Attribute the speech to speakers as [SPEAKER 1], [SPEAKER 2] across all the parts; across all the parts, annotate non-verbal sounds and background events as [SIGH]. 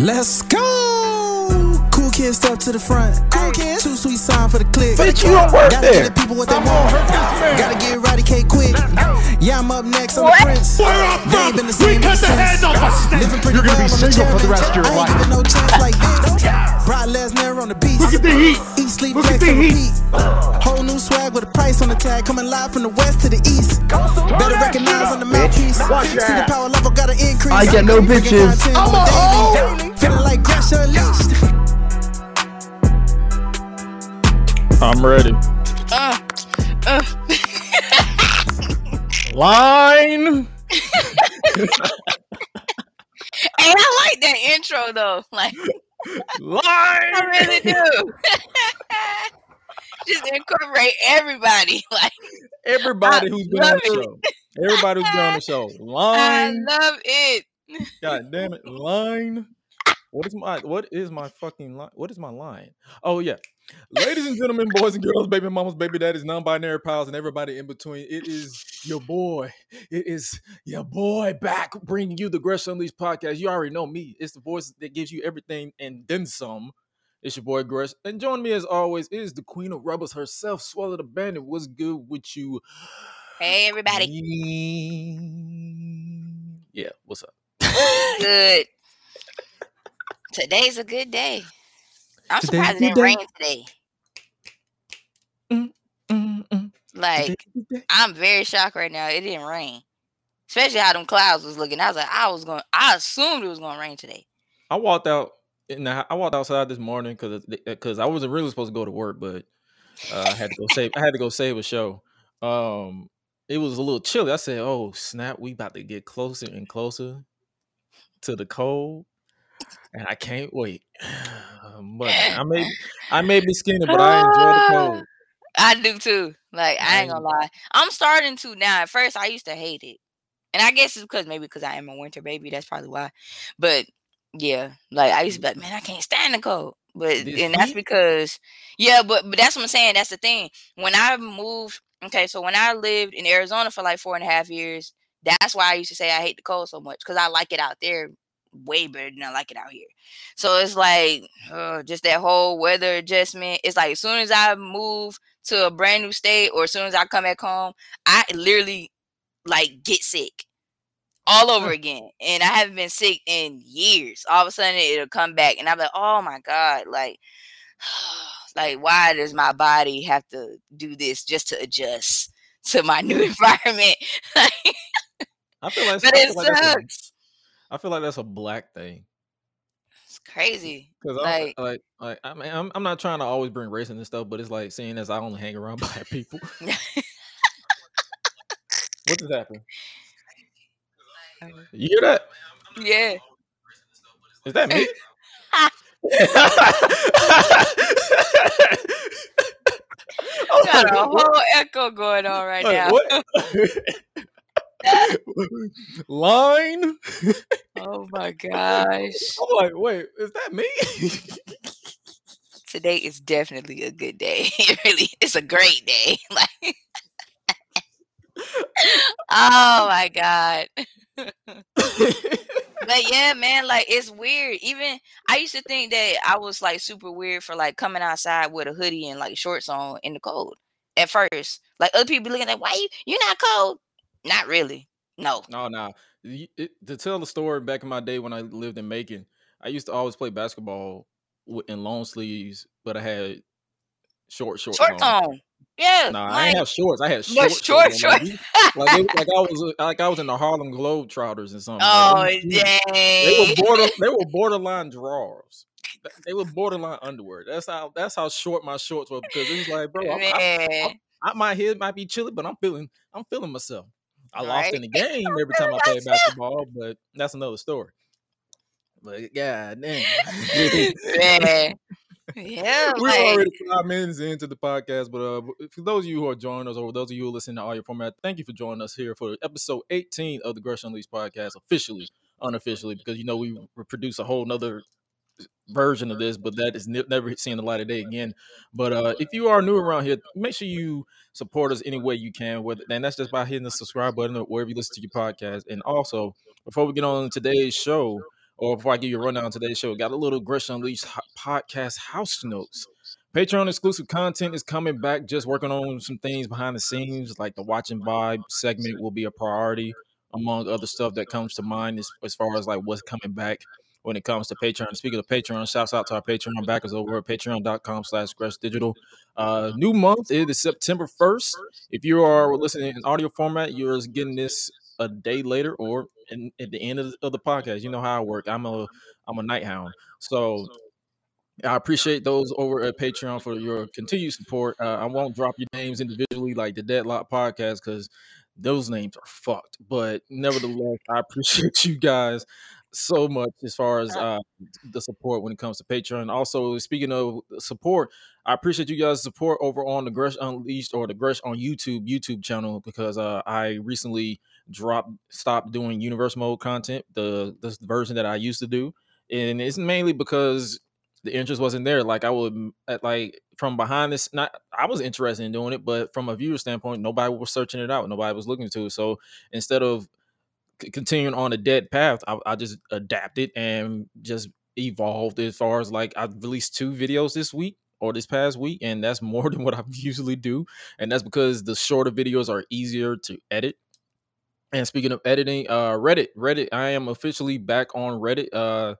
[SPEAKER 1] Let's go. Cool kids step to the front. Cool kids. Too sweet sign for the click.
[SPEAKER 2] Bitch, you don't work
[SPEAKER 1] Gotta
[SPEAKER 2] there.
[SPEAKER 1] get the people what they want. Gotta get Roddy K quick. Yeah, I'm up next on the prince.
[SPEAKER 3] Where I'm
[SPEAKER 1] They ain't
[SPEAKER 3] from,
[SPEAKER 1] been the
[SPEAKER 3] we
[SPEAKER 1] same
[SPEAKER 3] cut the
[SPEAKER 1] since.
[SPEAKER 3] heads off a snake.
[SPEAKER 1] Living pretty
[SPEAKER 3] You're gonna
[SPEAKER 1] well
[SPEAKER 3] be single for the rest of your
[SPEAKER 1] I ain't
[SPEAKER 3] life.
[SPEAKER 1] giving no chance like this. Brock Lesnar on the beach.
[SPEAKER 3] Look at the heat.
[SPEAKER 1] Eat, sleep,
[SPEAKER 3] Look at the heat.
[SPEAKER 1] Whole new swag with a price on the tag. Coming live from the west to the east. Better recognize on the
[SPEAKER 3] up,
[SPEAKER 1] mouthpiece. See the power level gotta increase.
[SPEAKER 2] I get no bitches.
[SPEAKER 3] I'm a hoe.
[SPEAKER 1] Daily. Feeling like Gresh unleashed.
[SPEAKER 4] I'm ready.
[SPEAKER 5] Uh, uh. [LAUGHS]
[SPEAKER 4] Line. [LAUGHS]
[SPEAKER 5] And I like that intro though. Like
[SPEAKER 4] Line.
[SPEAKER 5] I really do. [LAUGHS] Just incorporate everybody. Like
[SPEAKER 4] Everybody
[SPEAKER 5] I
[SPEAKER 4] who's been on the show. Everybody who's been on the show. Line.
[SPEAKER 5] I love it.
[SPEAKER 4] God damn it. Line. What is my what is my fucking line? What is my line? Oh yeah. Ladies and gentlemen, boys and girls, baby mamas, baby daddies, non-binary pals, and everybody in between. It is your boy. It is your boy back bringing you the Gresh Unleashed podcast. You already know me. It's the voice that gives you everything and then some. It's your boy Gresh. And join me as always is the Queen of Rebels herself, Suela the Bandit. What's good with you?
[SPEAKER 5] Hey everybody.
[SPEAKER 4] Yeah, what's up?
[SPEAKER 5] Good. Today's a good day. I'm
[SPEAKER 4] Today's
[SPEAKER 5] surprised it didn't
[SPEAKER 4] day.
[SPEAKER 5] rain today.
[SPEAKER 4] Mm-mm.
[SPEAKER 5] Like I'm very shocked right now. It didn't rain. Especially how them clouds was looking. I was like, I was going I assumed it was gonna rain today.
[SPEAKER 4] I walked out. In the, I walked outside this morning because because I wasn't really supposed to go to work, but uh, I had to go save. I had to go save a show. Um, it was a little chilly. I said, "Oh snap, we about to get closer and closer to the cold, and I can't wait." [SIGHS] But I may [LAUGHS] I may be skinny, but I enjoy the cold.
[SPEAKER 5] Ah, I do too. Like I ain't gonna lie. I'm starting to now. At first I used to hate it. And I guess it's because maybe because I am a winter baby. That's probably why. But yeah, like I used to be like, man, I can't stand the cold. But
[SPEAKER 4] This
[SPEAKER 5] and that's because yeah, but but that's what I'm saying. That's the thing. When I moved, okay, so when I lived in Arizona for like four and a half years, that's why I used to say I hate the cold so much because I like it out there way better than I like it out here. So it's like uh, just that whole weather adjustment. It's like as soon as I move to a brand new state or as soon as I come back home, I literally like get sick all [LAUGHS] over again. And I haven't been sick in years. All of a sudden it'll come back and I'm like, oh my God, like [SIGHS] like why does my body have to do this just to adjust to my new [LAUGHS] environment? [LAUGHS]
[SPEAKER 4] I feel like
[SPEAKER 5] but
[SPEAKER 4] I
[SPEAKER 5] it
[SPEAKER 4] feel like, that's a,
[SPEAKER 5] sucks.
[SPEAKER 4] I feel like that's a black thing.
[SPEAKER 5] It's crazy.
[SPEAKER 4] Cause
[SPEAKER 5] Like-
[SPEAKER 4] I'm like, like I mean, I'm, I'm not trying to always bring race in and stuff, but it's like seeing as I only hang around [LAUGHS] black people. what just happened? [LAUGHS] You hear that?
[SPEAKER 5] yeah.
[SPEAKER 4] Is that me? [LAUGHS] I
[SPEAKER 5] Got a whole echo going on right
[SPEAKER 4] Like,
[SPEAKER 5] now. [LAUGHS]
[SPEAKER 4] Line.
[SPEAKER 5] Oh my gosh. [LAUGHS]
[SPEAKER 4] I'm like, wait, is that me?
[SPEAKER 5] Today is definitely a good day. [LAUGHS] It really it's a great day. Like Oh my god. But yeah, man, like it's weird. Even I used to think that I was like super weird for like coming outside with a hoodie and like shorts on in the cold at first. Like other people be looking like, why you you're not cold? Not really. No.
[SPEAKER 4] No, no. It- to tell the story back in my day when I lived in Macon, I used to always play basketball in long sleeves, but I had short shorts
[SPEAKER 5] Shorts
[SPEAKER 4] on.
[SPEAKER 5] on. Yeah.
[SPEAKER 4] Nah, I
[SPEAKER 5] like,
[SPEAKER 4] didn't have shorts. I had short shorts.
[SPEAKER 5] short
[SPEAKER 4] Like, [LAUGHS] like, it- like I was like I was in the Harlem Globetrotters or something.
[SPEAKER 5] oh [LAUGHS]
[SPEAKER 4] Like,
[SPEAKER 5] dang.
[SPEAKER 4] they were border they were borderline drawers. They were borderline underwear. That's how that's how short my shorts were because it was like, bro, I'm, I,
[SPEAKER 5] Man.
[SPEAKER 4] I, my head might be chilly, but I'm feeling I'm feeling myself. I lost
[SPEAKER 5] Right.
[SPEAKER 4] in the [LAUGHS] game every time I played basketball, but that's another story. But god damn.
[SPEAKER 5] Man. [LAUGHS] Yeah, [LAUGHS]
[SPEAKER 4] We're
[SPEAKER 5] like,
[SPEAKER 4] already five minutes into the podcast, but uh, for those of you who are joining us, or those of you who are listening to audio format, thank you for joining us here for episode 18 of the Gresh Unleashed podcast, officially, unofficially, because you know we produce a whole nother version of this, but that is ne- never seen the light of day again. But uh, if you are new around here, make sure you support us any way you can. Whether and that's just by hitting the subscribe button or wherever you listen to your podcast. And also, before we get on today's show, or before I give you a rundown today's show, got a little Gresh Unleashed podcast house notes. Patreon exclusive content is coming back. Just working on some things behind the scenes, like the watching vibe segment will be a priority, among other stuff that comes to mind as, as far as like what's coming back when it comes to Patreon. Speaking of Patreon, shouts out to our Patreon backers over at patreon.com slash Gresh Digital. Uh, new month it is September 1st. If you are listening in audio format, you're getting this a day later or in, at the end of the, of the podcast. You know how I work. I'm a I'm a night hound. So I appreciate those over at Patreon for your continued support. Uh, I won't drop your names individually like the Deadlock podcast because those names are fucked. But nevertheless, I [LAUGHS] appreciate you guys so much as far as uh, the support when it comes to Patreon. Also, speaking of support, I appreciate you guys' support over on the Gresh Unleashed or the Gresh on YouTube YouTube channel because uh, I recently dropped stopped doing universe mode content, the the version that I used to do, and it's mainly because the interest wasn't there. Like I would at like from behind this, not I was interested in doing it, but from a viewer standpoint, nobody was searching it out. Nobody was looking to it. So instead of continuing on a dead path, I, I just adapted and just evolved as far as like I released two videos this week or this past week, and that's [LAUGHS] more than what I usually do. And that's because the shorter videos are easier to edit. And speaking of editing, uh Reddit, Reddit, I am officially back on Reddit. Uh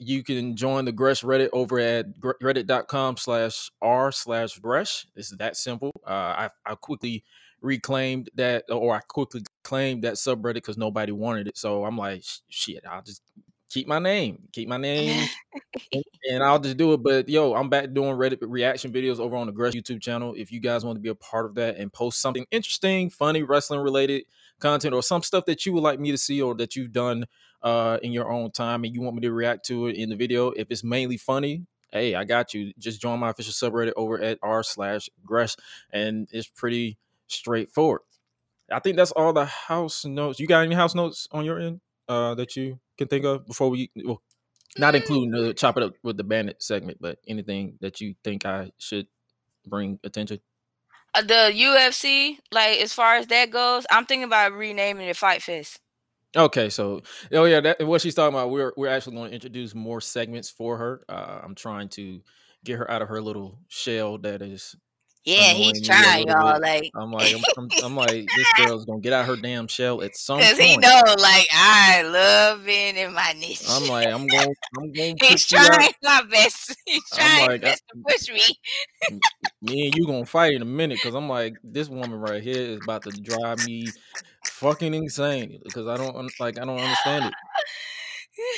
[SPEAKER 4] you can join the Gresh Reddit over at reddit.com slash r slash Gresh. It's that simple. Uh, I, I quickly reclaimed that, or I quickly claimed that subreddit because nobody wanted it. So I'm like, shit, I'll just keep my name, keep my name, [LAUGHS] and, I'll just do it. But yo, I'm back doing Reddit reaction videos over on the Gresh YouTube channel. If you guys want to be a part of that and post something interesting, funny, wrestling related content, or some stuff that you would like me to see or that you've done uh in your own time and you want me to react to it in the video if it's mainly funny hey i got you just join my official subreddit over at r slash gresh and it's pretty straightforward i think that's all the house notes you got any house notes on your end uh that you can think of before we well not including the chop it up with the bandit segment but anything that you think i should bring attention
[SPEAKER 5] Uh, the UFC, like as far as that goes, I'm thinking about renaming it Fight Fest.
[SPEAKER 4] Okay, so oh yeah, that what she's talking about. We're we're actually going to introduce more segments for her. Uh, I'm trying to get her out of her little shell that is.
[SPEAKER 5] Yeah, he's
[SPEAKER 4] annoying me a
[SPEAKER 5] trying, y'all. Like,
[SPEAKER 4] I'm like I'm, I'm, I'm [LAUGHS] like this girl's gonna get out her damn shell at some
[SPEAKER 5] cause
[SPEAKER 4] point.
[SPEAKER 5] he know, like, I love being in my niche.
[SPEAKER 4] I'm like I'm [LAUGHS] going I'm going
[SPEAKER 5] he's
[SPEAKER 4] put you out.
[SPEAKER 5] trying my best. [LAUGHS] He's trying
[SPEAKER 4] like,
[SPEAKER 5] best to push me.
[SPEAKER 4] Me and you gonna fight in a minute because I'm like this woman right here is about to drive me fucking insane because I don't like I don't understand it.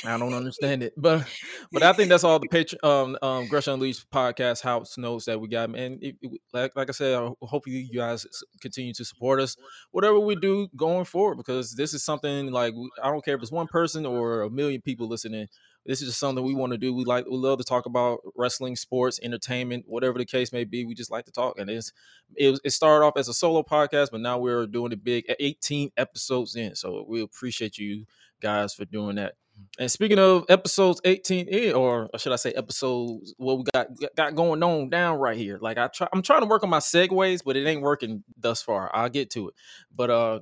[SPEAKER 4] I don't [LAUGHS] understand it, but but I think that's all the patron um um Gresh Unleashed podcast house notes that we got, and it, it- like like I said, I- hopefully you guys continue to support us, whatever we do going forward, because this is something like I don't care if it's one person or a million people listening. This is just something we want to do. We like we love to talk about wrestling, sports, entertainment, whatever the case may be. We just like to talk, and it's it, it started off as a solo podcast, but now we're doing it big, 18 episodes in. So we appreciate you guys for doing that. And speaking of episodes 18 in, or should I say episodes, what we got got going on down right here. Like I try I'm trying to work on my segues, but it ain't working thus far. I'll get to it. But uh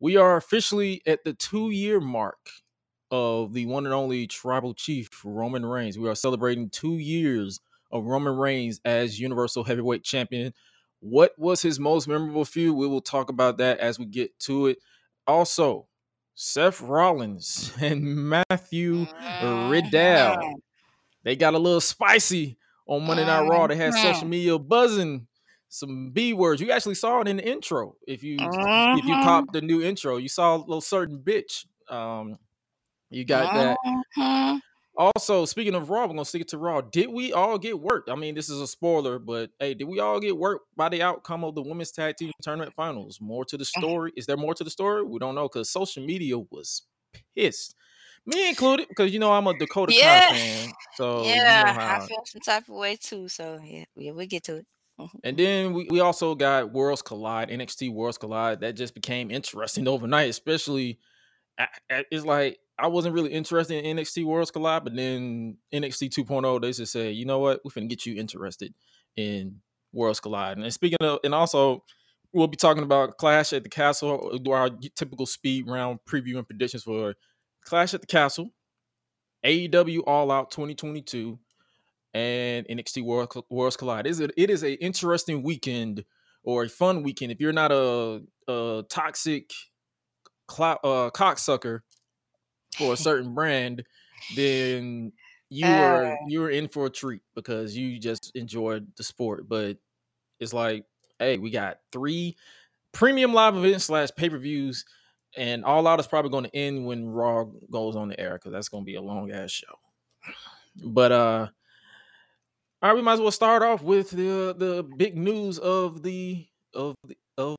[SPEAKER 4] we are officially at the two year mark of the one and only tribal chief Roman Reigns. We are celebrating two years of Roman Reigns as Universal Heavyweight Champion. What was his most memorable feud? We will talk about that as we get to it. Also, Seth Rollins [LAUGHS] and Matthew Riddle.
[SPEAKER 5] Mhm.
[SPEAKER 4] They got a little spicy on Monday Night Raw. They had social
[SPEAKER 5] Mhm.
[SPEAKER 4] media buzzing some B words. You actually saw it in the intro. If you if you
[SPEAKER 5] Mhm.
[SPEAKER 4] popped the new intro, you saw a little certain bitch. Um, you got that. Also, speaking of Raw, we're gonna stick it to Raw. Did we all get worked? I mean, this is a spoiler, but hey, did we all get worked by the outcome of the women's tag team tournament finals? More to the story. Is there more to the story? We don't know because social media was pissed, me included, because you know I'm a Dakota
[SPEAKER 5] Yeah.
[SPEAKER 4] Kai fan. So you
[SPEAKER 5] yeah,
[SPEAKER 4] know
[SPEAKER 5] I feel some type of way too. So yeah, yeah, we'll get to it. Mhm.
[SPEAKER 4] And then we, we also got Worlds Collide, NXT Worlds Collide. That just became interesting [LAUGHS] overnight, especially it's like I wasn't really interested in NXT Worlds Collide, but then NXT 2.0, they just said, you know what, we're finna get you interested in Worlds Collide. And speaking of, and also we'll be talking about Clash at the Castle, our typical speed round preview and predictions for Clash at the Castle. AEW All Out 2022 and NXT World, Worlds Collide. It is, a, it is a interesting weekend or a fun weekend if you're not a, a toxic clou- uh, cocksucker for a [LAUGHS] certain brand, then you are
[SPEAKER 5] Uh.
[SPEAKER 4] you're in for a treat because you just enjoyed the sport. But it's like, hey, we got three premium live events slash pay per views, and All Out is probably going to end when Raw goes on the air because that's going to be a long ass show. But uh, all right, we might as well start off with the the big news of the of the of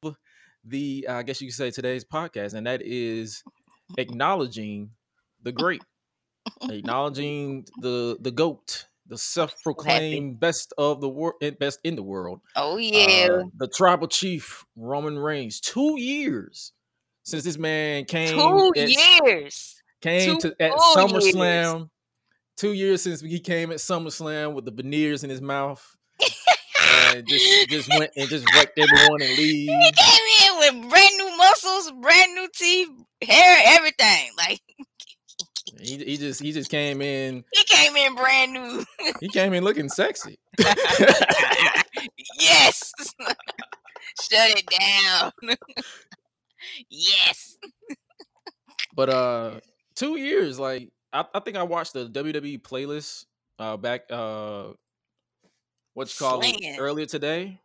[SPEAKER 4] the I guess you could say today's podcast, and that is [LAUGHS] acknowledging the great, acknowledging the the goat, the self-proclaimed best of the world, best in the world,
[SPEAKER 5] Oh yeah.
[SPEAKER 4] uh, the tribal chief Roman Reigns. Two years since this man came
[SPEAKER 5] Two
[SPEAKER 4] at,
[SPEAKER 5] years.
[SPEAKER 4] came
[SPEAKER 5] Two
[SPEAKER 4] to at
[SPEAKER 5] full years.
[SPEAKER 4] SummerSlam. Two years since he came at SummerSlam with the veneers in his mouth. and just [LAUGHS] just went and just wrecked everyone and leave.
[SPEAKER 5] He came in with brand new muscles, brand new teeth, hair, everything. Like
[SPEAKER 4] He, he just he just came in.
[SPEAKER 5] he came in brand new.
[SPEAKER 4] He came in looking sexy. [LAUGHS]
[SPEAKER 5] yes. Shut it down. yes.
[SPEAKER 4] But uh two years, like I, I think I watched the WWE playlist uh back uh what you call it earlier today.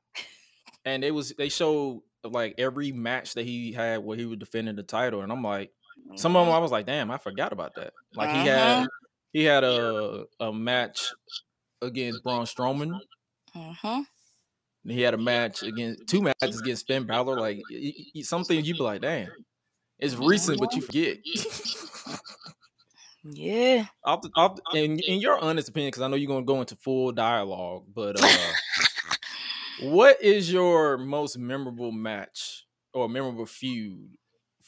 [SPEAKER 4] And it was they showed like every match that he had where he was defending the title. And I'm like, some of them I was like, damn, I forgot about that. Like he had he had a a match against Braun Strowman.
[SPEAKER 5] Mm-hmm.
[SPEAKER 4] He had a match against two matches against Finn Balor. Like y- y- some things you be like, damn, it's recent, but you forget. [LAUGHS]
[SPEAKER 5] Yeah.
[SPEAKER 4] off the, off the, in, in your honest opinion, because I know you're gonna go into full dialogue, but uh, [LAUGHS] what is your most memorable match or memorable feud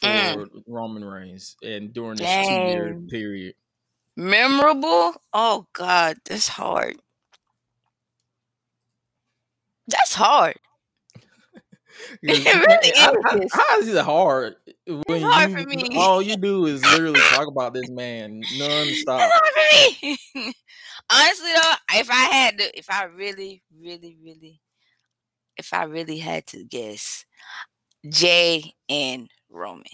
[SPEAKER 4] for
[SPEAKER 5] Mm.
[SPEAKER 4] Roman Reigns and during this two year period?
[SPEAKER 5] Memorable? Oh God, that's hard. That's hard. [LAUGHS] [LAUGHS] It really
[SPEAKER 4] how,
[SPEAKER 5] is.
[SPEAKER 4] how is it hard when
[SPEAKER 5] hard
[SPEAKER 4] you
[SPEAKER 5] for me.
[SPEAKER 4] all you do is literally talk about this man nonstop?
[SPEAKER 5] That's hard for me. [LAUGHS] Honestly though, if I had to, if I really, really, really, if I really had to guess, Jey and Roman.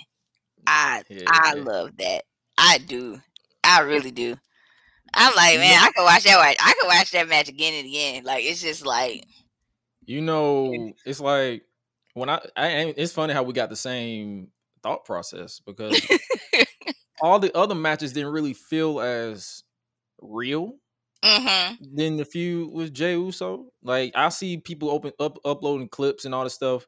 [SPEAKER 5] I
[SPEAKER 4] Yeah,
[SPEAKER 5] I love that. I do. I really do. I'm like, man, I could watch that. Watch. I could watch that match again and again. Like it's just like,
[SPEAKER 4] You know, it's like when I, I it's funny how we got the same thought process because [LAUGHS] all the other matches didn't really feel as real
[SPEAKER 5] hmm
[SPEAKER 4] than the feud with Jey Uso. Like I see people open up uploading clips and all this stuff,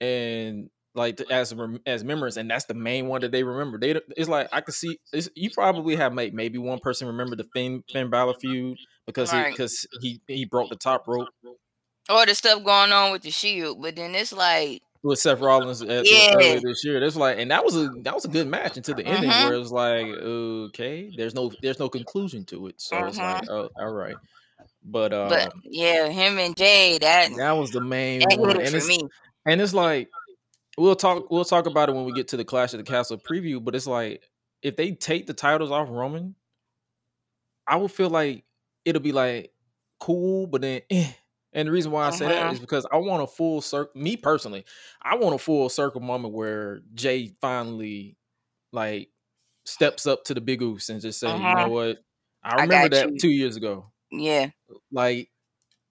[SPEAKER 4] and like as as memories, and that's the main one that they remember. They it's like I could see it's, you probably have made maybe one person remember the Finn Finn Balor feud because he because he he broke the top rope
[SPEAKER 5] or the stuff going on with the Shield, but then it's like,
[SPEAKER 4] with Seth Rollins at,
[SPEAKER 5] Yeah.
[SPEAKER 4] earlier this year. That's like, and that was a that was a good match until the ending,
[SPEAKER 5] Mhm.
[SPEAKER 4] where it was like, okay, there's no there's no conclusion to it. So it's like, oh, all right, but uh,
[SPEAKER 5] but yeah, him and Jey, that
[SPEAKER 4] that was the main
[SPEAKER 5] that
[SPEAKER 4] one, and
[SPEAKER 5] for
[SPEAKER 4] it's
[SPEAKER 5] me.
[SPEAKER 4] and it's like we'll talk we'll talk about it when we get to the Clash of the Castle preview. But it's like if they take the titles off Roman, I will feel like it'll be like cool, but then. Eh. And the reason why I say that
[SPEAKER 5] Uh-huh.
[SPEAKER 4] is because I want a full circle. Me personally, I want a full circle moment where Jey finally like steps up to the big oops and just say, you
[SPEAKER 5] Uh-huh.
[SPEAKER 4] know what? I
[SPEAKER 5] I
[SPEAKER 4] remember
[SPEAKER 5] got
[SPEAKER 4] that
[SPEAKER 5] you."
[SPEAKER 4] two years ago.
[SPEAKER 5] Yeah.
[SPEAKER 4] Like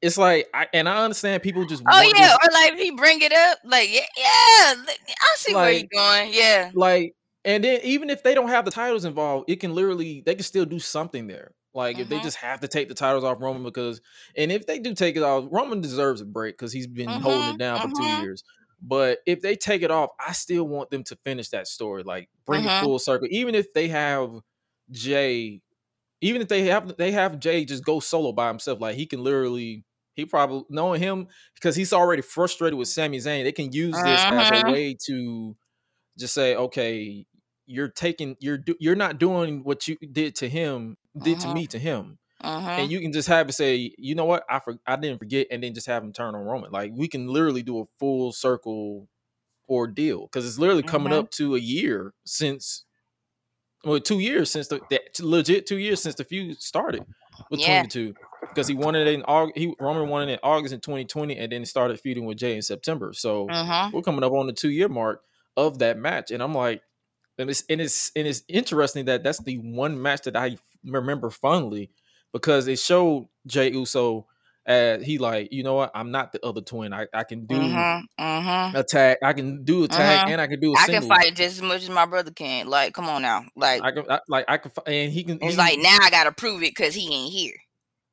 [SPEAKER 4] it's like I and I understand people just
[SPEAKER 5] Oh yeah,
[SPEAKER 4] this-
[SPEAKER 5] or like if he bring it up, like yeah, yeah, I see where you're going. Yeah.
[SPEAKER 4] like and then even if they don't have the titles involved, it can literally they can still do something there. Like if they
[SPEAKER 5] Mhm.
[SPEAKER 4] just have to take the titles off Roman because and if they do take it off, Roman deserves a break because he's been holding
[SPEAKER 5] Mhm,
[SPEAKER 4] it down for two
[SPEAKER 5] mhm.
[SPEAKER 4] years. But if they take it off, I still want them to finish that story, like bring it full circle. Even if they have Jey, even if they have they have Jey just go solo by himself, like he can literally he probably knowing him because he's already frustrated with Sami Zayn. They can use this as a
[SPEAKER 5] Mhm.
[SPEAKER 4] way to just say, okay, you're taking you're do, you're not doing what you did to him, did to
[SPEAKER 5] Mhm.
[SPEAKER 4] me to him,
[SPEAKER 5] Uh-huh.
[SPEAKER 4] and you can just have it say, you know what, I for, I didn't forget, and then just have him turn on Roman. Like we can literally do a full circle ordeal because it's literally coming up to a year since well, two years since the that, legit two years since the feud started between
[SPEAKER 5] Yeah.
[SPEAKER 4] the two. Because he won it in August, he Roman won it in August in 2020, and then started feuding with Jey in September. So
[SPEAKER 5] Mm-hmm.
[SPEAKER 4] we're coming up on the two year mark of that match, and I'm like, and it's and it's and it's interesting that that's the one match that I remember fondly because it showed Jey Uso as he like, you know what, I'm not the other twin. I, I can do
[SPEAKER 5] Mm-hmm. Mm-hmm.
[SPEAKER 4] a tag, I can do attack,
[SPEAKER 5] Mhm.
[SPEAKER 4] and I can do a
[SPEAKER 5] I
[SPEAKER 4] single.
[SPEAKER 5] can fight just as much as my brother can. Like, come on now. Like,
[SPEAKER 4] I can I, like I can, and he can.
[SPEAKER 5] it's
[SPEAKER 4] he-
[SPEAKER 5] like now I gotta prove it because he ain't here.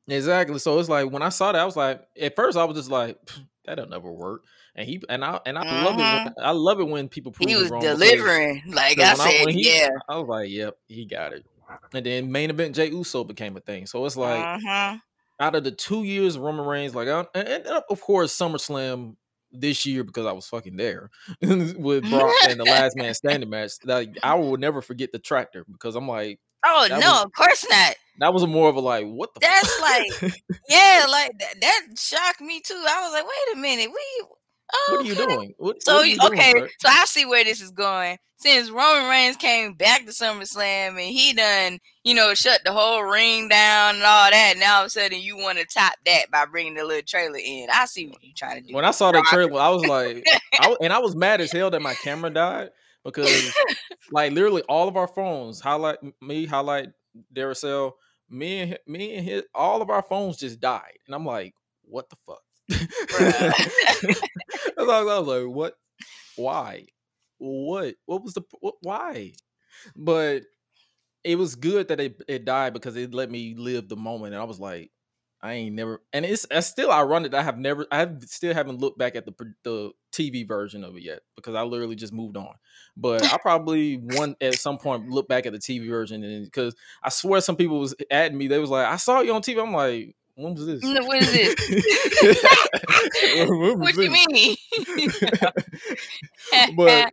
[SPEAKER 4] Exactly. So it's like when I saw that, I was like, at first I was just like, that'll never work. And he and I and I love it. When, I love it when people prove
[SPEAKER 5] Mm-hmm. He was
[SPEAKER 4] wrong
[SPEAKER 5] delivering. Like I said,
[SPEAKER 4] when he-
[SPEAKER 5] yeah.
[SPEAKER 4] I was like, yep, he got it. And then main event Jey Uso became a thing. So it's like
[SPEAKER 5] Mhm.
[SPEAKER 4] Out of the two years of Roman Reigns, like, I, and, of course SummerSlam this year because I was fucking there [LAUGHS] with Brock [LAUGHS] and the Last Man Standing match. Like I will never forget the tractor because I'm like
[SPEAKER 5] Oh no,
[SPEAKER 4] was-
[SPEAKER 5] of course not.
[SPEAKER 4] that was more of a like what the
[SPEAKER 5] That's
[SPEAKER 4] fuck?
[SPEAKER 5] like- [LAUGHS] Yeah, like that, that shocked me too. I was like, wait a minute, we. Oh,
[SPEAKER 4] what are you
[SPEAKER 5] okay.
[SPEAKER 4] doing? What,
[SPEAKER 5] So
[SPEAKER 4] what you doing,
[SPEAKER 5] okay,
[SPEAKER 4] sir?
[SPEAKER 5] so I see where this is going. Since Roman Reigns came back to SummerSlam and he done, you know, shut the whole ring down and all that, and all of a sudden you want to top that by bringing the little trailer in. I see what you're trying to do.
[SPEAKER 4] When I saw that
[SPEAKER 5] Rock.
[SPEAKER 4] trailer, I was like, I, and I was mad as hell that my [LAUGHS] camera died because, like, literally all of our phones, highlight me, highlight Daracell, me and me and his, all of our phones just died, and I'm like, what the fuck? [LAUGHS] That's all- I was like, what? Why? What? What was the? What, why? But it was good that it it died because it let me live the moment, and I was like, I ain't never, and it's, it's still ironic. that I have never, I have, still haven't looked back at the the TV version of it yet because I literally just moved on. But I probably one at some point look back at the TV version, and because I swear some people was at me, they was like, I saw you on TV. I'm like, when was this?
[SPEAKER 5] No, what is this?
[SPEAKER 4] When
[SPEAKER 5] what you mean? [LAUGHS]
[SPEAKER 4] but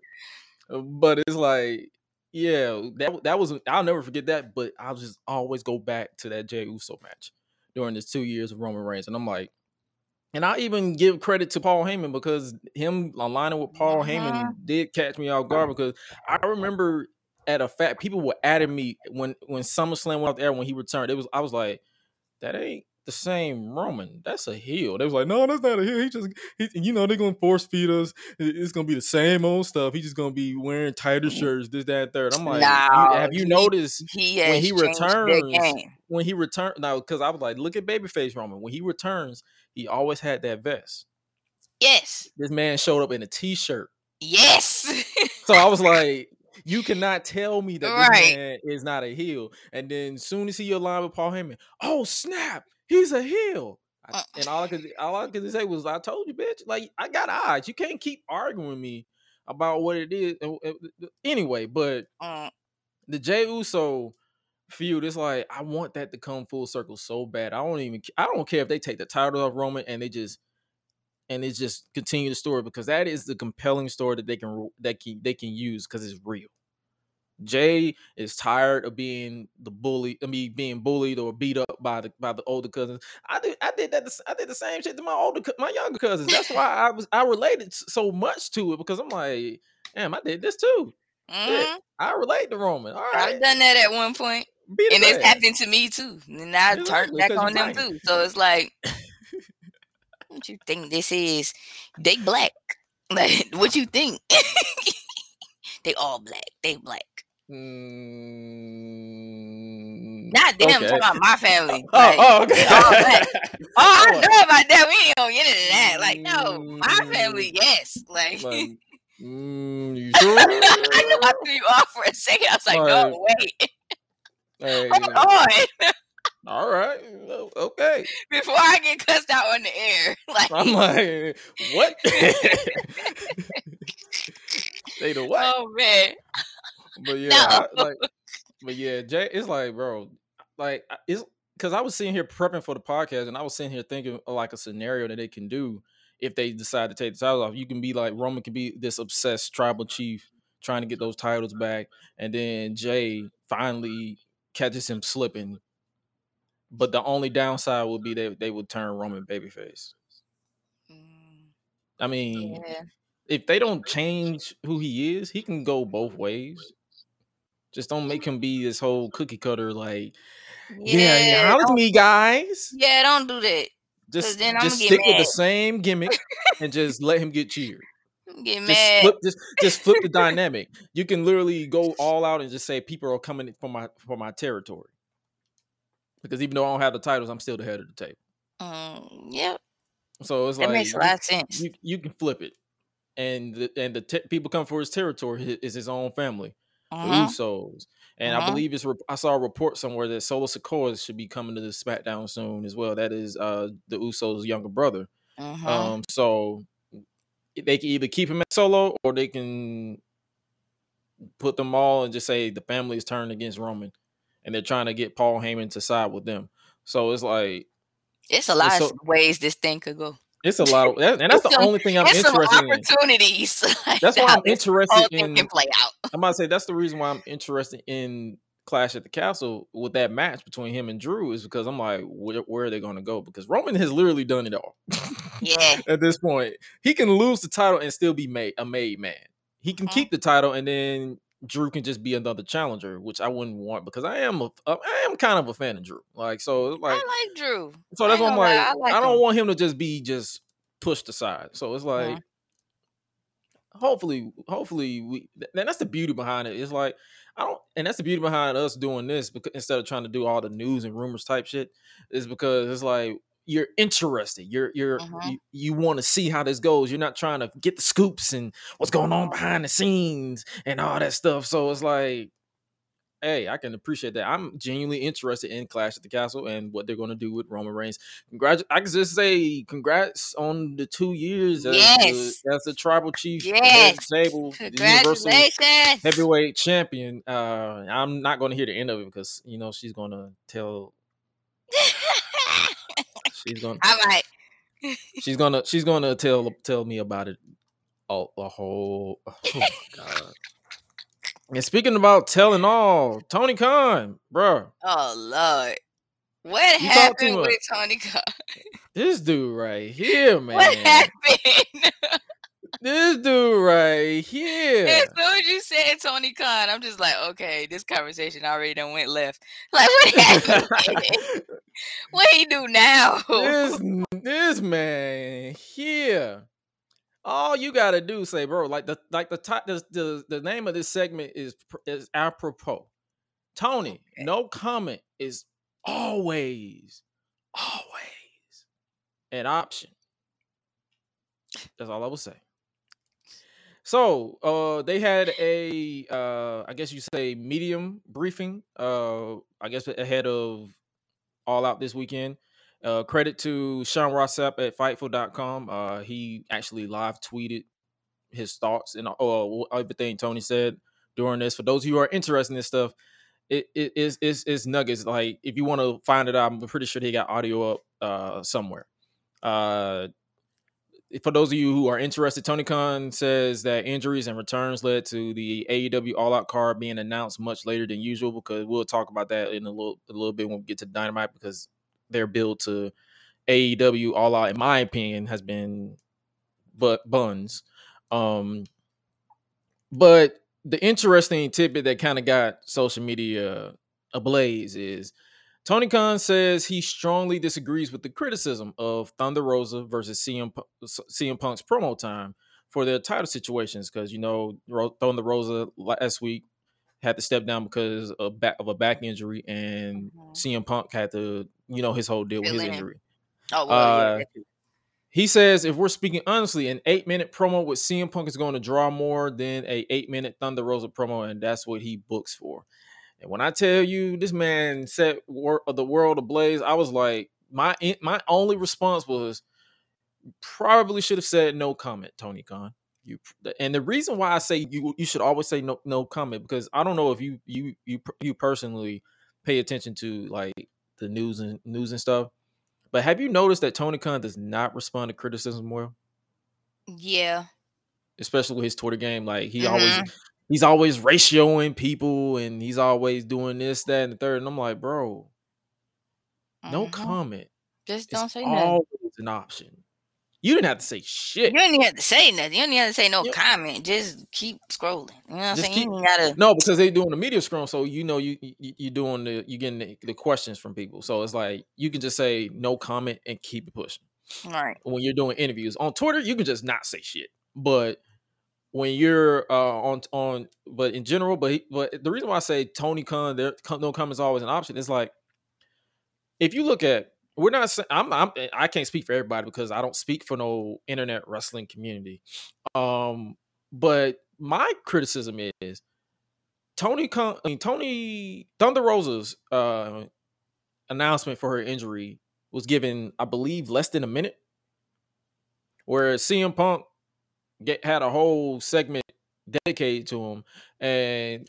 [SPEAKER 4] but it's like yeah that that was I'll never forget that but I'll just always go back to that Jey Uso match during this two years of Roman Reigns and I'm like and I even give credit to Paul Heyman because him aligning with Paul Heyman
[SPEAKER 5] Mhm.
[SPEAKER 4] did catch me off guard because I remember at a fact people were adding me when when SummerSlam went out there when he returned it was I was like that ain't the same Roman. That's a heel. They was like, no, that's not a heel. He just, he, you know, they're gonna force feed us. It's gonna be the same old stuff. He's just gonna be wearing tighter mm-hmm. shirts, this, that, and third. I'm like, you-
[SPEAKER 5] No,
[SPEAKER 4] have you
[SPEAKER 5] he-
[SPEAKER 4] noticed
[SPEAKER 5] he
[SPEAKER 4] when he returns- when he returned? Now, because I was like, look at babyface Roman. When he returns, he always had that vest.
[SPEAKER 5] Yes,
[SPEAKER 4] This man showed up in a t-shirt.
[SPEAKER 5] yes.
[SPEAKER 4] So I was [LAUGHS] like, you cannot tell me that
[SPEAKER 5] Right.
[SPEAKER 4] this man is not a heel. And then soon as he aligned with Paul Heyman, oh snap, he's a heel. I-
[SPEAKER 5] Uh.
[SPEAKER 4] and all I could all I could say was, I told you, bitch. Like I got eyes. You can't keep arguing with me about what it is. Anyway, but
[SPEAKER 5] Mm,
[SPEAKER 4] the Jey Uso feud, it's like I want that to come full circle so bad. I don't even I don't care if they take the title of Roman and they just and it just continue the story because that is the compelling story that they can that can they can use because it's real. Jey is tired of being the bully. I mean, being bullied or beat up by the by the older cousins. I did I did that. I did the same shit to my older my younger cousins. That's why I was I related so much to it because I'm like, damn, I did this too.
[SPEAKER 5] mhm.
[SPEAKER 4] I relate to Roman. All
[SPEAKER 5] I've done that at one point,
[SPEAKER 4] beat
[SPEAKER 5] and it's happened to me too. And I
[SPEAKER 4] Exactly,
[SPEAKER 5] turned back on them
[SPEAKER 4] right.
[SPEAKER 5] too. So it's like, [LAUGHS] what you think this is? They black. [LAUGHS] Like, what you think? [LAUGHS] they all black. They black.
[SPEAKER 4] Mm,
[SPEAKER 5] Not them.
[SPEAKER 4] okay.
[SPEAKER 5] Talking about my family. [LAUGHS]
[SPEAKER 4] Oh,
[SPEAKER 5] Like,
[SPEAKER 4] oh, okay.
[SPEAKER 5] all black. [LAUGHS] Oh, I know about that. We ain't gonna get into that. Like, no, my family, yes. Like,
[SPEAKER 4] Like, [LAUGHS] mm, you sure?
[SPEAKER 5] I knew I threw you off for a second. I was like,
[SPEAKER 4] Like,
[SPEAKER 5] no, wait,
[SPEAKER 4] Hey,
[SPEAKER 5] hold on.
[SPEAKER 4] all right, okay.
[SPEAKER 5] Before I get cussed out on the air. Like,
[SPEAKER 4] I'm like, what? Say the what?
[SPEAKER 5] oh man.
[SPEAKER 4] But yeah,
[SPEAKER 5] No.
[SPEAKER 4] I, like, [LAUGHS] but yeah, Jey, it's like, bro, like, it's because I was sitting here prepping for the podcast, and I was sitting here thinking of like a scenario that they can do if they decide to take the titles off. You can be like Roman can be this obsessed tribal chief trying to get those titles back, and then Jey finally catches him slipping. But the only downside would be that they would turn Roman babyface.
[SPEAKER 5] Mm,
[SPEAKER 4] I mean,
[SPEAKER 5] Yeah.
[SPEAKER 4] if they don't change who he is, he can go both ways. Just don't make him be this whole cookie cutter. Like, yeah, yeah, acknowledge me, guys.
[SPEAKER 5] Yeah, don't do that.
[SPEAKER 4] Just,
[SPEAKER 5] then
[SPEAKER 4] just stick with the same gimmick and just let him get cheered. [LAUGHS]
[SPEAKER 5] Get
[SPEAKER 4] Just
[SPEAKER 5] mad.
[SPEAKER 4] flip, just, just flip the [LAUGHS] dynamic. You can literally go all out and just say people are coming for my for my territory. Because even though I don't have the titles, I'm still the head of the table.
[SPEAKER 5] Mm, yep,
[SPEAKER 4] So it's
[SPEAKER 5] that
[SPEAKER 4] like
[SPEAKER 5] makes a
[SPEAKER 4] you-
[SPEAKER 5] lot of sense.
[SPEAKER 4] you you can flip it, and the, and the te- people come for his territory is his own family, the
[SPEAKER 5] Mhm.
[SPEAKER 4] Usos, and I
[SPEAKER 5] Mhm.
[SPEAKER 4] believe it's rep- I saw a report somewhere that Solo Sikoa should be coming to the SmackDown soon as well. That is uh the Usos' younger brother.
[SPEAKER 5] Mhm.
[SPEAKER 4] Um, so they can either keep him at Solo or they can put them all and just say the family is turned against Roman, and they're trying to get Paul Heyman to side with them. So it's like
[SPEAKER 5] it's a lot
[SPEAKER 4] so-
[SPEAKER 5] of ways this thing could go.
[SPEAKER 4] It's a lot of, that- and that's the only thing I'm
[SPEAKER 5] It's some
[SPEAKER 4] interested in.
[SPEAKER 5] opportunities. [LAUGHS]
[SPEAKER 4] That's why I'm interested in
[SPEAKER 5] can play out.
[SPEAKER 4] I'm about to say that's the reason why I'm interested in Clash at the Castle with that match between him and Drew is because I'm like, where, where are they going to go? Because Roman has literally done it all.
[SPEAKER 5] Yeah. [LAUGHS]
[SPEAKER 4] At this point, he can lose the title and still be made a made man. He can
[SPEAKER 5] Mhm.
[SPEAKER 4] keep the title and then Drew can just be another challenger, which I wouldn't want because I am a I am kind of a fan of Drew. Like so, like
[SPEAKER 5] I like Drew.
[SPEAKER 4] so that's what I'm
[SPEAKER 5] gonna lie,
[SPEAKER 4] like.
[SPEAKER 5] I
[SPEAKER 4] I, don't
[SPEAKER 5] him.
[SPEAKER 4] want him to just be just pushed aside. So it's like,
[SPEAKER 5] Mhm.
[SPEAKER 4] hopefully, hopefully we. And that's the beauty behind it. It's like I don't, and that's the beauty behind us doing this because instead of trying to do all the news and rumors type shit, is because it's like you're interested. You're you're
[SPEAKER 5] Mhm.
[SPEAKER 4] you, you want to see how this goes. You're not trying to get the scoops and what's going on behind the scenes and all that stuff. So it's like hey, I can appreciate that. I'm genuinely interested in Clash at the Castle and what they're going to do with Roman Reigns. Congrats! I can just say congrats on the two years as,
[SPEAKER 5] Yes.
[SPEAKER 4] the, as the tribal chief,
[SPEAKER 5] Yes.
[SPEAKER 4] table, the universal heavyweight champion. Uh, I'm not going to hear the end of it because you know she's going to tell. [LAUGHS] She's gonna.
[SPEAKER 5] All right. [LAUGHS]
[SPEAKER 4] She's gonna. She's gonna tell tell me about it. Oh, a whole. Oh my god. And speaking about telling all, Tony Khan, bro.
[SPEAKER 5] Oh Lord. What
[SPEAKER 4] You
[SPEAKER 5] happened
[SPEAKER 4] much.
[SPEAKER 5] with Tony Khan?
[SPEAKER 4] This dude right here, [LAUGHS] man.
[SPEAKER 5] What happened? [LAUGHS]
[SPEAKER 4] This dude right here.
[SPEAKER 5] As soon as you said Tony Khan, I'm just like, okay, this conversation already done went left. Like, what happened? [LAUGHS] what he do now?
[SPEAKER 4] this [LAUGHS] this man here. All you gotta do say, bro, like the like the top the, the the name of this segment is is apropos. Tony,
[SPEAKER 5] Okay.
[SPEAKER 4] no comment is always, always an option. That's all I will say. So uh they had a uh I guess you say medium briefing, uh I guess ahead of all out this weekend. Uh, credit to Sean Ross Sapp at Fightful.com. Uh, he actually live tweeted his thoughts and uh, everything Tony said during this. For those of you who are interested in this stuff, it it is is is nuggets. Like if you want to find it out, I'm pretty sure he got audio up uh somewhere. Uh for those of you who are interested, Tony Khan says that injuries and returns led to the AEW All Out card being announced much later than usual. Because we'll talk about that in a little a little bit when we get to Dynamite. Because their build to AEW All Out, in my opinion, has been but buns. Um, but the interesting tidbit that kind of got social media ablaze is Tony Khan says he strongly disagrees with the criticism of Thunder Rosa versus CM, CM Punk's promo time for their title situations because you know Thunder Rosa last week had to step down because of back of a back injury, and
[SPEAKER 5] Mhm.
[SPEAKER 4] CM Punk had to you know his whole deal with his
[SPEAKER 5] in.
[SPEAKER 4] injury.
[SPEAKER 5] Oh, well,
[SPEAKER 4] Uh,
[SPEAKER 5] yeah.
[SPEAKER 4] He says if we're speaking honestly, an eight minute promo with CM Punk is going to draw more than a eight minute Thunder Rosa promo, and that's what he books for. And when I tell you this man set wor- the world ablaze, I was like, my my only response was probably should have said no comment, Tony Khan. You and the reason why I say you you should always say no no comment because I don't know if you you you you personally pay attention to like the news and news and stuff. But have you noticed that Tony Khan does not respond to criticism well,
[SPEAKER 5] Yeah.
[SPEAKER 4] especially with his Twitter game? Like he
[SPEAKER 5] Mhm.
[SPEAKER 4] always he's always ratioing people and he's always doing this, that, and the third. And I'm like, bro, no
[SPEAKER 5] Mhm.
[SPEAKER 4] comment.
[SPEAKER 5] Just don't say nothing.
[SPEAKER 4] always an option. You didn't have to say shit.
[SPEAKER 5] You didn't even have to say nothing. You didn't have to say no
[SPEAKER 4] Yeah.
[SPEAKER 5] comment. Just keep scrolling. You know what I'm saying?
[SPEAKER 4] keep-
[SPEAKER 5] you gotta.
[SPEAKER 4] No, because they're doing the media scrum, so you know you you you doing the you getting the, the questions from people. So it's like you can just say no comment and keep it pushing.
[SPEAKER 5] Right.
[SPEAKER 4] When you're doing interviews on Twitter, you can just not say shit. But when you're uh, on on, but in general, but but the reason why I say Tony Khan, there no comment is always an option. Is like if you look at we're not I'm, I'm I can't speak for everybody because I don't speak for no internet wrestling community. Um, but my criticism is Tony Khan, I mean, Tony Thunder Rosa's uh announcement for her injury was given, I believe, less than a minute. Whereas CM Punk get, had a whole segment dedicated to him, and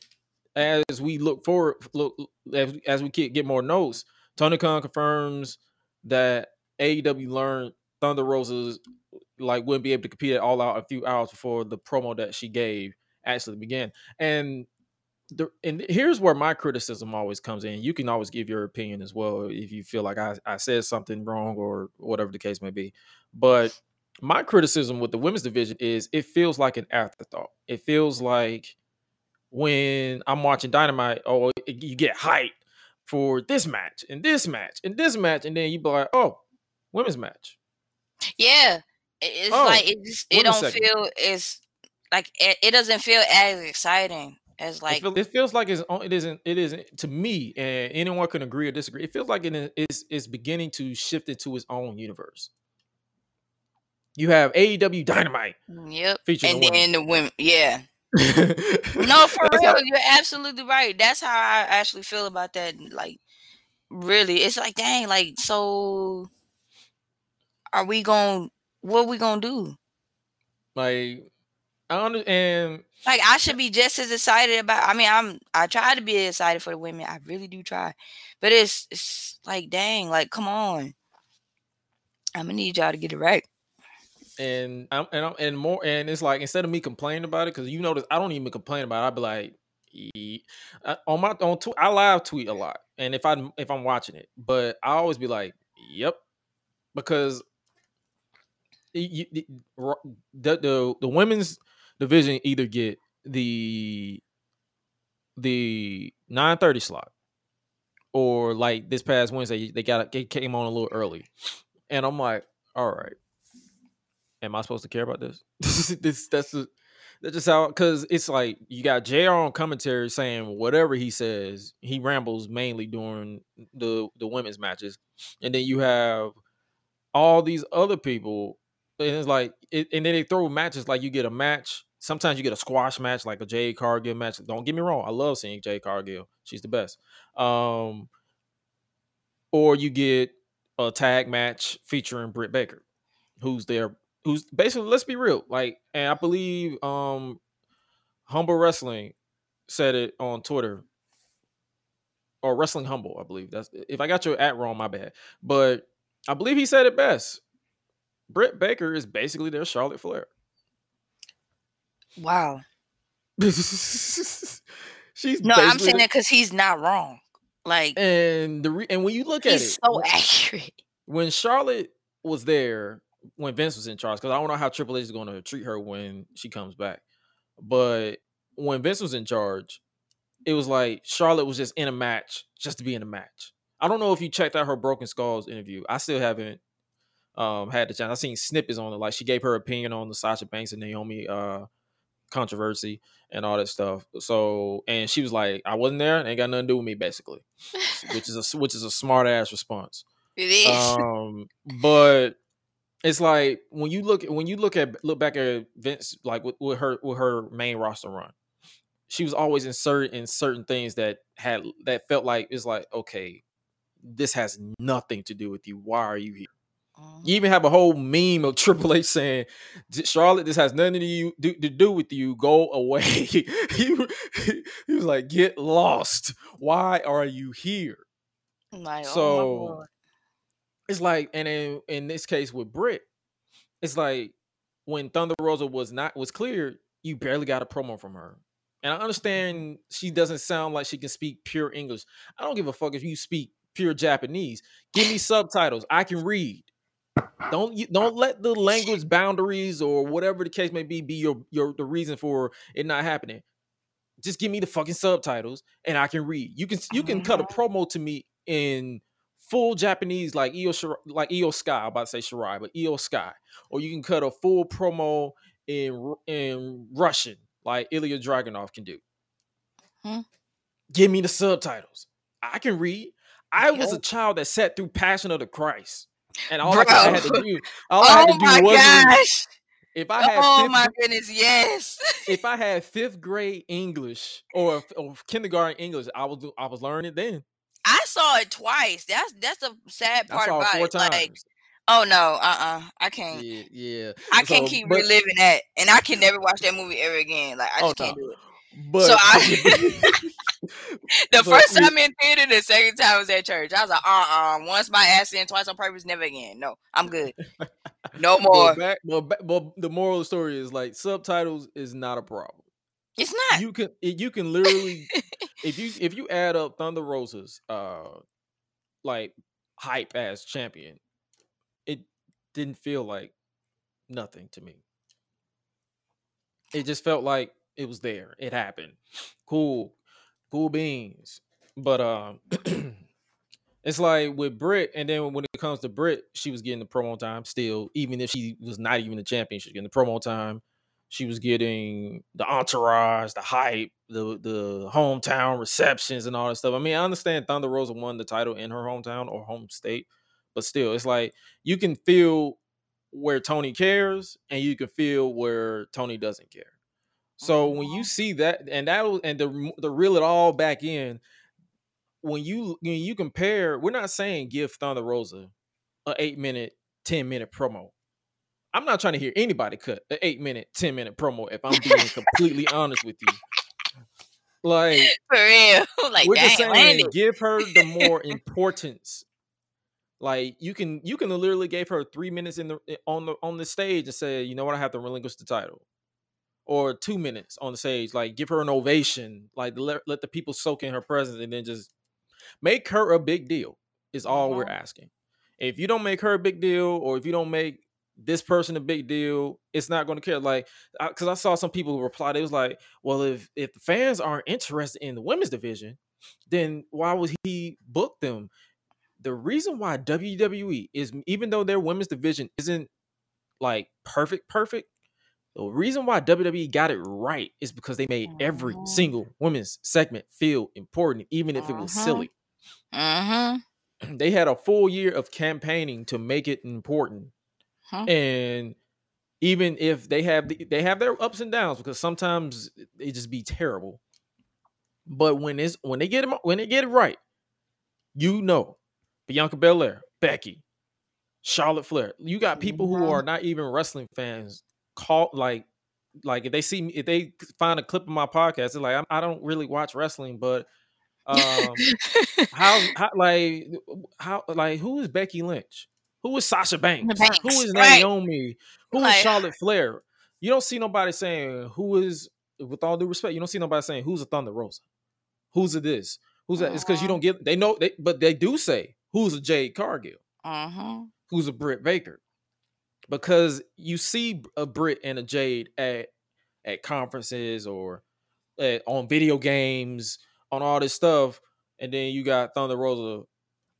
[SPEAKER 4] as we look forward, look as, as we get, get more notes, Tony Khan confirms that AEW learned Thunder Rosa's like wouldn't be able to compete at all out a few hours before the promo that she gave actually began. And the and here's where my criticism always comes in. You can always give your opinion as well if you feel like I, I said something wrong or whatever the case may be. But my criticism with the women's division is it feels like an afterthought. It feels like when I'm watching Dynamite, oh, you get hyped for this match and this match and this match, and then you be like, oh, women's match.
[SPEAKER 5] Yeah. It's
[SPEAKER 4] Oh,
[SPEAKER 5] like it just it don't feel it's like it, it doesn't feel as exciting as
[SPEAKER 4] It,
[SPEAKER 5] like
[SPEAKER 4] feel, it feels like it's on- it isn't it isn't to me, and anyone can agree or disagree. It feels like it is is beginning to shift into its own universe. You have AEW Dynamite mm,
[SPEAKER 5] yep.
[SPEAKER 4] featuring
[SPEAKER 5] And
[SPEAKER 4] the
[SPEAKER 5] then the women, yeah. [LAUGHS]
[SPEAKER 4] no,
[SPEAKER 5] for real, you're absolutely right. That's how I actually feel about that. Like, really, it's like, dang, like, so are we going? What we gonna do?
[SPEAKER 4] Like I understand.
[SPEAKER 5] Like, I should be just as excited about. I mean, I'm. I try to be excited for the women. I really do try, but it's it's like, dang, like, come on. I'm gonna need y'all to get it right.
[SPEAKER 4] And I'm and I'm and more and it's like instead of me complaining about it because you notice I don't even complain about it. I'd be like on my on tw- I live tweet a lot, and if I if I'm watching it, but I always be like, "Yep," because you, the the the women's division either get the the 9:30 slot or like this past Wednesday they got they came on a little early, and I'm like, all right am I supposed to care about this? [LAUGHS] this that's the that's just how because it's like you got JR on commentary saying whatever he says, he rambles mainly during the the women's matches. And then you have all these other people, and it's like it, and then they throw matches like you get a match. Sometimes you get a squash match, like a Jade Cargill match. Don't get me wrong, I love seeing Jade Cargill. She's the best. Um, or you get a tag match featuring Britt Baker, who's there who's basically let's be real like and i believe um humble wrestling said it on twitter or wrestling humble i believe that's if i got your at wrong my bad but i believe he said it best britt baker is basically their charlotte flair
[SPEAKER 5] Wow. [LAUGHS]
[SPEAKER 4] she's
[SPEAKER 5] No, I'm saying that because he's not wrong. Like,
[SPEAKER 4] and the re- and when you look at it
[SPEAKER 5] so [LAUGHS] accurate.
[SPEAKER 4] when Charlotte was there, when Vince was in charge, because I don't know how Triple H is going to treat her when she comes back. But when Vince was in charge, it was like Charlotte was just in a match just to be in a match. I don't know if you checked out her Broken Skulls interview. I still haven't um, had the chance. I've seen snippets on it. Like she gave her opinion on the Sasha Banks and Naomi uh, controversy and all that stuff. So, and she was like, "I wasn't there. It ain't got nothing to do with me, basically," [LAUGHS] which is a which is a smart ass response
[SPEAKER 5] It is.
[SPEAKER 4] um but it's like when you look when you look at look back at Vince like with, with her with her main roster run she was always inserted in certain things that had that felt like it's like okay this has nothing to do with you why are you here you even have a oh. whole meme of [LAUGHS] Triple H saying, "Charlotte, this has nothing to you do, to do with you. Go away." [LAUGHS] he, [LAUGHS] he was like, "Get lost. Why are you here?"
[SPEAKER 5] Like, oh my
[SPEAKER 4] so-
[SPEAKER 5] Lord.
[SPEAKER 4] It's like and in, in this case with Britt, it's like when Thunder Rosa was not was cleared, you barely got a promo from her. And I understand she doesn't sound like she can speak pure English. I don't give a fuck if you speak pure Japanese. Give me subtitles. I can read. Don't you don't let the language boundaries or whatever the case may be be your your the reason for it not happening. Just give me the fucking subtitles and I can read. You can you can cut a
[SPEAKER 5] Mhm.
[SPEAKER 4] promo to me in full Japanese like Io Shir- like Io Sky. I'm about to say Shirai, but Io Sky, or you can cut a full promo in in Russian like Ilya Dragunov can do.
[SPEAKER 5] Hmm.
[SPEAKER 4] Give me the subtitles. I can read. I was a child that sat through Passion of the Christ, and all I, I had to do, [LAUGHS] all I had
[SPEAKER 5] Oh
[SPEAKER 4] to do
[SPEAKER 5] my
[SPEAKER 4] was
[SPEAKER 5] gosh!
[SPEAKER 4] if I had
[SPEAKER 5] Oh my
[SPEAKER 4] gr-
[SPEAKER 5] goodness! Yes.
[SPEAKER 4] if I [LAUGHS] had fifth grade English or, or kindergarten English, I was I was learning then.
[SPEAKER 5] I saw it twice. That's that's the sad part about it.
[SPEAKER 4] times.
[SPEAKER 5] Like, oh no, uh, uh I can't.
[SPEAKER 4] yeah, yeah.
[SPEAKER 5] I can't keep
[SPEAKER 4] but-
[SPEAKER 5] reliving that, and I can never watch that movie ever again. Like I
[SPEAKER 4] Oh,
[SPEAKER 5] just can't
[SPEAKER 4] no.
[SPEAKER 5] do it.
[SPEAKER 4] But
[SPEAKER 5] So I- [LAUGHS] [LAUGHS] The first time in theater, the second time was at church. I was like, uh, uh once my ass in, twice on purpose, never again. No, I'm good. No more.
[SPEAKER 4] but, back, but, but the moral of the story is like subtitles is not a problem.
[SPEAKER 5] It's not.
[SPEAKER 4] You can you can literally [LAUGHS] if you if you add up Thunder Rosa's uh like hype as champion, it didn't feel like nothing to me. It just felt like it was there. It happened. Cool. Cool beans. But um [CLEARS THROAT] it's like with Britt, and then when it comes to Britt, she was getting the promo time still, even if she was not even the champion, she was getting the promo time. She was getting the entourage, the hype, the the hometown receptions, and all that stuff. I mean, I understand Thunder Rosa won the title in her hometown or home state, but still, it's like you can feel where Tony cares, and you can feel where Tony doesn't care. So when you mm-hmm. see that, and that and the to reel it all back in, when you when you compare, we're not saying give Thunder Rosa a eight minute, ten minute promo. I'm not trying to hear anybody cut an eight minute, ten minute promo. If I'm being completely [LAUGHS] honest with you, like [LAUGHS]
[SPEAKER 5] For real. [LAUGHS] like,
[SPEAKER 4] we're just saying, give her the more importance. Like you can, you can literally give her three minutes in the on the on the stage and say, you know what, I have to relinquish the title, or two minutes on the stage. Like give her an ovation, like let let the people soak in her presence, and then just make her a big deal. Is all we're
[SPEAKER 5] Mhm.
[SPEAKER 4] asking. If you don't make her a big deal, or if you don't make this person a big deal, it's not going to care. Like, because I, saw some people reply, they was like, "Well, if if the fans aren't interested in the women's division, then why would he book them?" The reason why WWE is, even though their women's division isn't like perfect, perfect, the reason why WWE got it right is because they made every
[SPEAKER 5] Mhm.
[SPEAKER 4] single women's segment feel important, even if it was
[SPEAKER 5] Mhm.
[SPEAKER 4] silly.
[SPEAKER 5] Mm-hmm. [CLEARS THROAT]
[SPEAKER 4] They had a full year of campaigning to make it important
[SPEAKER 5] Huh.
[SPEAKER 4] and even if they have the, they have their ups and downs because sometimes they just be terrible but when it's when they get them when they get it right you know bianca belair becky charlotte flair you got people who
[SPEAKER 5] Mhm.
[SPEAKER 4] are not even wrestling fans call like like if they see me if they find a clip of my podcast they're like I'm, i don't really watch wrestling but [LAUGHS] um how, how like how like who is Becky Lynch? Who is Sasha Banks?
[SPEAKER 5] Banks,
[SPEAKER 4] Who is
[SPEAKER 5] right.
[SPEAKER 4] Naomi? Who is
[SPEAKER 5] Like-
[SPEAKER 4] Charlotte Flair? You don't see nobody saying who is with all due respect, you don't see nobody saying who's a Thunder Rosa. Who's a this? Who's that? It's because you don't get they know they but they do say who's a Jade Cargill,
[SPEAKER 5] mm-hmm.
[SPEAKER 4] who's a Britt Baker. Because you see a Britt and a Jade at at conferences or at, on video games, on all this stuff, and then you got Thunder Rosa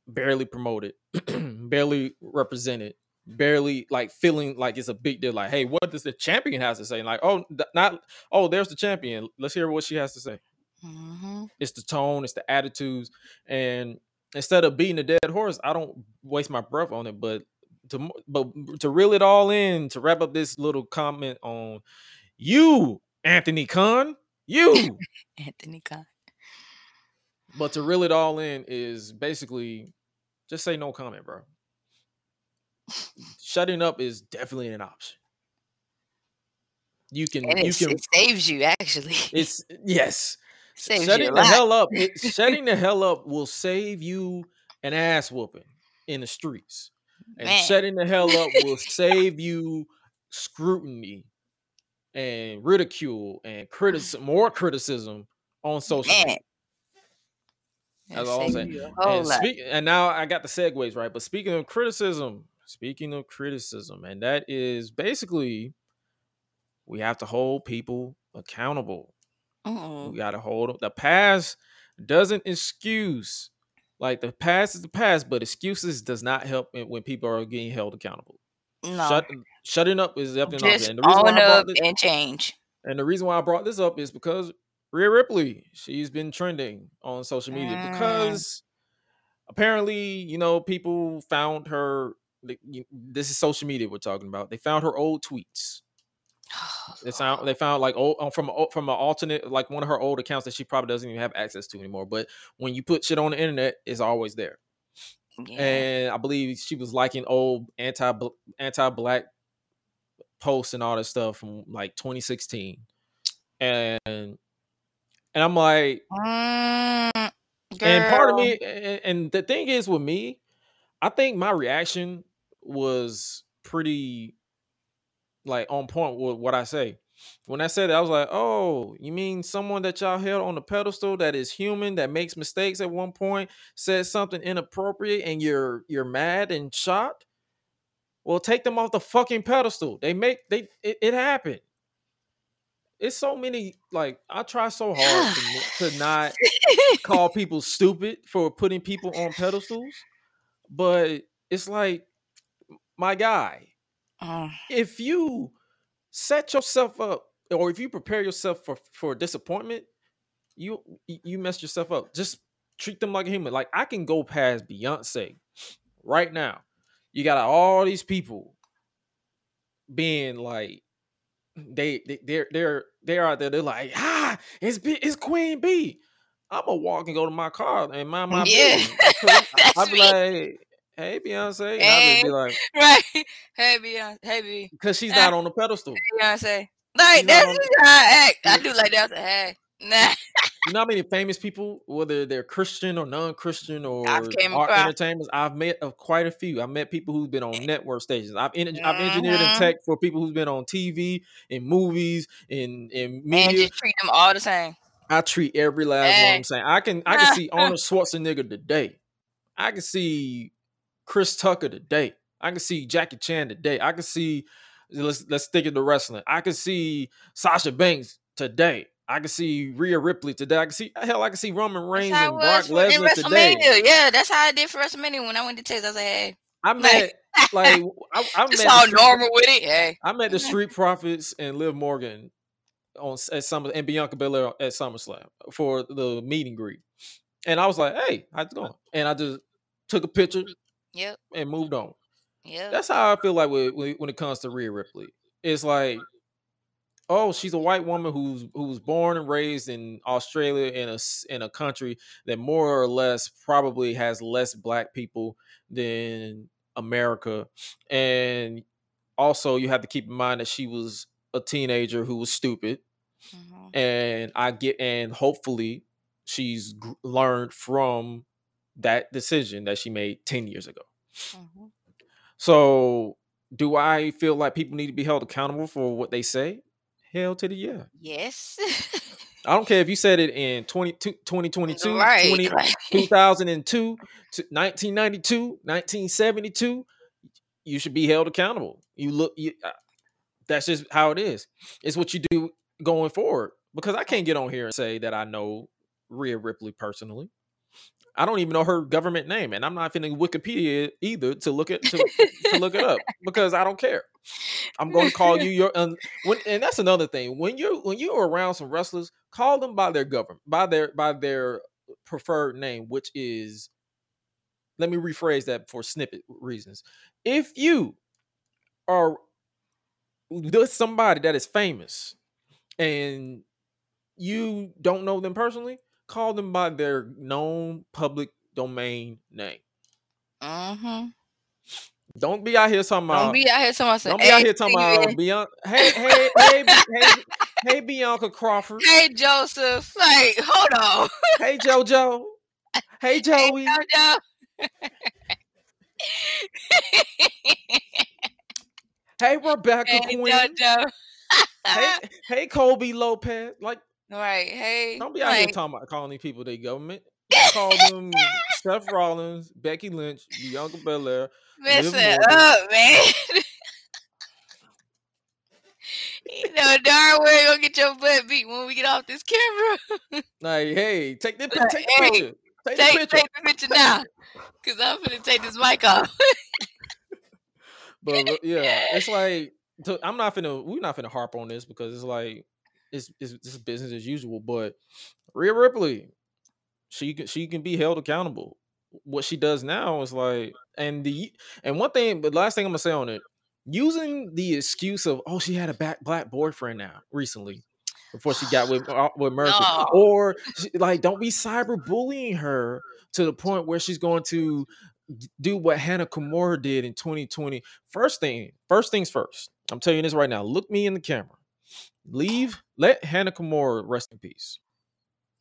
[SPEAKER 4] barely promoted, [CLEARS THROAT] barely represented, barely like feeling like it's a big deal. Like, hey, what does the champion has to say? Like, oh, th- not oh, there's the champion. Let's hear what she has to say.
[SPEAKER 5] Mm-hmm.
[SPEAKER 4] It's the tone, it's the attitudes, and instead of beating a dead horse, I don't waste my breath on it. But to but to reel it all in, to wrap up this little comment on you, Anthony Khan, you. [LAUGHS]
[SPEAKER 5] Anthony Khan.
[SPEAKER 4] But to reel it all in is basically just say no comment, bro. Shutting up is definitely an option. You can
[SPEAKER 5] And
[SPEAKER 4] you
[SPEAKER 5] it,
[SPEAKER 4] can
[SPEAKER 5] it saves you actually.
[SPEAKER 4] it's [LAUGHS] yes.
[SPEAKER 5] saves
[SPEAKER 4] Shutting the hell up. It, [LAUGHS] shutting the hell up will save you an ass whooping in the streets. And
[SPEAKER 5] Man.
[SPEAKER 4] shutting the hell up will [LAUGHS] save you scrutiny and ridicule and criticism more criticism on social
[SPEAKER 5] Man.
[SPEAKER 4] media.
[SPEAKER 5] That
[SPEAKER 4] That's all I'm saying.
[SPEAKER 5] you a whole
[SPEAKER 4] And, speak, and now I got the segues right. But speaking of criticism, speaking of criticism, and that is basically we have to hold people accountable.
[SPEAKER 5] Mm.
[SPEAKER 4] We got to hold 'em- the past doesn't excuse like the past is the past, but excuses does not help when when people are getting held accountable.
[SPEAKER 5] No.
[SPEAKER 4] Shut, shutting up is definitely not.
[SPEAKER 5] Just
[SPEAKER 4] And the reason why
[SPEAKER 5] own
[SPEAKER 4] I brought
[SPEAKER 5] up
[SPEAKER 4] this,
[SPEAKER 5] and change.
[SPEAKER 4] and the reason why I brought this up is because Rhea Ripley, she's been trending on social media
[SPEAKER 5] Mm.
[SPEAKER 4] because apparently, you know, people found her. This is social media we're talking about. They found her old tweets. [SIGHS] They found they found like old from from an alternate like one of her old accounts that she probably doesn't even have access to anymore. But when you put shit on the internet, it's always there.
[SPEAKER 5] Yeah.
[SPEAKER 4] And I believe she was liking old anti anti black posts and all that stuff from like 2016. And and I'm like,
[SPEAKER 5] Mm,
[SPEAKER 4] and part of me, and, and the thing is with me, I think my reaction was pretty like on point with what I say. When I said that, I was like, "Oh, you mean someone that y'all held on the pedestal that is human, that makes mistakes at one point, says something inappropriate, and you're you're mad and shocked? Well, take them off the fucking pedestal. They make they it, it happened. It's so many like I try so hard to, [SIGHS] to not [LAUGHS] call people stupid for putting people on pedestals, but it's like my guy,
[SPEAKER 5] Mm,
[SPEAKER 4] if you set yourself up or if you prepare yourself for for disappointment, you you mess yourself up. Just treat them like a human. Like I can go past Beyonce right now. You got all these people being like they, they they're they're they're out there. They're like, ah, it's B, it's Queen B. I'm gonna walk and go to my car and mind my
[SPEAKER 5] Yeah.
[SPEAKER 4] business. [LAUGHS] 'Cause I-
[SPEAKER 5] That's
[SPEAKER 4] I'd be like, hey Beyonce, and I'd be like,
[SPEAKER 5] right. Hey Beyonce. Hey B.
[SPEAKER 4] because she's
[SPEAKER 5] Ah.
[SPEAKER 4] not on the pedestal.
[SPEAKER 5] Beyonce. Like
[SPEAKER 4] She's
[SPEAKER 5] that's
[SPEAKER 4] on-
[SPEAKER 5] how I act. I do like that. I say, hey. Nah.
[SPEAKER 4] You know how many famous people, whether they're Christian or non-Christian or
[SPEAKER 5] came
[SPEAKER 4] art
[SPEAKER 5] across.
[SPEAKER 4] entertainers, I've met of quite a few. I've met people who've been on eh. network stations. I've en- I've engineered in
[SPEAKER 5] Mhm.
[SPEAKER 4] tech for people who's been on TV, in movies, in in
[SPEAKER 5] And
[SPEAKER 4] media.
[SPEAKER 5] just treat them all the same.
[SPEAKER 4] I treat every last one. Eh.
[SPEAKER 5] Hey.
[SPEAKER 4] I'm saying I can I can [LAUGHS] see Arnold Schwarzenegger today. I can see Chris Tucker today. I can see Jackie Chan today. I can see let's let's stick it to wrestling. I can see Sasha Banks today. I can see Rhea Ripley today. I can see hell. I can see Roman Reigns
[SPEAKER 5] That's how it
[SPEAKER 4] and Brock
[SPEAKER 5] was for, in
[SPEAKER 4] Lesnar today.
[SPEAKER 5] Yeah, that's how I did for WrestleMania when I went to Texas. I was like, hey,
[SPEAKER 4] I [LAUGHS] met like I, I [LAUGHS] met
[SPEAKER 5] all normal with it. Hey.
[SPEAKER 4] I met the [LAUGHS] Street Profits and Liv Morgan on at Summer and Bianca Belair at SummerSlam for the meet and greet, and I was like, "Hey, how's it going?" And I just took a picture
[SPEAKER 5] Yep.
[SPEAKER 4] and moved on.
[SPEAKER 5] Yeah.
[SPEAKER 4] That's how I feel like with- when it comes to Rhea Ripley. It's like, oh, she's a white woman who's who's born and raised in Australia in a in a country that more or less probably has less black people than America, and also you have to keep in mind that she was a teenager who was stupid,
[SPEAKER 5] Mhm.
[SPEAKER 4] and I get and hopefully she's gr- learned from that decision that she made 10 years ago.
[SPEAKER 5] Mhm.
[SPEAKER 4] So, do I feel like people need to be held accountable for what they say? Hell to the yeah.
[SPEAKER 5] Yes.
[SPEAKER 4] I don't care if you [LAUGHS] said it in 20, 2022,
[SPEAKER 5] right. [LAUGHS]
[SPEAKER 4] 20 2002, 1992, 1972. You should be held accountable. You look, you, uh, that's just how it is. It's what you do going forward. Because I can't get on here and say that I know Rhea Ripley personally. I don't even know her government name, and I'm not finna Wikipedia either to look at to, to look it up [LAUGHS] because I don't care. I'm going to call you your um, when, and that's another thing. When you when you're around some wrestlers, call them by their government, by their by their preferred name, which is. Let me rephrase that for snippet reasons. If you are with somebody that is famous and you don't know them personally, call them by their known public domain name.
[SPEAKER 5] Mhm.
[SPEAKER 4] Don't be out here talking about.
[SPEAKER 5] Don't be out here talking about.
[SPEAKER 4] Don't be out here talking about Bianca. Hey, hey, hey, hey, hey, Bianca Crawford. [LAUGHS]
[SPEAKER 5] Hey Joseph. Like, hold on.
[SPEAKER 4] Hey, JoJo. Hey, [LAUGHS] Joey.
[SPEAKER 5] Hey, Jojo.
[SPEAKER 4] Hey, Rebecca [LAUGHS]
[SPEAKER 5] hey
[SPEAKER 4] Queen.
[SPEAKER 5] Jojo.
[SPEAKER 4] Hey, hey, Colby Lopez. Like,
[SPEAKER 5] right. Hey.
[SPEAKER 4] don't be out here talking about calling these people their government. [LAUGHS] Call them Seth Rollins, Becky Lynch, Bianca Belair.
[SPEAKER 5] Mess it up, man. [LAUGHS] you know darn well you gonna get your butt beat when we get off this camera. [LAUGHS]
[SPEAKER 4] Like, hey, take the
[SPEAKER 5] Like,
[SPEAKER 4] take the
[SPEAKER 5] hey,
[SPEAKER 4] picture. Take,
[SPEAKER 5] take,
[SPEAKER 4] the picture.
[SPEAKER 5] take the picture now. Cause I'm gonna take this mic off.
[SPEAKER 4] But yeah, it's like I'm not finna. We're not finna harp on this because it's like it's it's this business as usual. But Rhea Ripley, she can she can be held accountable. What she does now is like, and the and one thing, but last thing I'm gonna say on it, using the excuse of oh she had a back, black boyfriend now recently before she got with uh, with [SIGHS] Murphy,
[SPEAKER 5] No.
[SPEAKER 4] or she- like don't be cyberbullying her to the point where she's going to do what Hana Kimura did in 2020. First thing, first things first. I'm telling you this right now. Look me in the camera. Leave. Let Hana Kimura rest in peace.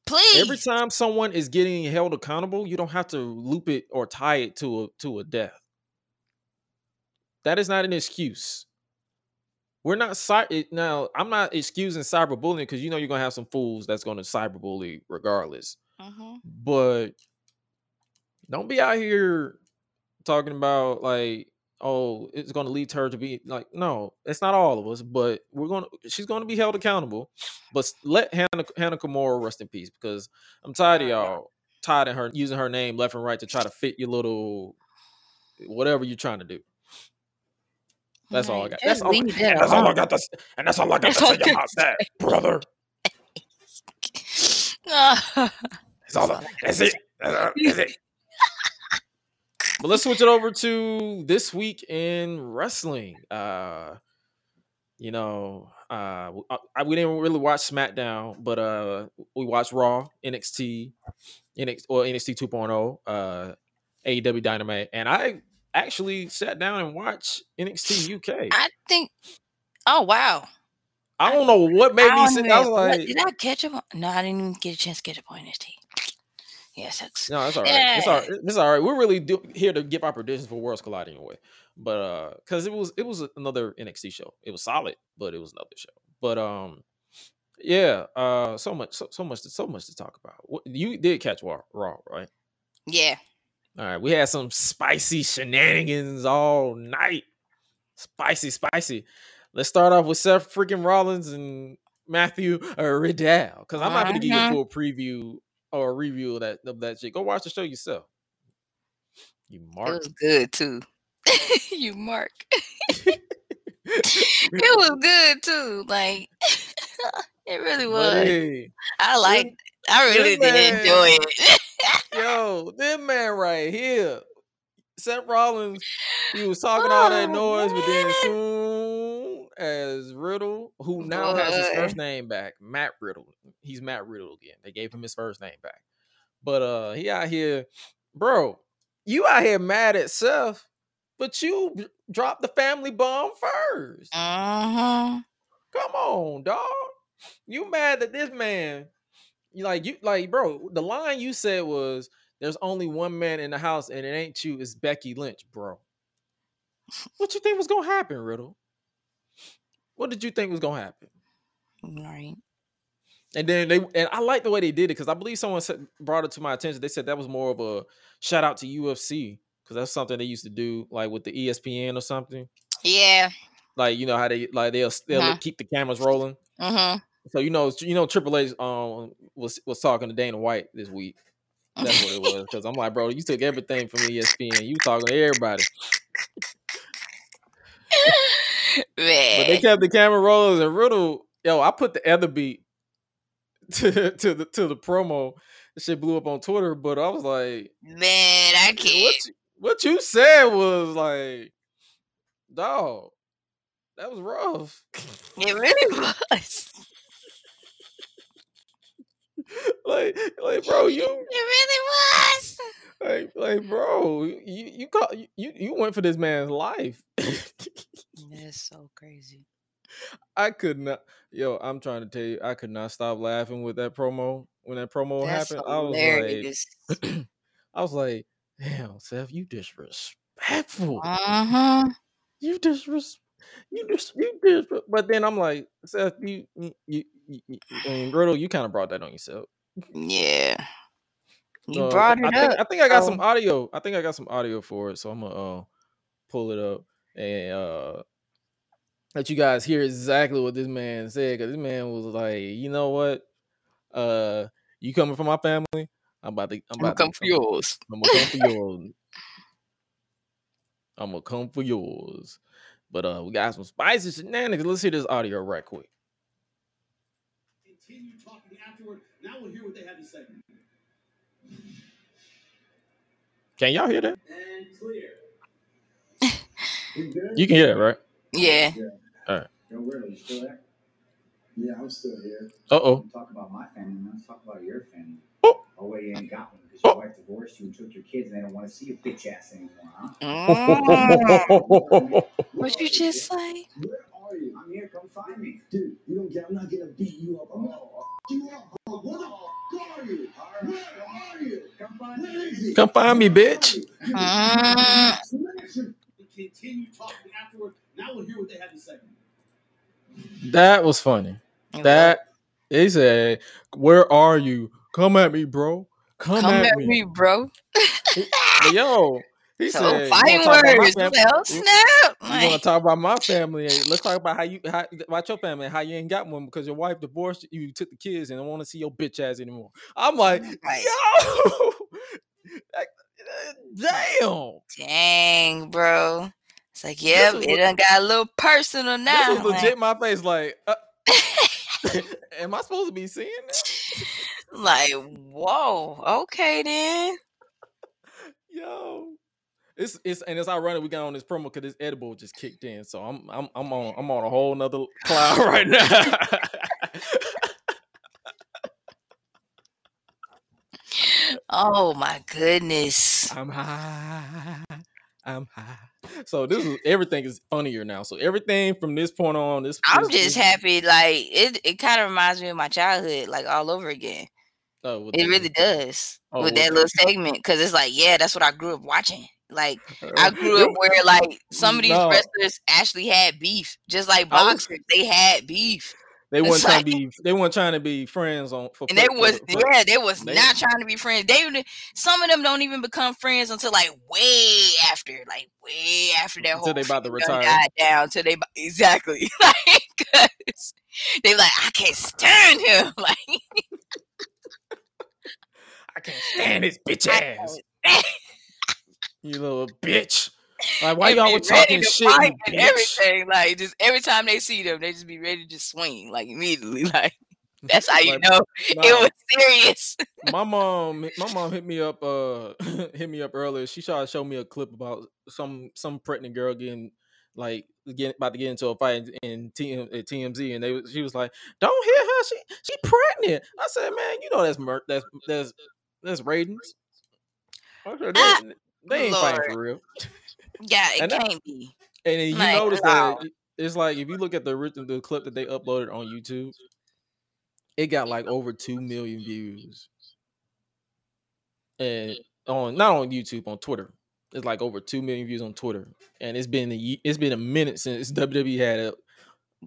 [SPEAKER 5] Please.
[SPEAKER 4] Every time someone is getting held accountable, you don't have to loop it or tie it to a to a death. That is not an excuse. We're not cy- now. I'm not excusing cyberbullying because you know you're gonna have some fools that's gonna cyberbully regardless.
[SPEAKER 5] Mhm.
[SPEAKER 4] But don't be out here talking about like, oh, it's gonna lead to her to be like, no, it's not all of us, but we're gonna she's gonna be held accountable. But let Hannah Hana Kimura rest in peace because I'm tired of y'all tired of her using her name left and right to try to fit your little whatever you're trying to do. That's all I got. That's all, [LAUGHS] that's all I got to and that's all I got to say about that, brother. That's all. That's it. Uh, that's it. But let's switch it over to this week in wrestling. Uh, you know, uh, w- I, we didn't really watch SmackDown, but uh, we watched Raw, NXT, NXT or NXT 2.0, uh, AEW Dynamite, and I actually sat down and watched NXT UK.
[SPEAKER 5] I think. Oh wow!
[SPEAKER 4] I don't know what made me sit. I was like,
[SPEAKER 5] did I catch up? on- No, I didn't even get a chance to catch up on NXT. Yeah, sucks.
[SPEAKER 4] No, it's all right. It's all right. It's all right. We're really do, here to give our predictions for Worlds Colliding anyway. But uh because it was it was another NXT show. It was solid, but it was another show. But um yeah, uh so much so, so much to, so much to talk about. What, you did catch Raw, Raw, right?
[SPEAKER 5] Yeah.
[SPEAKER 4] All right, we had some spicy shenanigans all night. Spicy, spicy. Let's start off with Seth freaking Rollins and Matthew uh, Riddle. Because I'm not going to give you a full preview or a review of that of that shit. Go watch the show yourself. You mark.
[SPEAKER 5] It was good too. [LAUGHS] you mark. [LAUGHS] it was good too. Like [LAUGHS] it really was.
[SPEAKER 4] hey,
[SPEAKER 5] I like. I really did enjoy
[SPEAKER 4] man-
[SPEAKER 5] it.
[SPEAKER 4] yo, this man right here, Seth Rollins, he was talking all that
[SPEAKER 5] Oh,
[SPEAKER 4] noise, but then soon as Riddle, who now has his first name back, Matt Riddle, he's Matt Riddle again. They gave him his first name back, but uh, he out here, bro. You out here mad at Seth, but you dropped the family bomb first.
[SPEAKER 5] Mhm.
[SPEAKER 4] Come on, dog. You mad that this man? You like you like, bro. The line you said was, "There's only one man in the house, and it ain't you. It's Becky Lynch, bro." What you think was gonna happen, Riddle? What did you think was gonna happen?
[SPEAKER 5] Right.
[SPEAKER 4] And then they and I like the way they did it because I believe someone said, brought it to my attention. They said that was more of a shout out to UFC because that's something they used to do, like with the ESPN or something.
[SPEAKER 5] Yeah.
[SPEAKER 4] Like you know how they like they'll they'll
[SPEAKER 5] Uh-huh.
[SPEAKER 4] keep the cameras rolling.
[SPEAKER 5] Uh-huh.
[SPEAKER 4] So you know, you know, Triple H um was was talking to Dana White this week. That's what it was. Because I'm like, bro, you took everything from ESPN. You talking to everybody, [LAUGHS] but they kept the camera rolling. And Riddle, yo, I put the other beat [LAUGHS] to to the to the promo. The shit blew up on Twitter, but I was like,
[SPEAKER 5] Man, I can't.
[SPEAKER 4] you, what you said was like, dog, that was rough.
[SPEAKER 5] It really [LAUGHS] was.
[SPEAKER 4] Like, like, bro, you [LAUGHS]
[SPEAKER 5] It really was.
[SPEAKER 4] like, like, bro, you you call you you went for this man's life. [LAUGHS]
[SPEAKER 5] That's so crazy.
[SPEAKER 4] I could not, yo. I'm trying to tell you, I could not stop laughing with that promo when that promo
[SPEAKER 5] That's
[SPEAKER 4] happened. I was like,
[SPEAKER 5] hilarious. [CLEARS THROAT]
[SPEAKER 4] I was like, damn, Seth, you disrespectful.
[SPEAKER 5] Uh-huh.
[SPEAKER 4] You disres, you dis, you dis. But then I'm like, Seth, you, you and you kind of brought that on yourself.
[SPEAKER 5] Yeah. You brought
[SPEAKER 4] I
[SPEAKER 5] it
[SPEAKER 4] think
[SPEAKER 5] up.
[SPEAKER 4] I think I got some audio. I think I got some audio for it, so I'm gonna uh, pull it up and uh, let you guys hear exactly what this man said. Because this man was like, you know what? Uh, you coming for my family? I'm about to. I'm
[SPEAKER 5] I'm
[SPEAKER 4] about to
[SPEAKER 5] come for yours.
[SPEAKER 4] I'm gonna come for [LAUGHS] yours. I'm gonna come for yours. But uh, we got some spicy shenanigans. Let's hear this audio right quick.
[SPEAKER 2] Continue talking afterward. Now we'll hear what they had to say.
[SPEAKER 4] Can y'all hear that?
[SPEAKER 2] And clear. [LAUGHS]
[SPEAKER 4] You can hear that, right?
[SPEAKER 5] Yeah.
[SPEAKER 3] Yo, where are you still there?
[SPEAKER 2] Yeah, I'm still here.
[SPEAKER 4] Uh oh.
[SPEAKER 3] Talk about my family, man. Let's talk about your family.
[SPEAKER 4] Oh.
[SPEAKER 3] Oh, wait, you ain't got one because your
[SPEAKER 4] Oh.
[SPEAKER 3] wife divorced you and took your kids and they don't want to see your bitch ass anymore, huh?
[SPEAKER 5] Mm. [LAUGHS] what you just say?
[SPEAKER 2] Where are you?
[SPEAKER 3] I'm here. Come find me.
[SPEAKER 2] Dude, you don't get I'm not gonna beat you up. I'm gonna fuck you up, bro. Where the fuck are you? Where are you?
[SPEAKER 3] Come find
[SPEAKER 2] Where
[SPEAKER 3] me.
[SPEAKER 2] is he?
[SPEAKER 4] Come find me, bitch.
[SPEAKER 2] Continue talking afterward. Now we'll hear what they had to say.
[SPEAKER 4] That was funny. That he said, "Where are you? Come at me, bro. Come,
[SPEAKER 5] come
[SPEAKER 4] at,
[SPEAKER 5] at
[SPEAKER 4] me.
[SPEAKER 5] me, bro.
[SPEAKER 4] But yo, he
[SPEAKER 5] So
[SPEAKER 4] said, "You
[SPEAKER 5] fighting
[SPEAKER 4] wanna talk about my
[SPEAKER 5] words. Like,
[SPEAKER 4] you-
[SPEAKER 5] snap!
[SPEAKER 4] You want to talk about my family? Let's talk about how you how, about your family. How you ain't got one because your wife divorced you, you took the kids, and don't want to see your bitch ass anymore. I'm like,
[SPEAKER 5] Right.
[SPEAKER 4] yo, [LAUGHS] like, uh, damn.
[SPEAKER 5] dang, bro. It's like, yep,
[SPEAKER 4] was
[SPEAKER 5] it done got a little personal now.
[SPEAKER 4] This
[SPEAKER 5] like-
[SPEAKER 4] legit. My face, like, uh, [LAUGHS] am I supposed to be seeing this? [LAUGHS]
[SPEAKER 5] like, whoa, okay then.
[SPEAKER 4] Yo, it's it's and it's ironic we got on this promo because this edible just kicked in, so I'm I'm I'm on I'm on a whole nother [LAUGHS] cloud right now.
[SPEAKER 5] Oh my goodness.
[SPEAKER 4] I'm high. I'm high. So this is everything is funnier now. So everything from this point on, this
[SPEAKER 5] I'm
[SPEAKER 4] this-
[SPEAKER 5] just
[SPEAKER 4] this-
[SPEAKER 5] happy. Like it, it kind of reminds me of my childhood, like all over again.
[SPEAKER 4] Oh,
[SPEAKER 5] It
[SPEAKER 4] the-
[SPEAKER 5] really does
[SPEAKER 4] Oh,
[SPEAKER 5] with
[SPEAKER 4] with
[SPEAKER 5] that
[SPEAKER 4] the-
[SPEAKER 5] little segment because it's like, yeah, that's what I grew up watching. Like I [LAUGHS] grew up where like some of these
[SPEAKER 4] No.
[SPEAKER 5] wrestlers actually had beef, just like boxers, they had beef,
[SPEAKER 4] They weren't trying
[SPEAKER 5] like-
[SPEAKER 4] to be. They weren't trying to be friends on. For,
[SPEAKER 5] and they was
[SPEAKER 4] for-
[SPEAKER 5] yeah, they was
[SPEAKER 4] they-
[SPEAKER 5] not trying to be friends. They some of them don't even become friends until like way after, like way after that
[SPEAKER 4] Until
[SPEAKER 5] whole
[SPEAKER 4] they about to retire.
[SPEAKER 5] died down. Till they exactly [LAUGHS] like they like I can't stand him. [LAUGHS] Like
[SPEAKER 4] I can't stand this bitch ass. You little bitch. Like why y'all
[SPEAKER 5] ready
[SPEAKER 4] talking shit?
[SPEAKER 5] and everything. Like just every time they see them, they just be ready to just swing like immediately. [LAUGHS] Like [LAUGHS] that's how you
[SPEAKER 4] Like,
[SPEAKER 5] know
[SPEAKER 4] nah.
[SPEAKER 5] it was serious.
[SPEAKER 4] my [LAUGHS] mom my mom hit me up uh hit me up earlier she tried to show me a clip about some some pregnant girl getting like getting about to get into a fight in TM, at TMZ and they was- she was like don't hit her she she pregnant I said man you know that's mur- that's that's that's ratings I said,
[SPEAKER 5] Ah,
[SPEAKER 4] they, ain't fighting for real
[SPEAKER 5] Yeah, [LAUGHS] it
[SPEAKER 4] And
[SPEAKER 5] can't be.
[SPEAKER 4] and then you
[SPEAKER 5] Like,
[SPEAKER 4] notice
[SPEAKER 5] wow.
[SPEAKER 4] that it- it's like if you look at the original the clip that they uploaded on YouTube it got like over 2 million views and on not on YouTube on Twitter. It's like over two million views on Twitter, and it's been a, it's been a minute since [LAUGHS] WWE had it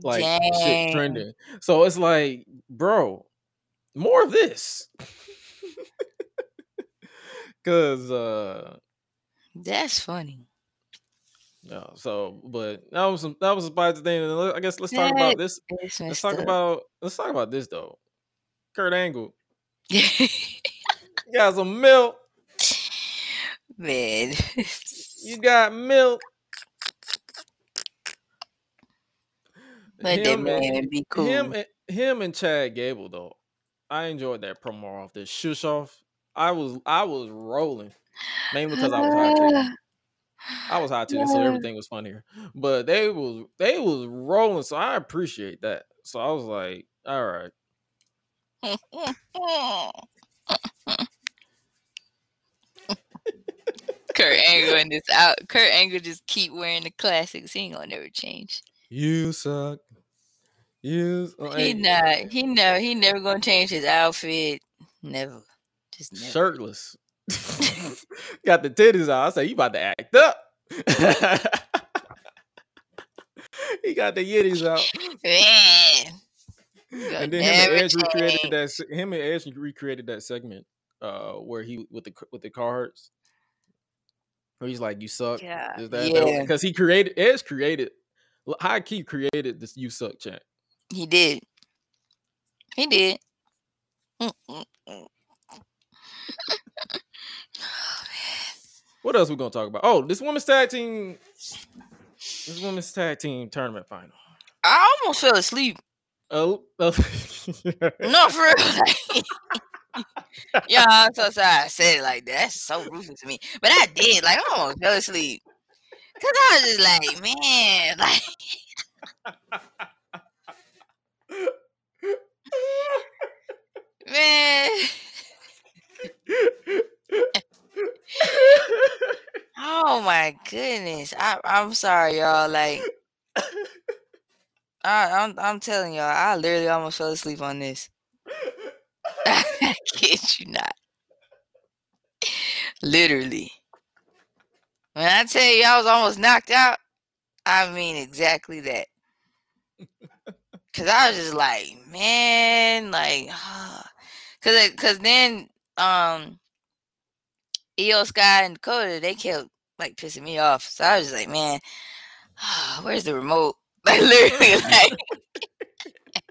[SPEAKER 4] like shit trending. So it's like, bro, more of this, [LAUGHS] because uh,
[SPEAKER 5] That's funny.
[SPEAKER 4] no. So, but that was some that was a spicy thing. and I guess let's talk about this. Let's talk
[SPEAKER 5] up.
[SPEAKER 4] about let's talk about this though. Kurt Angle [LAUGHS] you got some milk.
[SPEAKER 5] man.
[SPEAKER 4] You got milk. [LAUGHS]
[SPEAKER 5] Let that
[SPEAKER 4] Him and-
[SPEAKER 5] man be cool.
[SPEAKER 4] Him and him and Chad Gable though, I enjoyed that promo off the shush off. I was I was rolling, mainly [SIGHS] because I was high too. I was high too, so everything was funnier. But they was they was rolling, so I appreciate that. So I was like, all right, [LAUGHS]
[SPEAKER 5] Kurt Angle in this out. Kurt Angle just keep wearing the classics. He ain't gonna never change.
[SPEAKER 4] you suck. You oh,
[SPEAKER 5] He not. He never. He never gonna change his outfit. Never. Just never.
[SPEAKER 4] shirtless. [LAUGHS] got the titties out. I say you about to act up. [LAUGHS] he got the yitties out.
[SPEAKER 5] Man. [LAUGHS]
[SPEAKER 4] And then him and Edge recreated that. Him and Edge recreated that segment uh, where he with the with the cards, where he's like, "You suck."
[SPEAKER 5] Yeah.
[SPEAKER 4] Is that
[SPEAKER 5] yeah,
[SPEAKER 4] because he created Edge created high key created this "You suck" chant.
[SPEAKER 5] he did. He did. Mm, mm, mm.
[SPEAKER 4] What else we gonna talk about? Oh, this women's tag team, this women's tag team tournament final.
[SPEAKER 5] I almost fell asleep.
[SPEAKER 4] Oh, oh. [LAUGHS]
[SPEAKER 5] No, for real. yeah, I'm so sorry I said it like that. That's so ruthless to me. But I did. Like, I almost fell asleep. Because I was just like, man, [LAUGHS] like, man. [LAUGHS] Oh my goodness. I, I'm sorry, y'all. Like, I, I'm, I'm telling y'all, I literally almost fell asleep on this. [LAUGHS] I kid you not. Literally. When I tell you I was almost knocked out, I mean exactly that. Cause I was just like, man, like, [SIGHS] cause, cause then, um, Io Sky and Dakota, they kept like pissing me off. So I was just like, man, [SIGHS] where's the remote? [LAUGHS] Like literally, [LAUGHS] like. [LAUGHS]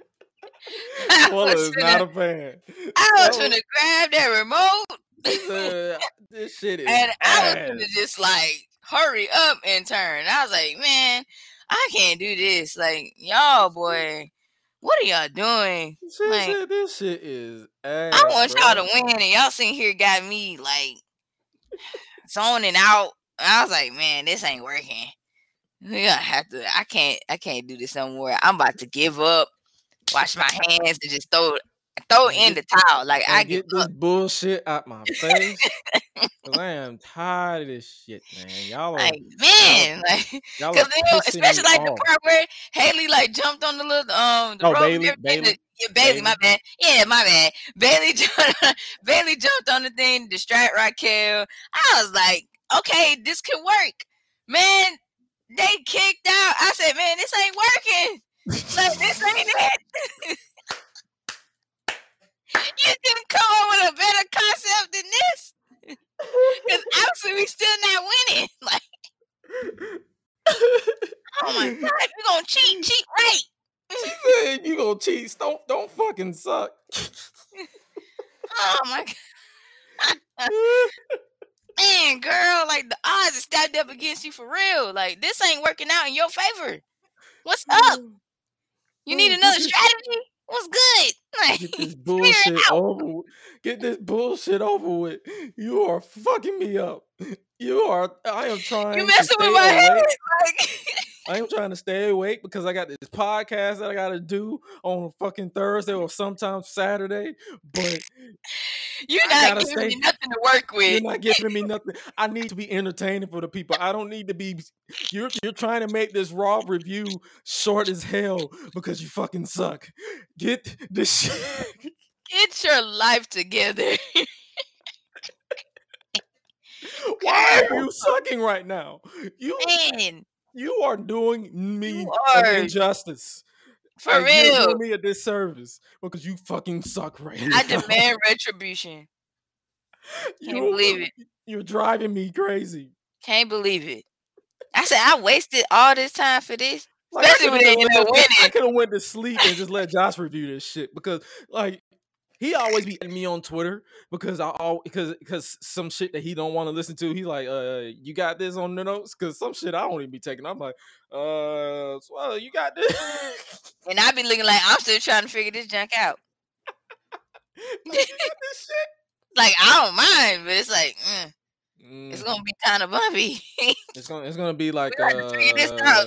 [SPEAKER 5] I
[SPEAKER 4] Walla
[SPEAKER 5] was
[SPEAKER 4] is not a fan.
[SPEAKER 5] I was
[SPEAKER 4] was-
[SPEAKER 5] gonna grab that remote.
[SPEAKER 4] Uh, this shit is
[SPEAKER 5] and I was
[SPEAKER 4] ass.
[SPEAKER 5] gonna just like hurry up and turn. I was like, man, I can't do this. Like, y'all, boy, what are y'all doing?
[SPEAKER 4] She
[SPEAKER 5] like-
[SPEAKER 4] said this shit is ass.
[SPEAKER 5] I want y'all to win, and y'all sitting here got me like zoning out. I was like, man, this ain't working. We gonna have to. I can't. I can't do this no more. I'm about to give up. Wash my hands and just throw throw in the towel. Like
[SPEAKER 4] And
[SPEAKER 5] I
[SPEAKER 4] get
[SPEAKER 5] give
[SPEAKER 4] this bullshit out my face. [LAUGHS] Cause I am tired of this shit, man. Y'all are,
[SPEAKER 5] Like man, like
[SPEAKER 4] y'all are
[SPEAKER 5] especially like the part where Haley like jumped on the little um the
[SPEAKER 4] Oh,
[SPEAKER 5] rope
[SPEAKER 4] Bayley-
[SPEAKER 5] Bayley- yeah, Bayley, my bad. Yeah, my bad. Bayley [LAUGHS] jumped, Bayley jumped on the thing, distract Raquel. I was like, okay, this could work, man. They kicked out. I said, man, this ain't working. Like this ain't it. [LAUGHS] you didn't come up with a better concept than this. Because obviously we still not winning. [LAUGHS] Like, oh my god, you gonna cheat, cheat right.
[SPEAKER 4] Man, you gonna cheat? Don't don't fucking suck. [LAUGHS]
[SPEAKER 5] Oh my god. [LAUGHS] Man, girl, like the odds are stacked up against you for real. Like this ain't working out in your favor. What's up? You need
[SPEAKER 4] Mm,
[SPEAKER 5] another strategy? What's good? Like,
[SPEAKER 4] Get this [LAUGHS] bullshit over. with. Get this bullshit over with. You are fucking me up. You are. I am trying.
[SPEAKER 5] You messing with my head? Like,
[SPEAKER 4] I am trying to stay awake because I got this podcast that I got to do on fucking Thursday or sometimes Saturday. But
[SPEAKER 5] you're not giving me
[SPEAKER 4] stay-
[SPEAKER 5] nothing to work with.
[SPEAKER 4] you're not giving me nothing. I need to be entertaining for the people. I don't need to be. You're you're trying to make this raw review short as hell because you fucking suck. Get this shit. [LAUGHS]
[SPEAKER 5] Get your life together.
[SPEAKER 4] Why are [LAUGHS] you sucking right now? You
[SPEAKER 5] Man,
[SPEAKER 4] you are doing me
[SPEAKER 5] You
[SPEAKER 4] an
[SPEAKER 5] are.
[SPEAKER 4] injustice.
[SPEAKER 5] for
[SPEAKER 4] And You're doing me a disservice because you fucking suck right now.
[SPEAKER 5] I [LAUGHS] demand retribution. Can't
[SPEAKER 4] You-
[SPEAKER 5] believe it.
[SPEAKER 4] You're driving me crazy.
[SPEAKER 5] Can't believe it. I said I wasted all this time for this.
[SPEAKER 4] Like, I
[SPEAKER 5] Especially when
[SPEAKER 4] coulda
[SPEAKER 5] they end up
[SPEAKER 4] went I could have went to sleep and just let Josh review this shit because like he always be at me on Twitter because I all because because some shit that he don't want to listen to. He's like, uh, you got this on the notes because some shit I don't even be taking. I'm like, uh, well, you got this.
[SPEAKER 5] And I be looking like I'm still trying to figure this junk out. [LAUGHS]
[SPEAKER 4] Like, this shit. [LAUGHS]
[SPEAKER 5] Like I don't mind, but it's like mm, it's
[SPEAKER 4] Mm,
[SPEAKER 5] gonna be kind of bumpy.
[SPEAKER 4] it's gonna it's gonna be [LAUGHS] like
[SPEAKER 5] gotta this
[SPEAKER 4] uh,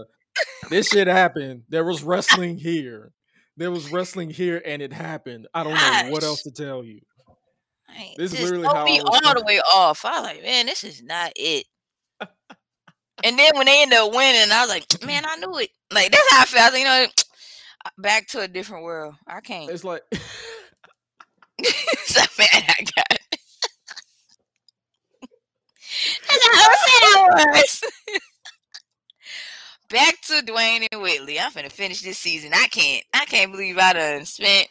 [SPEAKER 4] this shit happened. There was wrestling here. There was wrestling here, and it happened. I don't know what else to tell you.
[SPEAKER 5] Like,
[SPEAKER 4] This is literally how I
[SPEAKER 5] me
[SPEAKER 4] was
[SPEAKER 5] all the way off. I was like, man, this is not it. and then when they end up winning, I was like, man, I knew it. Like that's how I felt. I was like, you know, back to a different world. I can't.
[SPEAKER 4] It's like [LAUGHS]
[SPEAKER 5] so man, I got it. [LAUGHS] That's how I was. Back to Dwayne and Whitley. I'm finna finish this season. I can't. I can't believe I done spent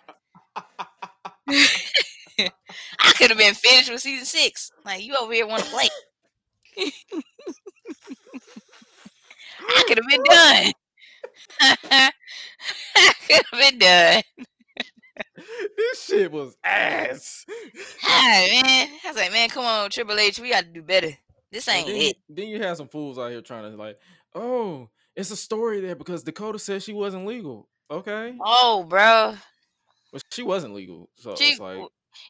[SPEAKER 5] [LAUGHS] I could have been finished with season six. Like you over here want to play. [LAUGHS] I could have been done. [LAUGHS] I could have been done.
[SPEAKER 4] this shit was ass.
[SPEAKER 5] Hi, man. I was like, man, come on, Triple H, we got to do better. This ain't
[SPEAKER 4] then,
[SPEAKER 5] it.
[SPEAKER 4] then you have some fools out here trying to like, oh, it's a story there because Dakota said she wasn't legal. Okay,
[SPEAKER 5] Oh, bro.
[SPEAKER 4] but she wasn't legal, so
[SPEAKER 5] She,
[SPEAKER 4] it's like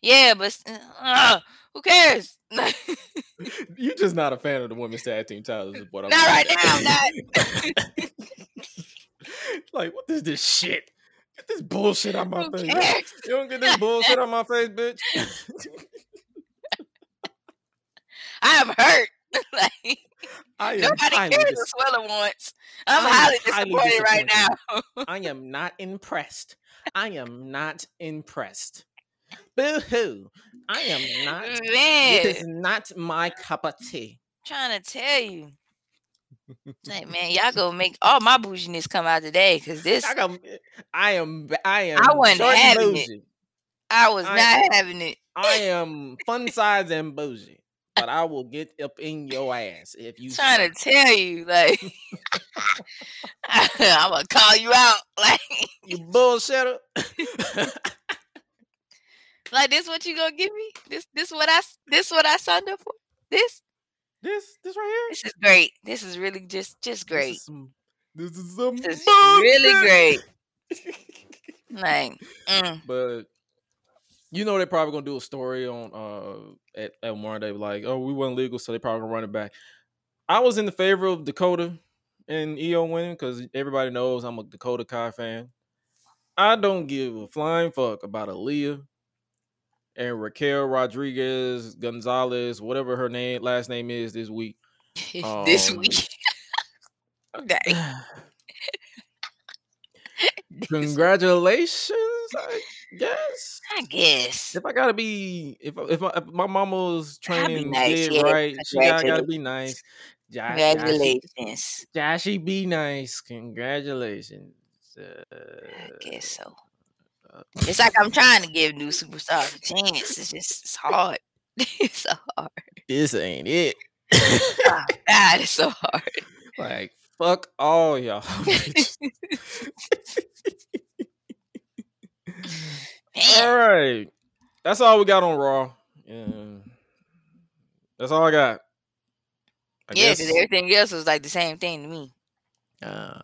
[SPEAKER 5] yeah, but uh, who cares? [LAUGHS] [LAUGHS]
[SPEAKER 4] you're just not a fan of the women's tag team titles. Is what I'm
[SPEAKER 5] right
[SPEAKER 4] saying.
[SPEAKER 5] now. Not. [LAUGHS]
[SPEAKER 4] like, what is this shit? Get this bullshit out my
[SPEAKER 5] Who
[SPEAKER 4] face.
[SPEAKER 5] cares?
[SPEAKER 4] You don't get this bullshit out my face, bitch.
[SPEAKER 5] I'm hurt. like [LAUGHS]
[SPEAKER 4] I am
[SPEAKER 5] nobody cares
[SPEAKER 4] dis-
[SPEAKER 5] what Suela wants. I'm
[SPEAKER 4] am
[SPEAKER 5] highly
[SPEAKER 4] highly
[SPEAKER 5] disappointed right now.
[SPEAKER 4] I am not impressed. I am not impressed. Boo hoo. I am not. [LAUGHS]
[SPEAKER 5] Man,
[SPEAKER 4] It is not my cup of tea.
[SPEAKER 5] I'm trying to tell you. [LAUGHS] Like, man, y'all go make all my bouginess come out today because this
[SPEAKER 4] I, got, I am. I am.
[SPEAKER 5] I wasn't having it. I was
[SPEAKER 4] I-
[SPEAKER 5] not having it.
[SPEAKER 4] I am fun size and bougie, but I will get up in your ass if you.
[SPEAKER 5] trying to tell you, like, [LAUGHS] I'm gonna call you out, [LAUGHS] like,
[SPEAKER 4] you bullshitter. [LAUGHS]
[SPEAKER 5] like this. What you gonna give me? This, this what I, this what I signed up for. This,
[SPEAKER 4] this, this right here.
[SPEAKER 5] this is great. This is really just, just great.
[SPEAKER 4] This is some. This is some.
[SPEAKER 5] This is really great. Like, mm,
[SPEAKER 4] but you know they're probably gonna do a story on uh at, at one day like oh we weren't legal so they probably gonna run it back i was in the favor of dakota and io winning because everybody knows i'm a dakota kai fan i don't give a flying fuck about Aliyah and raquel rodriguez gonzalez whatever her name last name is this week [LAUGHS]
[SPEAKER 5] this
[SPEAKER 4] Um,
[SPEAKER 5] week. [LAUGHS] okay. [SIGHS]
[SPEAKER 4] congratulations i guess
[SPEAKER 5] I guess.
[SPEAKER 4] if I gotta be, if if, my if my mama's training
[SPEAKER 5] nice,
[SPEAKER 4] did
[SPEAKER 5] yeah,
[SPEAKER 4] right, she gotta, gotta be nice. Josh, Joshy,
[SPEAKER 5] Congratulations.
[SPEAKER 4] Joshy, be nice. Congratulations. Uh,
[SPEAKER 5] I guess so. It's like I'm trying to give new superstars a chance. It's just it's hard. [LAUGHS] it's so hard.
[SPEAKER 4] this ain't it.
[SPEAKER 5] Oh, [LAUGHS] God, it's so hard.
[SPEAKER 4] like fuck all y'all. [LAUGHS] all right, that's all we got on Raw. Yeah. That's all I got. I
[SPEAKER 5] yeah, because everything else was like the same thing to me.
[SPEAKER 4] Uh,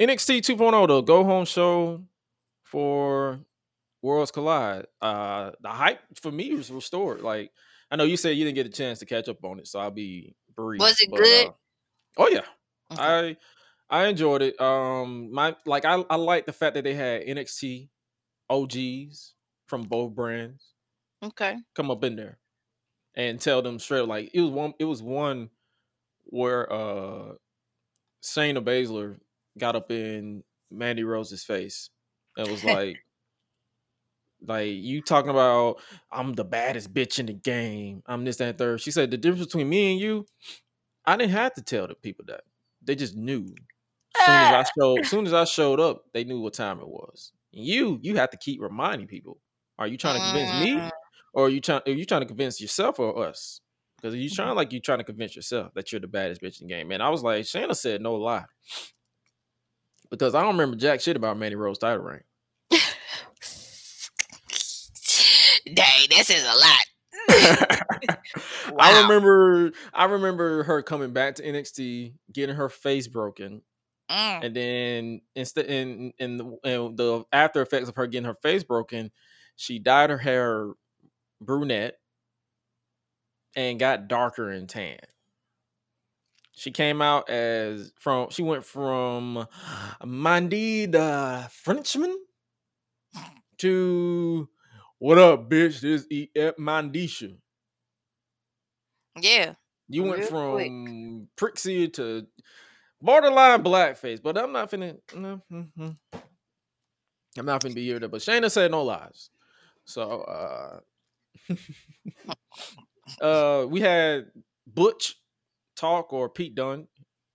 [SPEAKER 4] NXT 2.0, the go home show for Worlds Collide. Uh, the hype for me was restored. Like, I know you said you didn't get a chance to catch up on it, so I'll be brief.
[SPEAKER 5] Was it
[SPEAKER 4] but,
[SPEAKER 5] good?
[SPEAKER 4] uh, oh yeah,
[SPEAKER 5] Okay.
[SPEAKER 4] I I enjoyed it. Um, my like I I like the fact that they had NXT OGs from both brands
[SPEAKER 5] Okay.
[SPEAKER 4] come up in there and tell them straight like it was one it was one where uh Shayna Baszler got up in Mandy Rose's face and was [LAUGHS] like like you talking about I'm the baddest bitch in the game. I'm this, that, and third. She said the difference between me and you, I didn't have to tell the people that. They just knew. Soon as I showed as soon as I showed up, they knew what time it was. You you have to keep reminding people. Are you trying to convince me?
[SPEAKER 5] Mm,
[SPEAKER 4] or are you trying are you trying to convince yourself or us? Because you
[SPEAKER 5] Mm-hmm.
[SPEAKER 4] trying like you trying to convince yourself that you're the baddest bitch in the game. Man, I was like, Shayna said no lie. Because I don't remember jack shit about Mandy Rose title reign. [LAUGHS]
[SPEAKER 5] Dang, this is a lot. [LAUGHS]
[SPEAKER 4] I remember I remember her coming back to NXT, getting her face broken,
[SPEAKER 5] Mm,
[SPEAKER 4] and then instead in in the, in the after effects of her getting her face broken, she dyed her hair brunette and got darker and tan. She came out as from she went from Mandy the Frenchman to what up, bitch? This is Mandisha.
[SPEAKER 5] yeah.
[SPEAKER 4] You went
[SPEAKER 5] Real quick.
[SPEAKER 4] from Prixie to borderline blackface, but I'm not finna. No, mhm. I'm not finna be here. But Shayna said no lies. So, uh, [LAUGHS] uh, we had Butch talk or Pete Dunne.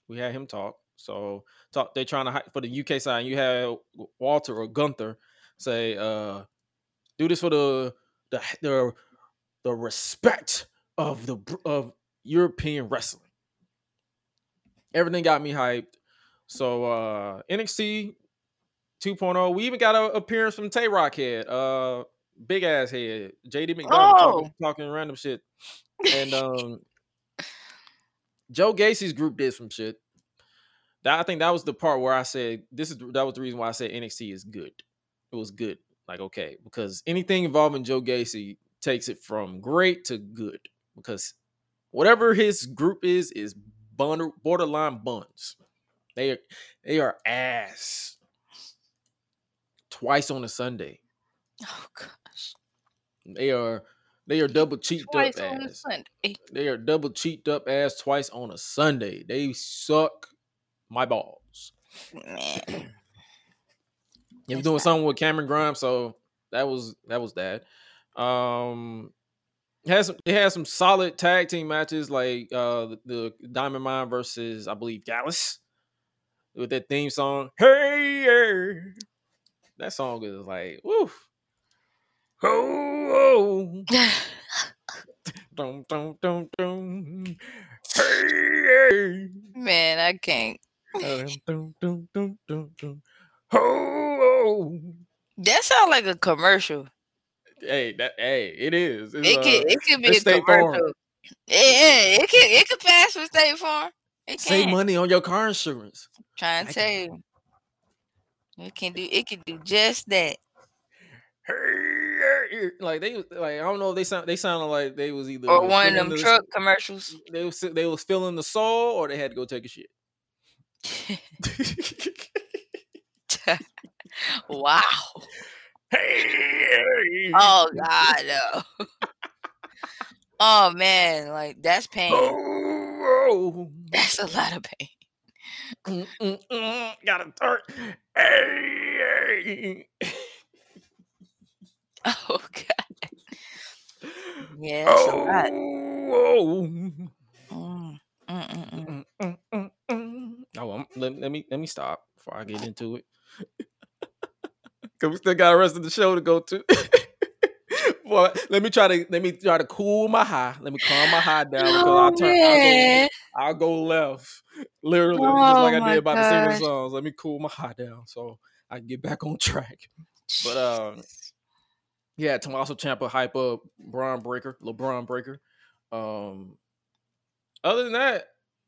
[SPEAKER 4] We had him talk. So, talk. They're trying to hype for the UK side. You had Walter or Gunther say, uh, "Do this for the the the the respect of the of European wrestling. Everything got me hyped. So uh NXT 2.0. oh, We even got an appearance from Tay Rockhead, uh big ass head, JD McDonagh talking, talking random shit. And [LAUGHS] um Joe Gacy's group did some shit. That I think that was the part where I said this is that was the reason why I said NXT is good. It was good. Like okay, because anything involving Joe Gacy takes it from great to good because whatever his group is is borderline buns. They are they are ass. Twice on a Sunday.
[SPEAKER 5] Oh gosh.
[SPEAKER 4] They are they are double cheeked
[SPEAKER 5] Twice
[SPEAKER 4] up ass.
[SPEAKER 5] Sunday.
[SPEAKER 4] They are double cheeked up ass twice on a Sunday. They suck my balls. He was doing something with Cameron Grimes, so that was that was that. Um has some, it has some solid tag team matches like uh the, the Diamond Mine versus I believe Gallus with that theme song. Hey, yeah. that song is like woo. Oh, oh. [LAUGHS] Dum, dum, dum, dum. Hey,
[SPEAKER 5] Man, I can't.
[SPEAKER 4] yeah. Dum, dum, dum, dum, dum. Oh, oh.
[SPEAKER 5] That sounds like a commercial.
[SPEAKER 4] Hey, that hey, it is. It's,
[SPEAKER 5] It
[SPEAKER 4] uh,
[SPEAKER 5] could it could be a
[SPEAKER 4] State Farm.
[SPEAKER 5] commercial. Yeah, yeah, it could it could pass for State Farm. It can
[SPEAKER 4] save
[SPEAKER 5] can.
[SPEAKER 4] money on your car insurance.
[SPEAKER 5] Trying
[SPEAKER 4] I
[SPEAKER 5] to tell you. It can do it can do just that.
[SPEAKER 4] Hey, [LAUGHS] like they like I don't know if they sound they sounded like they was either
[SPEAKER 5] Or one of them
[SPEAKER 4] the-
[SPEAKER 5] truck commercials. [LAUGHS]
[SPEAKER 4] They was they was feeling the soul or they had to go take a shit. [LAUGHS]
[SPEAKER 5] wow.
[SPEAKER 4] Hey,
[SPEAKER 5] Oh God, no. [LAUGHS] oh man, like that's pain.
[SPEAKER 4] oh,
[SPEAKER 5] That's a lot of pain.
[SPEAKER 4] mm, mm, mm, got a start. Hey, hey. [LAUGHS]
[SPEAKER 5] Oh God. Yeah, that's a lot.
[SPEAKER 4] Oh,
[SPEAKER 5] mm, mm, mm.
[SPEAKER 4] Oh, I'm, let, let me let me stop before I get into it. Cause we still got the rest of the show to go to. [LAUGHS] well, let me try to let me try to cool my high. Let me calm my high down
[SPEAKER 5] Oh,
[SPEAKER 4] I'll turn. I'll go, I'll go left, literally, just
[SPEAKER 5] Oh,
[SPEAKER 4] like I did about the singing songs. Let me cool my high down so I can get back on [LAUGHS] track. But um, yeah, Tommaso Ciampa hype up Bron Breakker, LeBron Breaker. Um, other than that,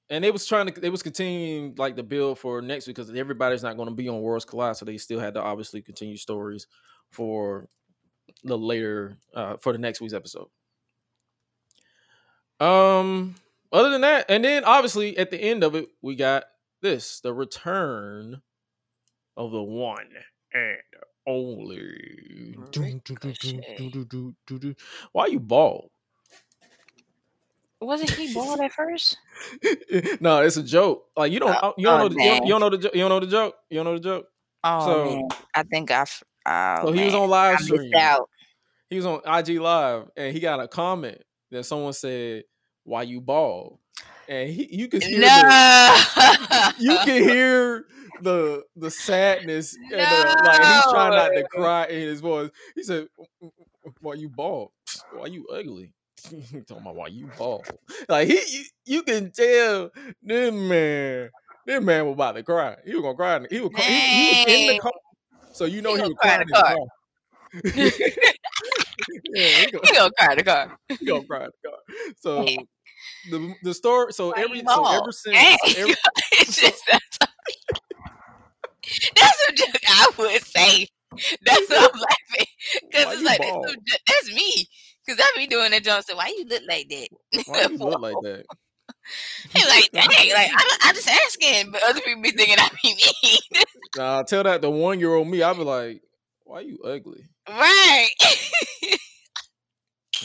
[SPEAKER 4] and they was trying to, they was continuing like the build for next week because everybody's not going to be on Worlds Collide, so they still had to obviously continue stories for the later uh for the next week's episode. Um, other than that, and then obviously at the end of it, we got this the return of the one and only. Why you bald?
[SPEAKER 5] Wasn't he [LAUGHS] bald at first?
[SPEAKER 4] no, it's a joke. Like you don't,
[SPEAKER 5] Oh, uh,
[SPEAKER 4] you don't
[SPEAKER 5] oh,
[SPEAKER 4] know, the, you, don't, you don't know the, jo- you don't know the joke. You don't know the joke.
[SPEAKER 5] Oh
[SPEAKER 4] So-
[SPEAKER 5] man, I think I. f- Oh,
[SPEAKER 4] So he was on live stream.
[SPEAKER 5] out.
[SPEAKER 4] He was on IG live, and he got a comment that someone said, "Why you bald?" And he, you could hear the, you can hear the the sadness [LAUGHS] and the, like he's trying not to cry in his voice. He said, "Why you bald? Why you ugly?" He [LAUGHS] talking about why you oh, bald. Like he, you, you can tell this man, this man was about to cry. He was gonna cry. He was, cry- he, he was in the car, so you know
[SPEAKER 5] He
[SPEAKER 4] he, was crying
[SPEAKER 5] in the car. [LAUGHS]
[SPEAKER 4] yeah, he gonna, [LAUGHS]
[SPEAKER 5] he gonna cry in the car.
[SPEAKER 4] he gonna cry in the car. So the the story. So
[SPEAKER 5] Why
[SPEAKER 4] every so ever since every,
[SPEAKER 5] It's just that's, that's a joke I would say. That's what I'm laughing because it's like that's, that's me. Because I be doing that joke. So why you look like that?
[SPEAKER 4] why you [LAUGHS] look like that? [LAUGHS]
[SPEAKER 5] He like, [LAUGHS] dang, like I, I just asking, but other people be thinking I be mean.
[SPEAKER 4] Nah, tell that the one year old me, I'd be like, why you ugly?
[SPEAKER 5] right.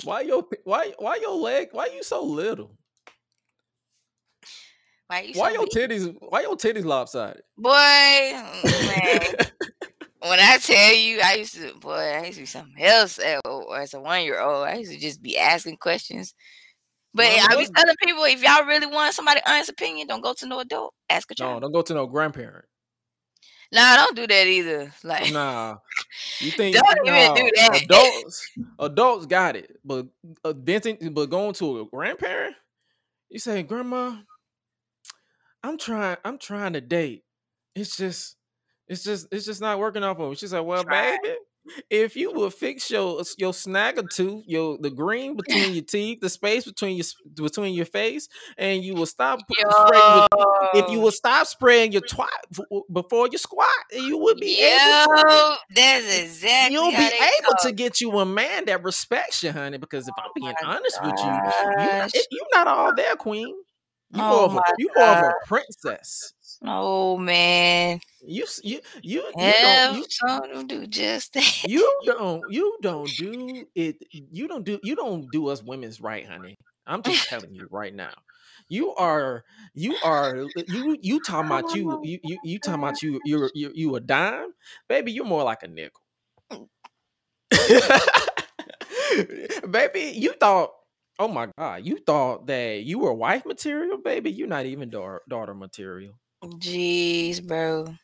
[SPEAKER 4] Why your why why your leg? Why you so little?
[SPEAKER 5] why you
[SPEAKER 4] Why
[SPEAKER 5] so
[SPEAKER 4] your
[SPEAKER 5] big?
[SPEAKER 4] titties? Why your titties lopsided?
[SPEAKER 5] boy? Mm, When I tell you, I used to, boy, I used to be something else as, as a one year old. I used to just be asking questions. But
[SPEAKER 4] Well,
[SPEAKER 5] I
[SPEAKER 4] was
[SPEAKER 5] telling people, if y'all really want somebody honest opinion, don't go to no adult. Ask a child.
[SPEAKER 4] no, don't go to no grandparent.
[SPEAKER 5] Nah, don't do that either. Like,
[SPEAKER 4] Nah, you [LAUGHS] think
[SPEAKER 5] Don't even do that.
[SPEAKER 4] adults adults got it, but uh, but going to a grandparent, you say, Grandma, I'm trying, I'm trying to date. It's just, it's just, it's just not working out for me. She's like, Well,
[SPEAKER 5] Try.
[SPEAKER 4] baby, if you will fix your your snagger tooth, your the green [LAUGHS] between your teeth, the space between your between your face, and you will stop spreading your if you will stop spraying your twat before you squat, you would be able to,
[SPEAKER 5] that's exactly
[SPEAKER 4] you'll be able to get you a man that respects you, honey. Because if oh I'm
[SPEAKER 5] Oh
[SPEAKER 4] being
[SPEAKER 5] my
[SPEAKER 4] honest with you, you not,
[SPEAKER 5] gosh.
[SPEAKER 4] you not all there, queen. You more
[SPEAKER 5] Oh
[SPEAKER 4] of a you more of a princess.
[SPEAKER 5] Oh man.
[SPEAKER 4] You you you you don't you
[SPEAKER 5] some do just [LAUGHS] that.
[SPEAKER 4] you don't you don't do it. You don't do you don't do us women's right, honey. I'm [LAUGHS] just telling you right now. You are you are uh, you you talking about you you you, you talking about you you're you you a dime, baby. You're more like a nickel. Mm. [LAUGHS] baby, you thought, oh my god, you thought that you were wife material, baby. You're not even daughter, daughter material.
[SPEAKER 5] Jeez, bro.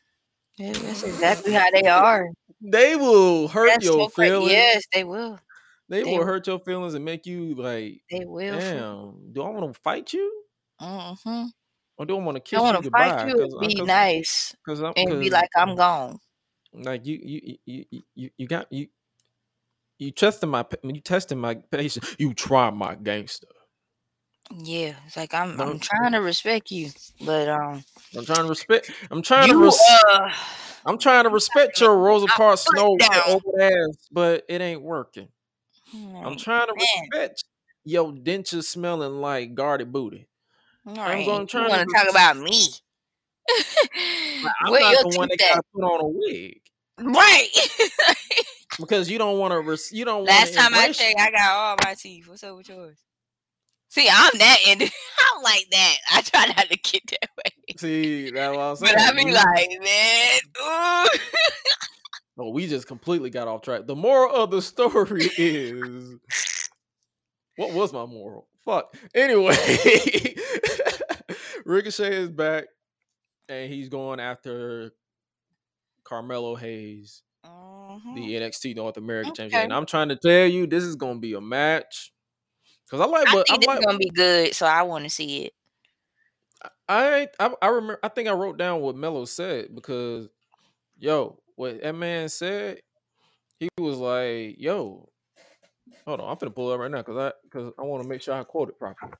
[SPEAKER 5] Yeah, That's exactly how they [LAUGHS] are.
[SPEAKER 4] They will hurt
[SPEAKER 5] That's
[SPEAKER 4] your
[SPEAKER 5] so
[SPEAKER 4] feelings.
[SPEAKER 5] Yes, they will.
[SPEAKER 4] They
[SPEAKER 5] They
[SPEAKER 4] will
[SPEAKER 5] will.
[SPEAKER 4] hurt your feelings and make you like,
[SPEAKER 5] They will.
[SPEAKER 4] damn, do I want to fight you?
[SPEAKER 5] Mm-hmm.
[SPEAKER 4] Or do I want to
[SPEAKER 5] I
[SPEAKER 4] kiss
[SPEAKER 5] want
[SPEAKER 4] you
[SPEAKER 5] to
[SPEAKER 4] goodbye?
[SPEAKER 5] fight you and be
[SPEAKER 4] cause,
[SPEAKER 5] nice
[SPEAKER 4] cause I'm,
[SPEAKER 5] and be like, I'm gone.
[SPEAKER 4] like you, you, you, you, you, you got you, you testing my, you testing my patience. You try my gangster.
[SPEAKER 5] Yeah, it's like I'm. I'm trying to respect you, but um,
[SPEAKER 4] I'm trying to respect. I'm trying to
[SPEAKER 5] you
[SPEAKER 4] res-
[SPEAKER 5] uh,
[SPEAKER 4] I'm trying to respect your Rosa Parks Snow over ass, but it ain't working. I'm trying to
[SPEAKER 5] man.
[SPEAKER 4] respect your denture smelling like guarded booty. I'm
[SPEAKER 5] you
[SPEAKER 4] trying to
[SPEAKER 5] want to talk about me?
[SPEAKER 4] I'm
[SPEAKER 5] Where
[SPEAKER 4] not the one that got to put on a wig
[SPEAKER 5] Right.
[SPEAKER 4] because you don't want to. Res- you don't
[SPEAKER 5] Last time I checked, I got all my teeth. What's up with yours? See, I'm that end. [LAUGHS] I'm like that. I try not to get that way.
[SPEAKER 4] See, that's what I'm saying.
[SPEAKER 5] But I be like, man, ooh. [LAUGHS]
[SPEAKER 4] oh, we just completely got off track. The moral of the [LAUGHS] story is, what was my moral? Fuck. Anyway, Ricochet is back, and he's going after Carmelo Hayes.
[SPEAKER 5] Mhm.
[SPEAKER 4] the NXT North American
[SPEAKER 5] Okay.
[SPEAKER 4] champion. And I'm trying to tell you, this is gonna be a match. Cause I like
[SPEAKER 5] I
[SPEAKER 4] what I
[SPEAKER 5] think this
[SPEAKER 4] like.
[SPEAKER 5] gonna be good, so I want to see it.
[SPEAKER 4] I, I I remember. I think I wrote down what Melo said because, yo, what that man said, he was like, yo, hold on, I'm gonna pull it up right now because I because I want to make sure I quote it properly.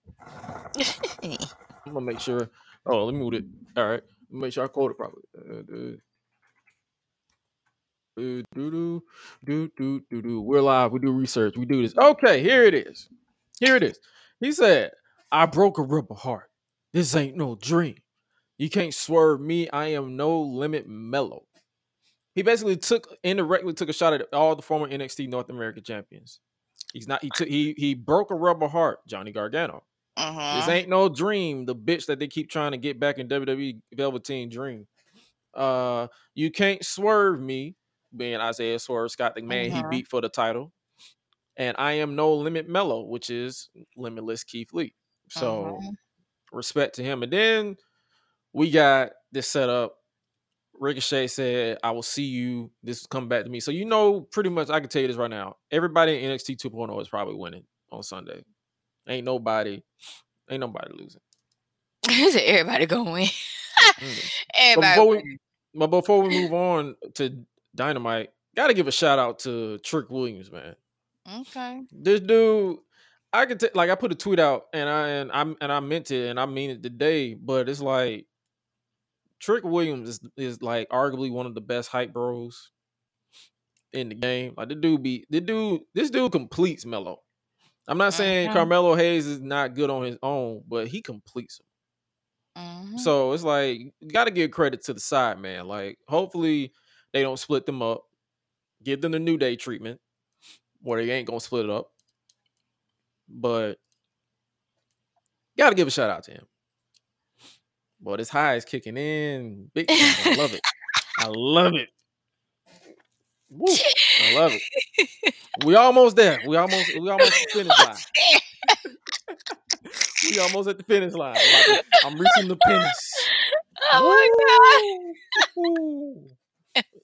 [SPEAKER 4] [LAUGHS] I'm gonna make sure. Oh, let me move it. All right, make sure I quote it properly. Uh, do do do do do do. We're live. We do research. We do this. Okay, here it is. Here it is. He said, "I broke a rubber heart. This ain't no dream. You can't swerve me. I am no limit Melo." He basically took indirectly took a shot at all the former NXT North American champions. He's not. He took. He he broke a rubber heart. Johnny Gargano. This
[SPEAKER 5] Mhm.
[SPEAKER 4] ain't no dream. The bitch that they keep trying to get back in WWE Velveteen Dream. Uh, you can't swerve me, being Isaiah Swerve Scott, the man he
[SPEAKER 5] Mhm.
[SPEAKER 4] beat for the title. And I am no limit Melo, which is limitless Keith Lee. So
[SPEAKER 5] Mhm.
[SPEAKER 4] respect to him. And then we got this set up. Ricochet said, I will see you. This come back to me. So you know, pretty much I can tell you this right now. Everybody in NXT 2.0 is probably winning on Sunday. Ain't nobody, ain't nobody losing. [LAUGHS]
[SPEAKER 5] Everybody gonna win.
[SPEAKER 4] Mm. [LAUGHS]
[SPEAKER 5] everybody.
[SPEAKER 4] before we- But before we move on to Dynamite, gotta give a shout out to Trick Williams, man.
[SPEAKER 5] Okay.
[SPEAKER 4] This dude, I could t- like I put a tweet out and I and I and I meant it and I mean it today, but it's like Trick Williams is is like arguably one of the best hype bros in the game. Like the dude be the dude, this dude completes Melo. I'm not saying
[SPEAKER 5] Mhm.
[SPEAKER 4] Carmelo Hayes is not good on his own, but he completes him.
[SPEAKER 5] Mhm.
[SPEAKER 4] So it's like you gotta give credit to the side, man. Like, hopefully they don't split them up. Give them the new day treatment, where they ain't gonna split it up. But gotta give a shout out to him. Boy, this high is kicking in. Big. [LAUGHS] I love it. I love it. Woo, I love it. We almost there. We almost we almost at the finish line. [LAUGHS] We almost at the finish line. I'm, I'm reaching the finish.
[SPEAKER 5] oh
[SPEAKER 4] Woo.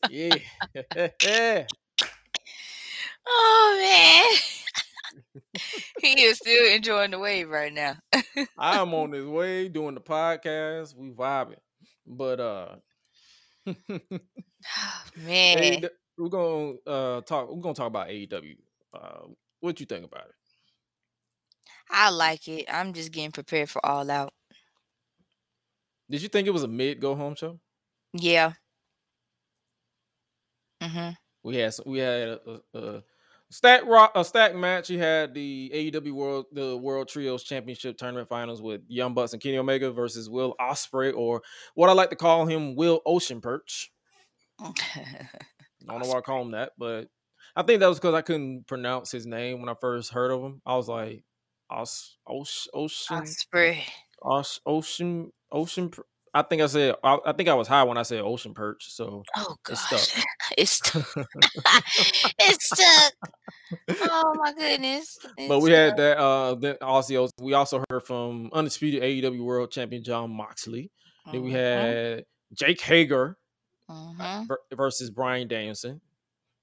[SPEAKER 4] Yeah.
[SPEAKER 5] my god. [LAUGHS] Oh man. [LAUGHS] he is still enjoying the wave right now.
[SPEAKER 4] I'm [LAUGHS] on this way doing the podcast. We vibing. But uh [LAUGHS]
[SPEAKER 5] man.
[SPEAKER 4] AEW we're gonna uh talk we're gonna talk about AEW. Uh what you think about it?
[SPEAKER 5] I like it. I'm just getting prepared for all out.
[SPEAKER 4] Did you think it was a mid go home show?
[SPEAKER 5] Yeah. Mm-hmm.
[SPEAKER 4] We had some, we had a, a, a stack rock a stack match. He had the AEW World the World Trios Championship Tournament Finals with Young Bucks and Kenny Omega versus Will Ospreay or what I like to call him Will Ocean Perch. I [LAUGHS] don't know why I call him that, but I think that was because I couldn't pronounce his name when I first heard of him. I was like, Os, Ocean, Ocean,
[SPEAKER 5] Ospreay.
[SPEAKER 4] Os, Ocean, Ocean. I think I said, I, I think I was high when I said Ocean Perch. So
[SPEAKER 5] Oh
[SPEAKER 4] It's
[SPEAKER 5] gosh.
[SPEAKER 4] stuck. [LAUGHS]
[SPEAKER 5] It's stuck. [LAUGHS] [LAUGHS] it's stuck. Oh my goodness.
[SPEAKER 4] but
[SPEAKER 5] It's
[SPEAKER 4] we had that. Uh, then also we also heard from undisputed AEW World Champion Jon Moxley. Then we
[SPEAKER 5] Mhm,
[SPEAKER 4] had Jake Hager
[SPEAKER 5] mhm.
[SPEAKER 4] versus Bryan Danielson.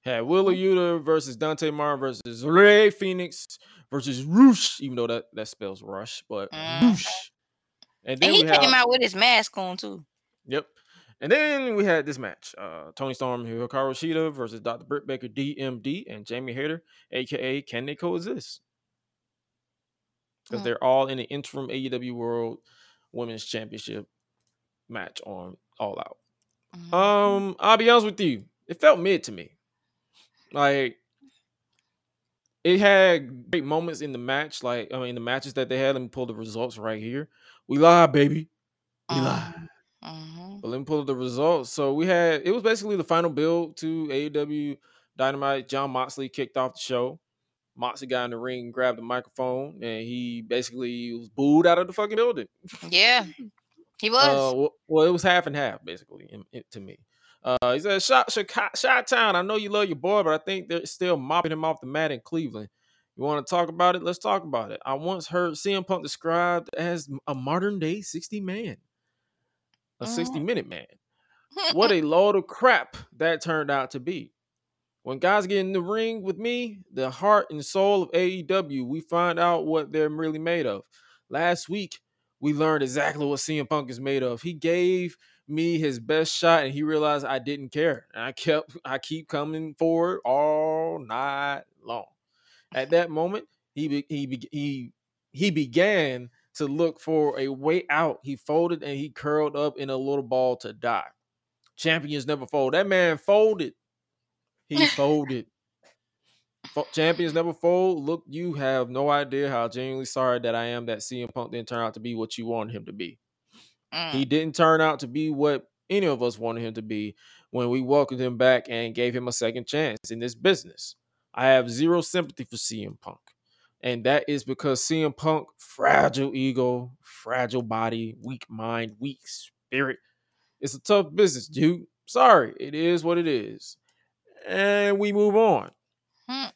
[SPEAKER 4] Had Wheeler Yuta versus Dante Martin versus Rey Fenix versus Roosh, even though that, that spells rush, but
[SPEAKER 5] Mhm.
[SPEAKER 4] Roosh. And then
[SPEAKER 5] And he came
[SPEAKER 4] have
[SPEAKER 5] out with his mask on too.
[SPEAKER 4] yep. And then we had this match: uh, Toni Storm, Hikaru Shida versus Dr. Britt Baker, DMD, and Jamie Hayter, aka Can They Coexist? Because
[SPEAKER 5] Mm.
[SPEAKER 4] they're all in the interim AEW World Women's Championship match on All Out.
[SPEAKER 5] Mhm.
[SPEAKER 4] Um, I'll be honest with you. It felt mid to me. Like it had great moments in the match. Like I mean, the matches that they had. Let me pull the results right here. We live, baby. We live.
[SPEAKER 5] Mhm.
[SPEAKER 4] But let me pull up the results. So we had it was basically the final build to AEW Dynamite. Jon Moxley kicked off the show. Moxley got in the ring, grabbed the microphone, and he basically was booed out of the fucking building.
[SPEAKER 5] Yeah. He [LAUGHS] was.
[SPEAKER 4] Uh, well, well, it was half and half basically in, in- to me. Uh, he said, "Shot, shot, shot town. I know you love your boy, but I think they're still mopping him off the mat in Cleveland. You want to talk about it? Let's talk about it. I once heard CM Punk described as a modern day 60 man, a 60 mm-hmm. minute man. What [LAUGHS] a load of crap that turned out to be. When guys get in the ring with me, the heart and soul of AEW, we find out what they're really made of. Last week, we learned exactly what CM Punk is made of. He gave me his best shot and he realized I didn't care. And I kept I keep coming forward all night long. At that moment, he be, he he he began to look for a way out. He folded and he curled up in a little ball to die. Champions never fold. That man folded. He [LAUGHS] folded. Champions never fold. Look, you have no idea how genuinely sorry that I am that CM Punk didn't turn out to be what you wanted him to be.
[SPEAKER 5] Mm.
[SPEAKER 4] He didn't turn out to be what any of us wanted him to be when we welcomed him back and gave him a second chance in this business. I have zero sympathy for CM Punk. And that is because CM Punk, fragile ego, fragile body, weak mind, weak spirit. It's a tough business, dude. Sorry, it is what it is. And we move on.
[SPEAKER 5] Hmm.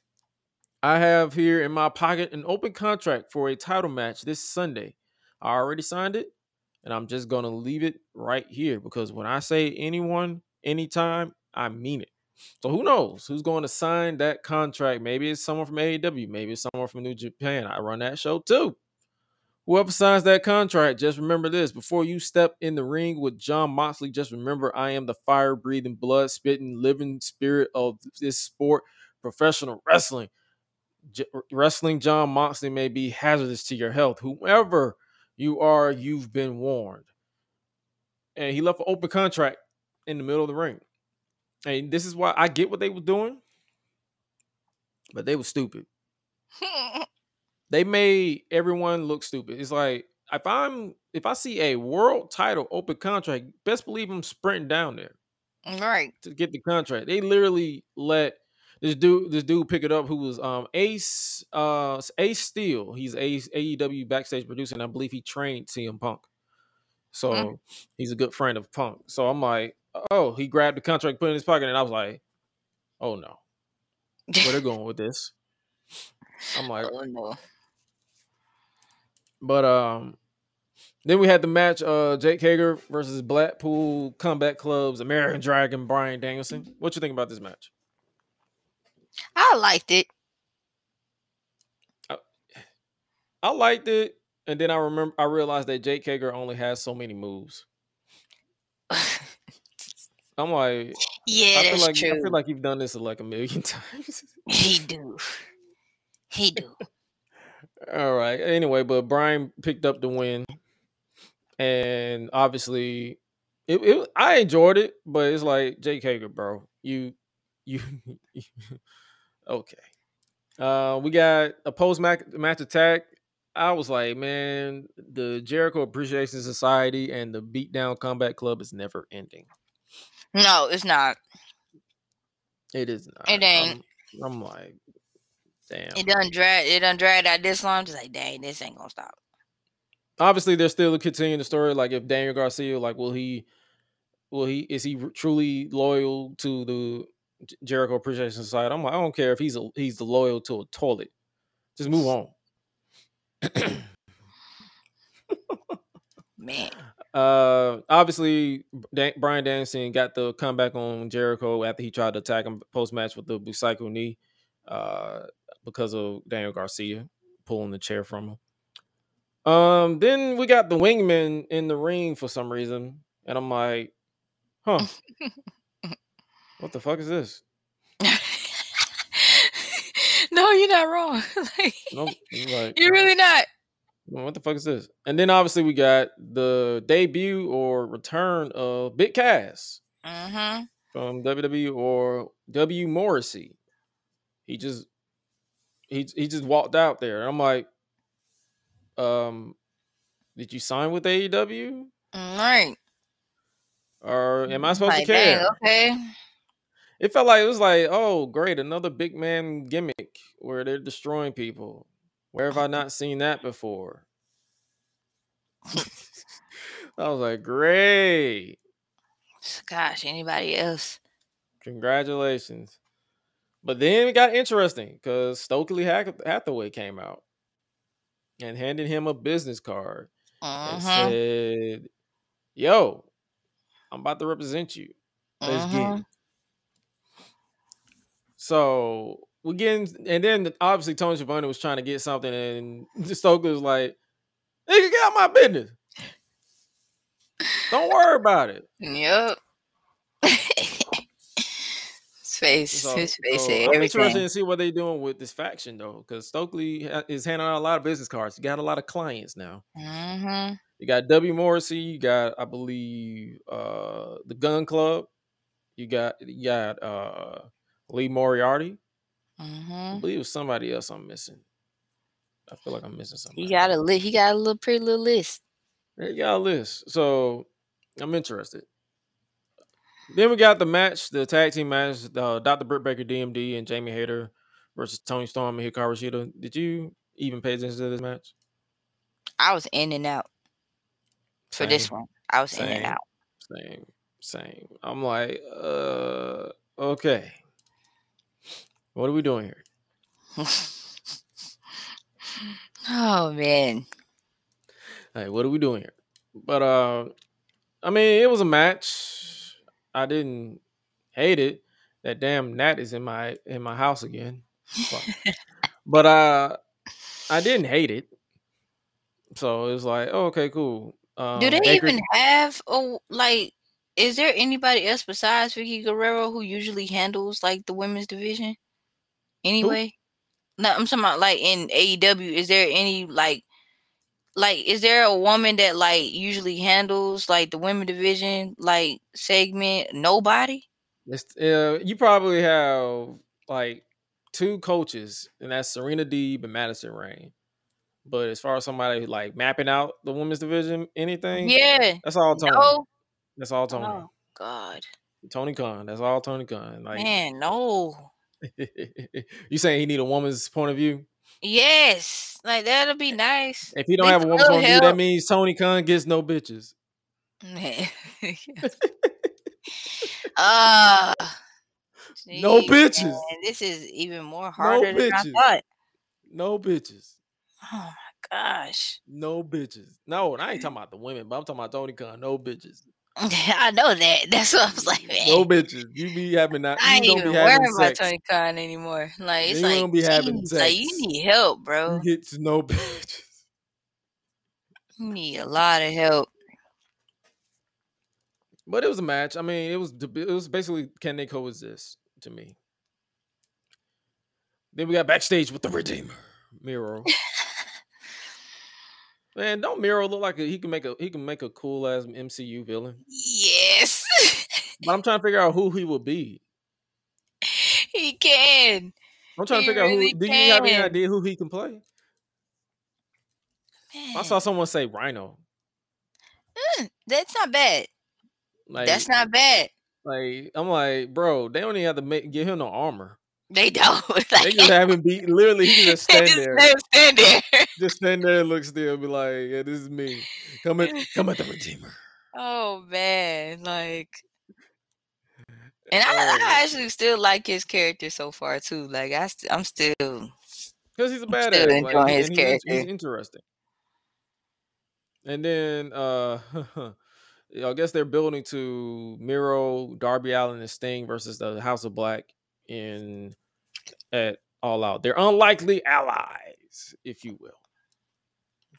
[SPEAKER 4] I have here in my pocket an open contract for a title match this Sunday. I already signed it, and I'm just gonna leave it right here because when I say anyone, anytime, I mean it. So who knows who's going to sign that contract? Maybe it's someone from AEW, maybe it's someone from New Japan. I run that show too. Whoever signs that contract, just remember this: before you step in the ring with Jon Moxley, just remember I am the fire-breathing, blood-spitting, living spirit of this sport, professional wrestling. J- wrestling Jon Moxley may be hazardous to your health. Whoever you are, you've been warned. And he left an open contract in the middle of the ring. And this is why I get what they were doing, but they were stupid. [LAUGHS] They made everyone look stupid. It's like if I'm if I see a world title open contract, best believe I'm sprinting down there
[SPEAKER 5] right.
[SPEAKER 4] to get the contract. They literally let this dude this dude pick it up who was um Ace uh Ace Steel. He's Ace AEW backstage producer, and I believe he trained CM Punk. So he's a good friend of Punk. So I'm like, oh, he grabbed the contract, put it in his pocket, and I was like, oh no, where they're going with this? [LAUGHS] I'm like,
[SPEAKER 5] oh no.
[SPEAKER 4] but um, then we had the match, uh, Jake Hager versus Blackpool Combat Club's American Dragon Bryan Danielson. What you think about this match?
[SPEAKER 5] I liked it.
[SPEAKER 4] I liked it, and then I remember I realized that Jake Hager only has so many moves. I'm like,
[SPEAKER 5] yeah,
[SPEAKER 4] I feel
[SPEAKER 5] that's
[SPEAKER 4] like
[SPEAKER 5] true.
[SPEAKER 4] I feel like you've done this like a million [LAUGHS] times.
[SPEAKER 5] he do. He do.
[SPEAKER 4] All right. Anyway, but Bryan picked up the win, and obviously, it, it I enjoyed it, but it's like Jake Hager, bro. You, you, [LAUGHS] okay. Uh, we got a post match attack. I was like, man, the Jericho Appreciation Society and the Beatdown Combat Club is never ending.
[SPEAKER 5] No, it's not.
[SPEAKER 4] It is not.
[SPEAKER 5] It ain't.
[SPEAKER 4] I'm, I'm like, damn.
[SPEAKER 5] It done drag. It done drag out this long. Just like, dang, this ain't gonna stop.
[SPEAKER 4] obviously they're still continuing the story. Like if Daniel Garcia, like will he, will he is he truly loyal to the Jericho Appreciation Society? I'm like, I don't care if he's a, he's loyal to a toilet. Just move on.
[SPEAKER 5] Man,
[SPEAKER 4] Uh, obviously Dan- Bryan Danielson got the comeback on Jericho after he tried to attack him post match with the Busaiku knee, uh, because of Daniel Garcia pulling the chair from him. Um, then we got the wingman in the ring for some reason, and I'm like, huh, [LAUGHS] what the fuck is this? [LAUGHS]
[SPEAKER 5] no, you're not wrong. [LAUGHS] like,
[SPEAKER 4] Nope. Like,
[SPEAKER 5] you're really not.
[SPEAKER 4] What the fuck is this? And then obviously we got the debut or return of Big Cass.
[SPEAKER 5] Mm-hmm.
[SPEAKER 4] from WWE or W Morrissey. He just he he just walked out there. And I'm like, um, did you sign with AEW?
[SPEAKER 5] Right.
[SPEAKER 4] Or am I supposed
[SPEAKER 5] Like,
[SPEAKER 4] to care?
[SPEAKER 5] dang, okay.
[SPEAKER 4] It felt like it was like, oh great, another big man gimmick where they're destroying people. Where have I not seen that before? [LAUGHS] I was like, great.
[SPEAKER 5] Gosh, anybody else?
[SPEAKER 4] Congratulations. But then it got interesting because Stokely Hathaway came out and handed him a business card and
[SPEAKER 5] Mm-hmm.
[SPEAKER 4] said, Yo, I'm about to represent you. Let's get
[SPEAKER 5] Mhm.
[SPEAKER 4] it. So we getting, and then obviously Tony Schiavone was trying to get something, and [LAUGHS] Stokely was like, Nigga, get out my business. Don't worry about it.
[SPEAKER 5] Yep. his face,
[SPEAKER 4] So,
[SPEAKER 5] his face,
[SPEAKER 4] so I'm interested to see what they're doing with this faction though, because Stokely is handing out a lot of business cards. He got a lot of clients now.
[SPEAKER 5] Mm-hmm.
[SPEAKER 4] You got W Morrissey. You got, I believe, uh, the Gunn Club. You got, you got uh, Lee Moriarty. I
[SPEAKER 5] Mm-hmm.
[SPEAKER 4] believe it was somebody else I'm missing. I feel like I'm missing somebody.
[SPEAKER 5] He got a li- he got a little pretty little list.
[SPEAKER 4] They got a list. So I'm interested. Then we got the match, the tag team match, uh, Dr. Britt Baker, DMD, and Jamie Hayter versus Toni Storm and Hikaru Shida. Did you even pay attention to this match?
[SPEAKER 5] I was in and out for this one. I was in and out.
[SPEAKER 4] Same, same. I'm like, uh, okay. What are we doing here? [LAUGHS]
[SPEAKER 5] oh man.
[SPEAKER 4] Hey, what are we doing here? But uh, I mean, it was a match. I didn't hate it. That damn gnat is in my in my house again. Fuck. [LAUGHS] but uh, I didn't hate it. So it was like, oh, okay, cool. Um,
[SPEAKER 5] Do they
[SPEAKER 4] Baker-
[SPEAKER 5] even have a like? Is there anybody else besides Vickie Guerrero who usually handles like the women's division? Anyway, no, I'm talking about like in AEW. Is there any like, like, is there a woman that like usually handles like the women division like segment? Nobody.
[SPEAKER 4] It's, uh, you probably have like two coaches, and that's Serena Deeb and Madison Rayne. But as far as somebody like mapping out the women's division, anything,
[SPEAKER 5] Yeah.
[SPEAKER 4] that's all Tony.
[SPEAKER 5] No.
[SPEAKER 4] That's all Tony.
[SPEAKER 5] Oh God,
[SPEAKER 4] Tony Khan. That's all Tony Khan. Like
[SPEAKER 5] man, no. [LAUGHS]
[SPEAKER 4] you saying he need a woman's point of view?
[SPEAKER 5] Yes, like that'll be nice.
[SPEAKER 4] If he don't
[SPEAKER 5] They
[SPEAKER 4] have a woman's point of view, that means Tony Khan gets no bitches. [LAUGHS]
[SPEAKER 5] Ah, [LAUGHS]
[SPEAKER 4] No bitches.
[SPEAKER 5] man, this is even more harder than I thought.
[SPEAKER 4] No bitches.
[SPEAKER 5] Oh my gosh.
[SPEAKER 4] No bitches. No, and I ain't talking about the women, but I'm talking about Tony Khan. No bitches. [LAUGHS]
[SPEAKER 5] I know that. [LAUGHS] That's what I was like, man.
[SPEAKER 4] No bitches. You be having that.
[SPEAKER 5] I ain't even worrying about
[SPEAKER 4] sex.
[SPEAKER 5] Tony Khan anymore. Like it's
[SPEAKER 4] You
[SPEAKER 5] like,
[SPEAKER 4] don't be having
[SPEAKER 5] geez, like you need help, bro.
[SPEAKER 4] You get to no [LAUGHS] bitches.
[SPEAKER 5] You need a lot of help.
[SPEAKER 4] But it was a match. I mean, it was it was basically can they coexist to me. Then we got backstage with the Redeemer, Miro. Man, don't Miro look like a, he can make a he can make a cool ass MCU villain?
[SPEAKER 5] Yes,
[SPEAKER 4] But I'm trying to figure out who he would be.
[SPEAKER 5] he can.
[SPEAKER 4] I'm trying
[SPEAKER 5] He
[SPEAKER 4] to figure out
[SPEAKER 5] really
[SPEAKER 4] who. Do you have any idea who he can play? I saw someone say Rhino.
[SPEAKER 5] mm, that's not bad.
[SPEAKER 4] Like
[SPEAKER 5] that's not bad.
[SPEAKER 4] like I'm like, bro, they don't even have to make give him no armor.
[SPEAKER 5] They don't. [LAUGHS]
[SPEAKER 4] They just have him beat. Literally, he just [LAUGHS] stand
[SPEAKER 5] just
[SPEAKER 4] there.
[SPEAKER 5] stand there. [LAUGHS]
[SPEAKER 4] just stand there and look still and be like, yeah, this is me. Come at come at the Redeemer.
[SPEAKER 5] Oh man, like, and I,
[SPEAKER 4] Oh.
[SPEAKER 5] I actually still like his character so far too. Like, I st- I'm still
[SPEAKER 4] Because he's a
[SPEAKER 5] I'm
[SPEAKER 4] badass.
[SPEAKER 5] still
[SPEAKER 4] like,
[SPEAKER 5] enjoying
[SPEAKER 4] he-
[SPEAKER 5] his
[SPEAKER 4] and he's, he's
[SPEAKER 5] character.
[SPEAKER 4] interesting. And then uh I guess they're building to Miro, Darby Allin, and Sting versus the House of Black in at All Out. They're unlikely allies, if you will.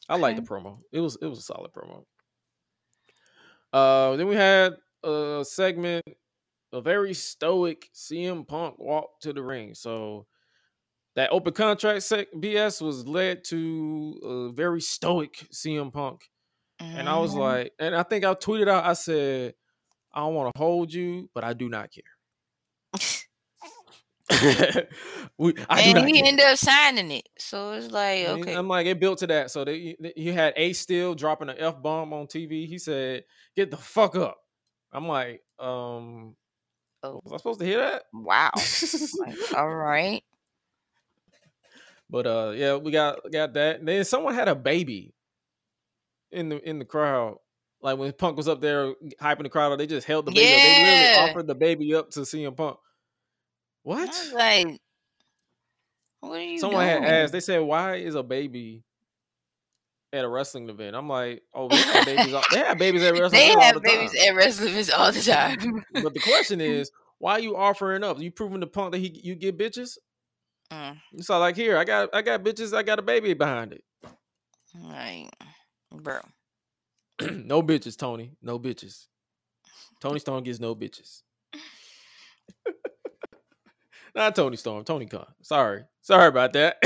[SPEAKER 4] I like the promo. It was it was a solid promo. Uh, then we had a segment, a very stoic CM Punk walk to the ring. So that open contract sec- BS was led to a very stoic CM Punk. And I was
[SPEAKER 5] Mhm.
[SPEAKER 4] like, and I think I tweeted out, I said, I don't want to hold you, but I do not care. [LAUGHS] [LAUGHS] we,
[SPEAKER 5] and he ended up signing it. So it's like, okay,
[SPEAKER 4] I'm like, it built to that. So they, you had Ace Steel dropping an F bomb on TV. He said, get the fuck up. I'm like, um,
[SPEAKER 5] Oh.
[SPEAKER 4] was I supposed to hear that?
[SPEAKER 5] wow. [LAUGHS] Like, all right.
[SPEAKER 4] but uh, yeah, we got got that. And then someone had a baby in the in the crowd. Like when Punk was up there hyping the crowd, they just held the baby. Up. They
[SPEAKER 5] Yeah.
[SPEAKER 4] literally offered the baby up to CM Punk. What?
[SPEAKER 5] like, what are you
[SPEAKER 4] Someone
[SPEAKER 5] doing?
[SPEAKER 4] had asked. They said, "Why is a baby at a wrestling event?" I'm like, "Oh, they have [LAUGHS] babies. all- They have babies at wrestling
[SPEAKER 5] they have
[SPEAKER 4] the
[SPEAKER 5] babies
[SPEAKER 4] time."
[SPEAKER 5] at wrestling events all the time.
[SPEAKER 4] But the question [LAUGHS] is, why are you offering up? You proving to Punk that he you get bitches?
[SPEAKER 5] Mm,
[SPEAKER 4] It's all like here, I got I got bitches, I got a baby behind it.
[SPEAKER 5] like, bro. [CLEARS THROAT]
[SPEAKER 4] no bitches, Tony. No bitches. Tony Stone gets no bitches. Not Toni Storm, Tony Khan. Sorry. Sorry about that.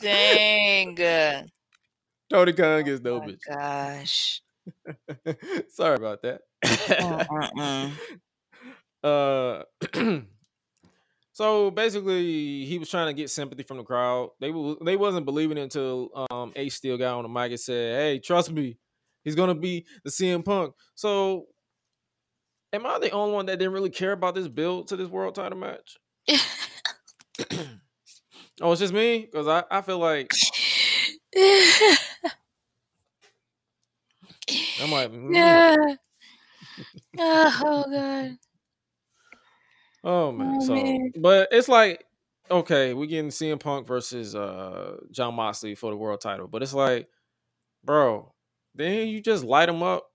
[SPEAKER 5] Dang.
[SPEAKER 4] Tony Khan gets no
[SPEAKER 5] my
[SPEAKER 4] bitches.
[SPEAKER 5] gosh. [LAUGHS]
[SPEAKER 4] Sorry about that. [LAUGHS] Uh [CLEARS THROAT] so basically he was trying to get sympathy from the crowd. They wa- they wasn't believing it until um Ace Steel got on the mic and said, Hey, trust me, he's gonna be the CM Punk. So am I the only one that didn't really care about this build to this world title match? [LAUGHS] oh, it's just me? Because I, I feel like I'm like, mm,
[SPEAKER 5] yeah. [LAUGHS] Oh god.
[SPEAKER 4] Oh man,
[SPEAKER 5] Oh,
[SPEAKER 4] so
[SPEAKER 5] man.
[SPEAKER 4] but it's like okay, we're getting CM Punk versus uh Jon Moxley for the world title, but it's like, bro, then you just light him up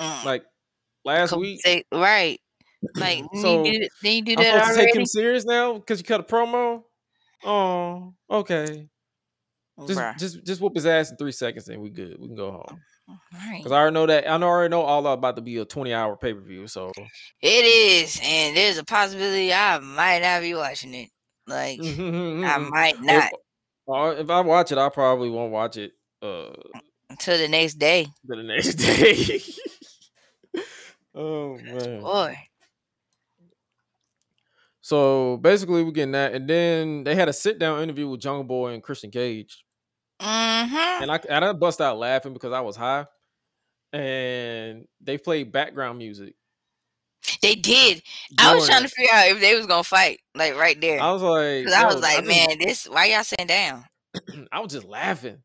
[SPEAKER 5] Mm.
[SPEAKER 4] like last week.
[SPEAKER 5] say- right. Like, [CLEARS THROAT]
[SPEAKER 4] So,
[SPEAKER 5] you do, did you do
[SPEAKER 4] I'm
[SPEAKER 5] that
[SPEAKER 4] supposed to take him serious now because you cut a promo. Oh, okay. Just
[SPEAKER 5] Bruh.
[SPEAKER 4] just just whoop his ass in three seconds and we good. We can go home.
[SPEAKER 5] Right.
[SPEAKER 4] Because I already know that I already know all about to be a 20 hour pay per view. So
[SPEAKER 5] It is, and there's a possibility I might not be watching it. Like, I [LAUGHS] might not
[SPEAKER 4] If, if I watch it, I probably won't watch it uh
[SPEAKER 5] until the next day.
[SPEAKER 4] to the next [LAUGHS] day. Oh man.
[SPEAKER 5] Boy.
[SPEAKER 4] So basically we're getting that. And then they had a sit down interview with Jungle Boy and Christian Cage.
[SPEAKER 5] Mm-hmm.
[SPEAKER 4] And I and I bust out laughing because I was high. And they played background music.
[SPEAKER 5] They did. I was trying to figure out if they was gonna fight, like right there.
[SPEAKER 4] I was like,
[SPEAKER 5] I
[SPEAKER 4] yo,
[SPEAKER 5] was like,
[SPEAKER 4] just-
[SPEAKER 5] man, this why y'all sitting down? [CLEARS THROAT]
[SPEAKER 4] I was just laughing.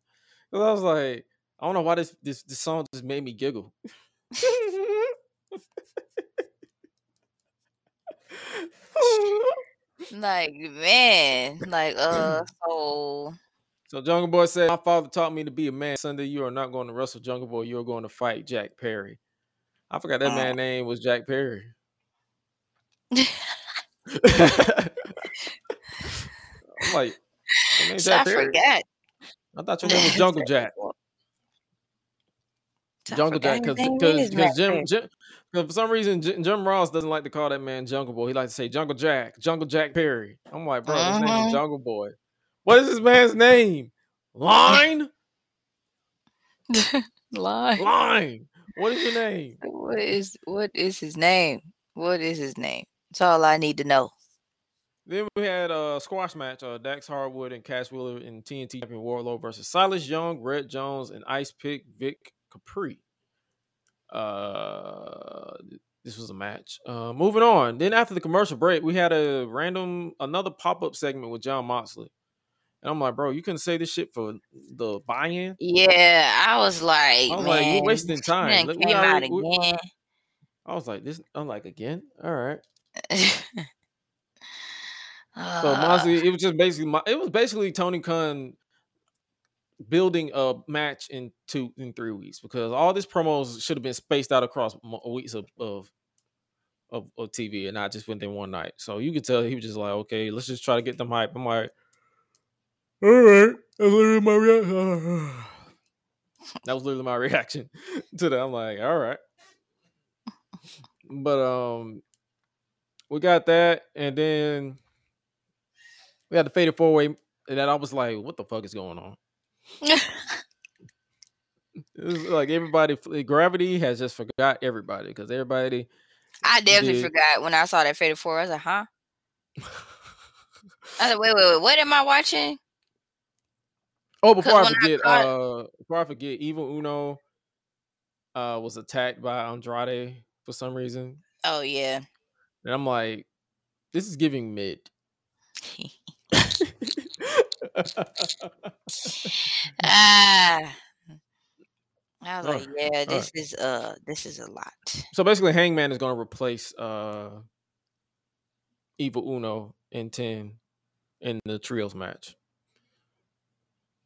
[SPEAKER 4] Cause I was like, I don't know why this this, this song just made me giggle. [LAUGHS] [LAUGHS]
[SPEAKER 5] Like man, like uh, so
[SPEAKER 4] So Jungle Boy said, "My father taught me to be a man. Sunday, you are not going to wrestle Jungle Boy. You are going to fight Jack Perry." I forgot that
[SPEAKER 5] Uh.
[SPEAKER 4] man's name was Jack Perry. [LAUGHS] I'm like,
[SPEAKER 5] I forgot.
[SPEAKER 4] I thought your [LAUGHS] name was Jungle Jack. Jungle Jack, because because Jim. Jim for some reason Jim, Jim Ross doesn't like to call that man Jungle Boy. He likes to say Jungle Jack, Jungle Jack Perry. I'm like, bro, his name is Jungle Boy. What is this man's name? Line, [LAUGHS]
[SPEAKER 5] Lie.
[SPEAKER 4] line. What is your name?
[SPEAKER 5] What is what is his name? What is his name? That's all I need to know.
[SPEAKER 4] Then we had a squash match: uh, Dax Harwood and Cash Wheeler and TNT champion Wardlow versus Silas Young, Red Jones, and Ice Pick Vic Capri. Uh, this was a match. Uh, moving on. Then after the commercial break, we had a random another pop up segment with Jon Moxley, and I'm like, bro, you couldn't say this shit for the buy-in.
[SPEAKER 5] Yeah, I was like,
[SPEAKER 4] I was
[SPEAKER 5] man,
[SPEAKER 4] like, you're wasting time. Look, we
[SPEAKER 5] out
[SPEAKER 4] already- we-
[SPEAKER 5] again.
[SPEAKER 4] I was like, this. I'm like, again. All right. [LAUGHS] So
[SPEAKER 5] Uh,
[SPEAKER 4] Moxley, it was just basically it was basically Tony Khan building a match in two in three weeks because all these promos should have been spaced out across weeks of of, of of TV and not just within one night. So you could tell he was just like, okay, let's just try to get them hype. I'm like, all right, that's literally my reaction. [SIGHS] that was literally my [LAUGHS] reaction to that. I'm like, all right, but um, we got that, and then we had the fated four way, and then I was like, what the fuck is going on? Like everybody, gravity has just forgot everybody because everybody.
[SPEAKER 5] I definitely
[SPEAKER 4] did-
[SPEAKER 5] forgot when I saw that Fated Four. I was like, huh? I said, [LAUGHS] wait, wait, wait, what am I watching?
[SPEAKER 4] oh, before I
[SPEAKER 5] when I
[SPEAKER 4] forget, uh, before I forget, Evil Uno, uh, was attacked by Andrade for some reason,
[SPEAKER 5] Oh yeah.
[SPEAKER 4] and I'm like, this is giving mid. [LAUGHS]
[SPEAKER 5] ah. I was
[SPEAKER 4] All
[SPEAKER 5] like, yeah, this is uh this is a lot.
[SPEAKER 4] so basically, Hangman is going to replace uh, Evil Uno in ten in the trios match.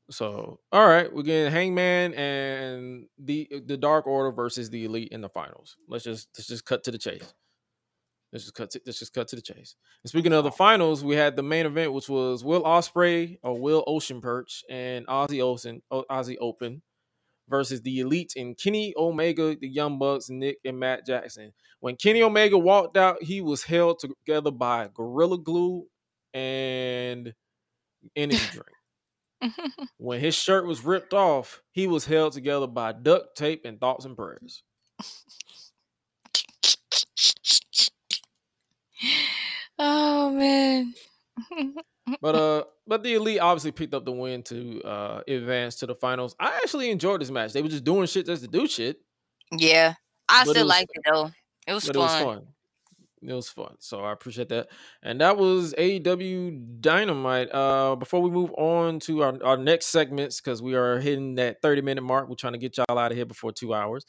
[SPEAKER 4] So, all right, we're getting Hangman and the the Dark Order versus the Elite in the finals. Let's just let's just cut to the chase. Let's just cut to, let's just cut to the chase. And speaking of the finals, we had the main event, which was Will Ospreay or Will Ocean Perch and Ozzy Olsen, Aussie Open versus the Elite and Kenny Omega, the Young Bucks, Nick and Matt Jackson. When Kenny Omega walked out, he was held together by Gorilla Glue and energy [LAUGHS] drink. When his shirt was ripped off, he was held together by duct tape and thoughts and prayers. [LAUGHS] [LAUGHS]
[SPEAKER 5] oh man.
[SPEAKER 4] But [LAUGHS] uh, but the elite obviously picked up the win to uh advance to the finals. I actually enjoyed this match. They were just doing shit just to do shit,
[SPEAKER 5] yeah. I
[SPEAKER 4] But
[SPEAKER 5] still like it though. It was
[SPEAKER 4] but
[SPEAKER 5] fun.
[SPEAKER 4] it was fun. It was fun, so I appreciate that. And that was AEW Dynamite. Uh, before we move on to our, our next segments, because we are hitting that thirty minute mark, we're trying to get y'all out of here before two hours.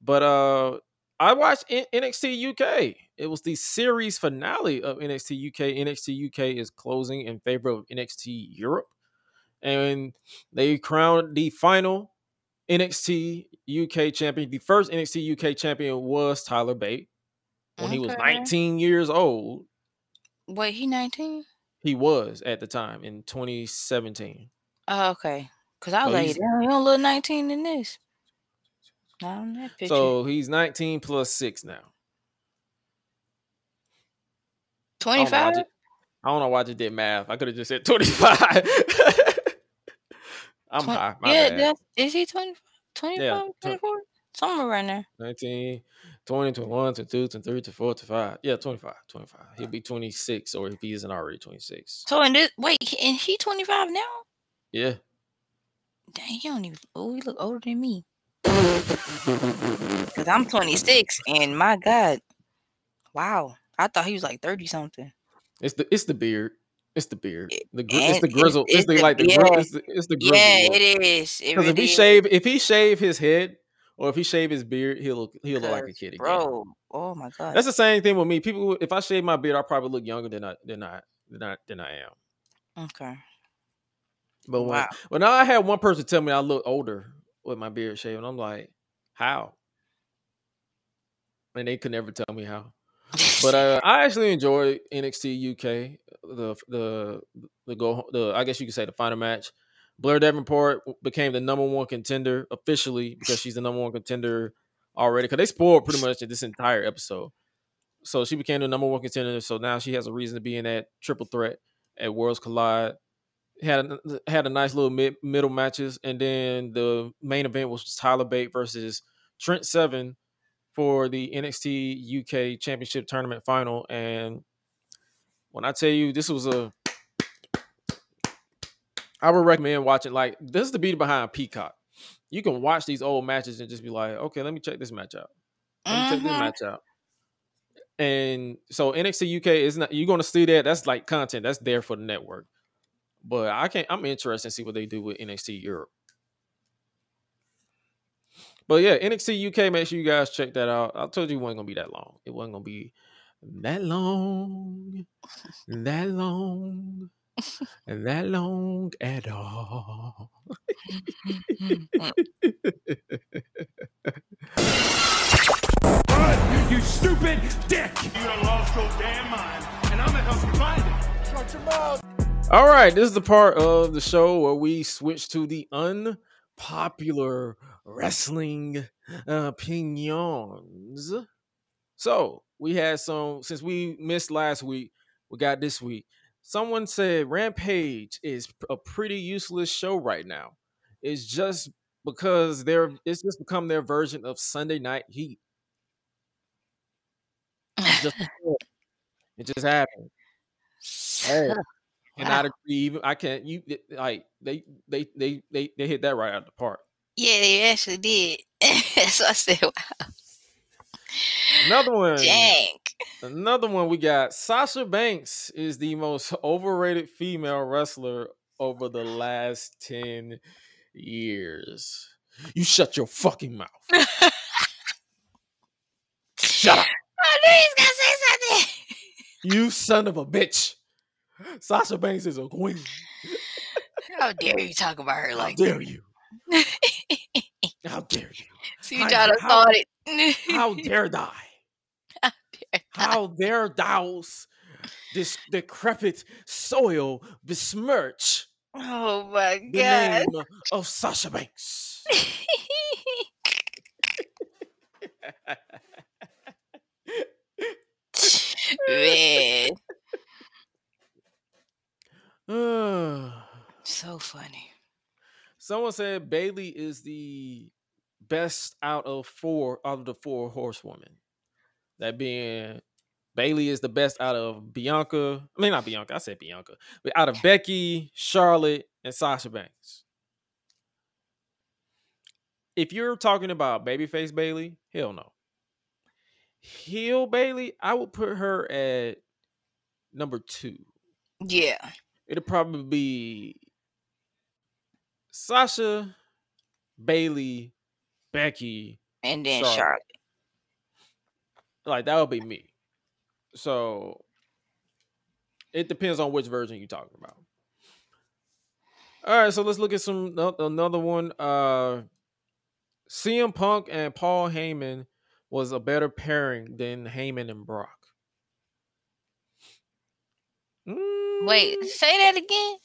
[SPEAKER 4] But uh, I watched NXT UK. It was the series finale of NXT UK. NXT UK is closing in favor of NXT Europe, and they crowned the final NXT UK champion. The first NXT UK champion was Tyler Bate when he was 19 years old.
[SPEAKER 5] Wait, he 19?
[SPEAKER 4] He was at the time in 2017.
[SPEAKER 5] Oh, okay. Cause I was
[SPEAKER 4] Oh,
[SPEAKER 5] like, damn, you don't look 19 in this. Not on that picture.
[SPEAKER 4] So he's 19 plus six now. I don't, know why I
[SPEAKER 5] 25?
[SPEAKER 4] I don't know why I just did math. I could have just said 25. [LAUGHS] I'm
[SPEAKER 5] Twen-
[SPEAKER 4] high. My
[SPEAKER 5] yeah,
[SPEAKER 4] bad.
[SPEAKER 5] that's, is he 20, 25,
[SPEAKER 4] twen-
[SPEAKER 5] 24? Somewhere around there.
[SPEAKER 4] 19, 20, 21, 22, 23, 24, 25. Yeah, 25. 25. He'll be 26, or if he isn't already 26.
[SPEAKER 5] So in this, wait, and he 25 now?
[SPEAKER 4] Yeah.
[SPEAKER 5] Dang, he don't even, oh, he look older than me. Cause I'm 26 and my God, wow. I thought he was like 30 something.
[SPEAKER 4] It's the it's the beard. It's the beard. The gri- it's the grizzle. It's,
[SPEAKER 5] it's
[SPEAKER 4] the
[SPEAKER 5] the-
[SPEAKER 4] like the
[SPEAKER 5] yeah.
[SPEAKER 4] gri- it's the, it's the grizzle.
[SPEAKER 5] Yeah,
[SPEAKER 4] look.
[SPEAKER 5] it is.
[SPEAKER 4] Because if he
[SPEAKER 5] really is.
[SPEAKER 4] shave, if he shave his head, or if he shave his beard, he'll look he'll look like a kid again.
[SPEAKER 5] Bro, oh my God.
[SPEAKER 4] That's the same thing with me. People, if I shave my beard, I probably look younger than I than I than I than I am.
[SPEAKER 5] Okay.
[SPEAKER 4] But when,
[SPEAKER 5] Wow.
[SPEAKER 4] well, now I had one person tell me I look older with my beard shaved, and I'm like, how? And they could never tell me how. But [LAUGHS] uh, I actually enjoyed NXT UK. The the the go the I guess you could say the final match. Blair Davenport became the number one contender officially because she's the number one contender already. Because they spoiled pretty much this entire episode. So she became the number one contender. So now she has a reason to be in that triple threat at Worlds Collide. Had a, had a nice little mid, middle matches, and then the main event was Tyler Bate versus Trent Seven for the NXT UK Championship Tournament final. And when I tell you this was a, I would recommend watching. Like this is the beauty behind Peacock. You can watch these old matches and just be like, okay, let me check this match out. Let me check this
[SPEAKER 5] Mhm.
[SPEAKER 4] match out. And so NXT UK is not you're gonna see that. That's like content that's there for the network. But I can't I'm interested to see what they do with NXT Europe. But yeah, NXT UK, make sure you guys check that out. I told you it wasn't gonna be that long. It wasn't gonna be that long, that long, that long at all.
[SPEAKER 6] Run, [LAUGHS] you stupid dick! You done lost your damn mind, and I'm gonna help you find it. Shut your mouth.
[SPEAKER 4] All right, this is the part of the show where we switch to the unpopular wrestling uh, opinions. So we had some since we missed last week, we got this week. Someone said Rampage is a pretty useless show right now. It's just because they're it's just become their version of Sunday Night Heat. It just [LAUGHS] it just happened. Hey, and
[SPEAKER 5] Wow.
[SPEAKER 4] I'd [LAUGHS] agree. Even I can't. You like they they they they they hit that right out of the park.
[SPEAKER 5] Yeah, they actually did. [LAUGHS] so I said, wow,
[SPEAKER 4] Another [LAUGHS] one.
[SPEAKER 5] dang.
[SPEAKER 4] Another one we got. Sasha Banks is the most overrated female wrestler over the last ten years. You shut your fucking mouth. Shut up.
[SPEAKER 5] Oh, I knew he was gonna say something.
[SPEAKER 4] You son of a bitch. Sasha Banks is a queen.
[SPEAKER 5] How dare you talk about her like [LAUGHS] How
[SPEAKER 4] dare you? How dare you?
[SPEAKER 5] See, try to
[SPEAKER 4] how-
[SPEAKER 5] start it. [LAUGHS]
[SPEAKER 4] How dare thou?
[SPEAKER 5] How dare
[SPEAKER 4] How dare thou this decrepit soil besmirch
[SPEAKER 5] Oh my
[SPEAKER 4] the
[SPEAKER 5] god.
[SPEAKER 4] name of Sasha Banks? [LAUGHS]
[SPEAKER 5] Man. [SIGHS] so funny.
[SPEAKER 4] Someone said Bayley is the best out of four out of the four horsewomen. That being Bayley is the best out of Bianca. I mean not Bianca, I said Bianca. But out of Becky, Charlotte, and Sasha Banks. If you're talking about babyface Bayley, hell no. Heel Bayley, I would put her at number two.
[SPEAKER 5] Yeah.
[SPEAKER 4] It'll probably be Sasha, Bayley, Becky.
[SPEAKER 5] And then
[SPEAKER 4] Charlotte.
[SPEAKER 5] Charlotte.
[SPEAKER 4] Like that would be me. So it depends on which version you're talking about. All right, so let's look at some another one. Uh CM Punk and Paul Heyman was a better pairing than Heyman and Brock.
[SPEAKER 5] Wait,
[SPEAKER 4] Mm,
[SPEAKER 5] say that again.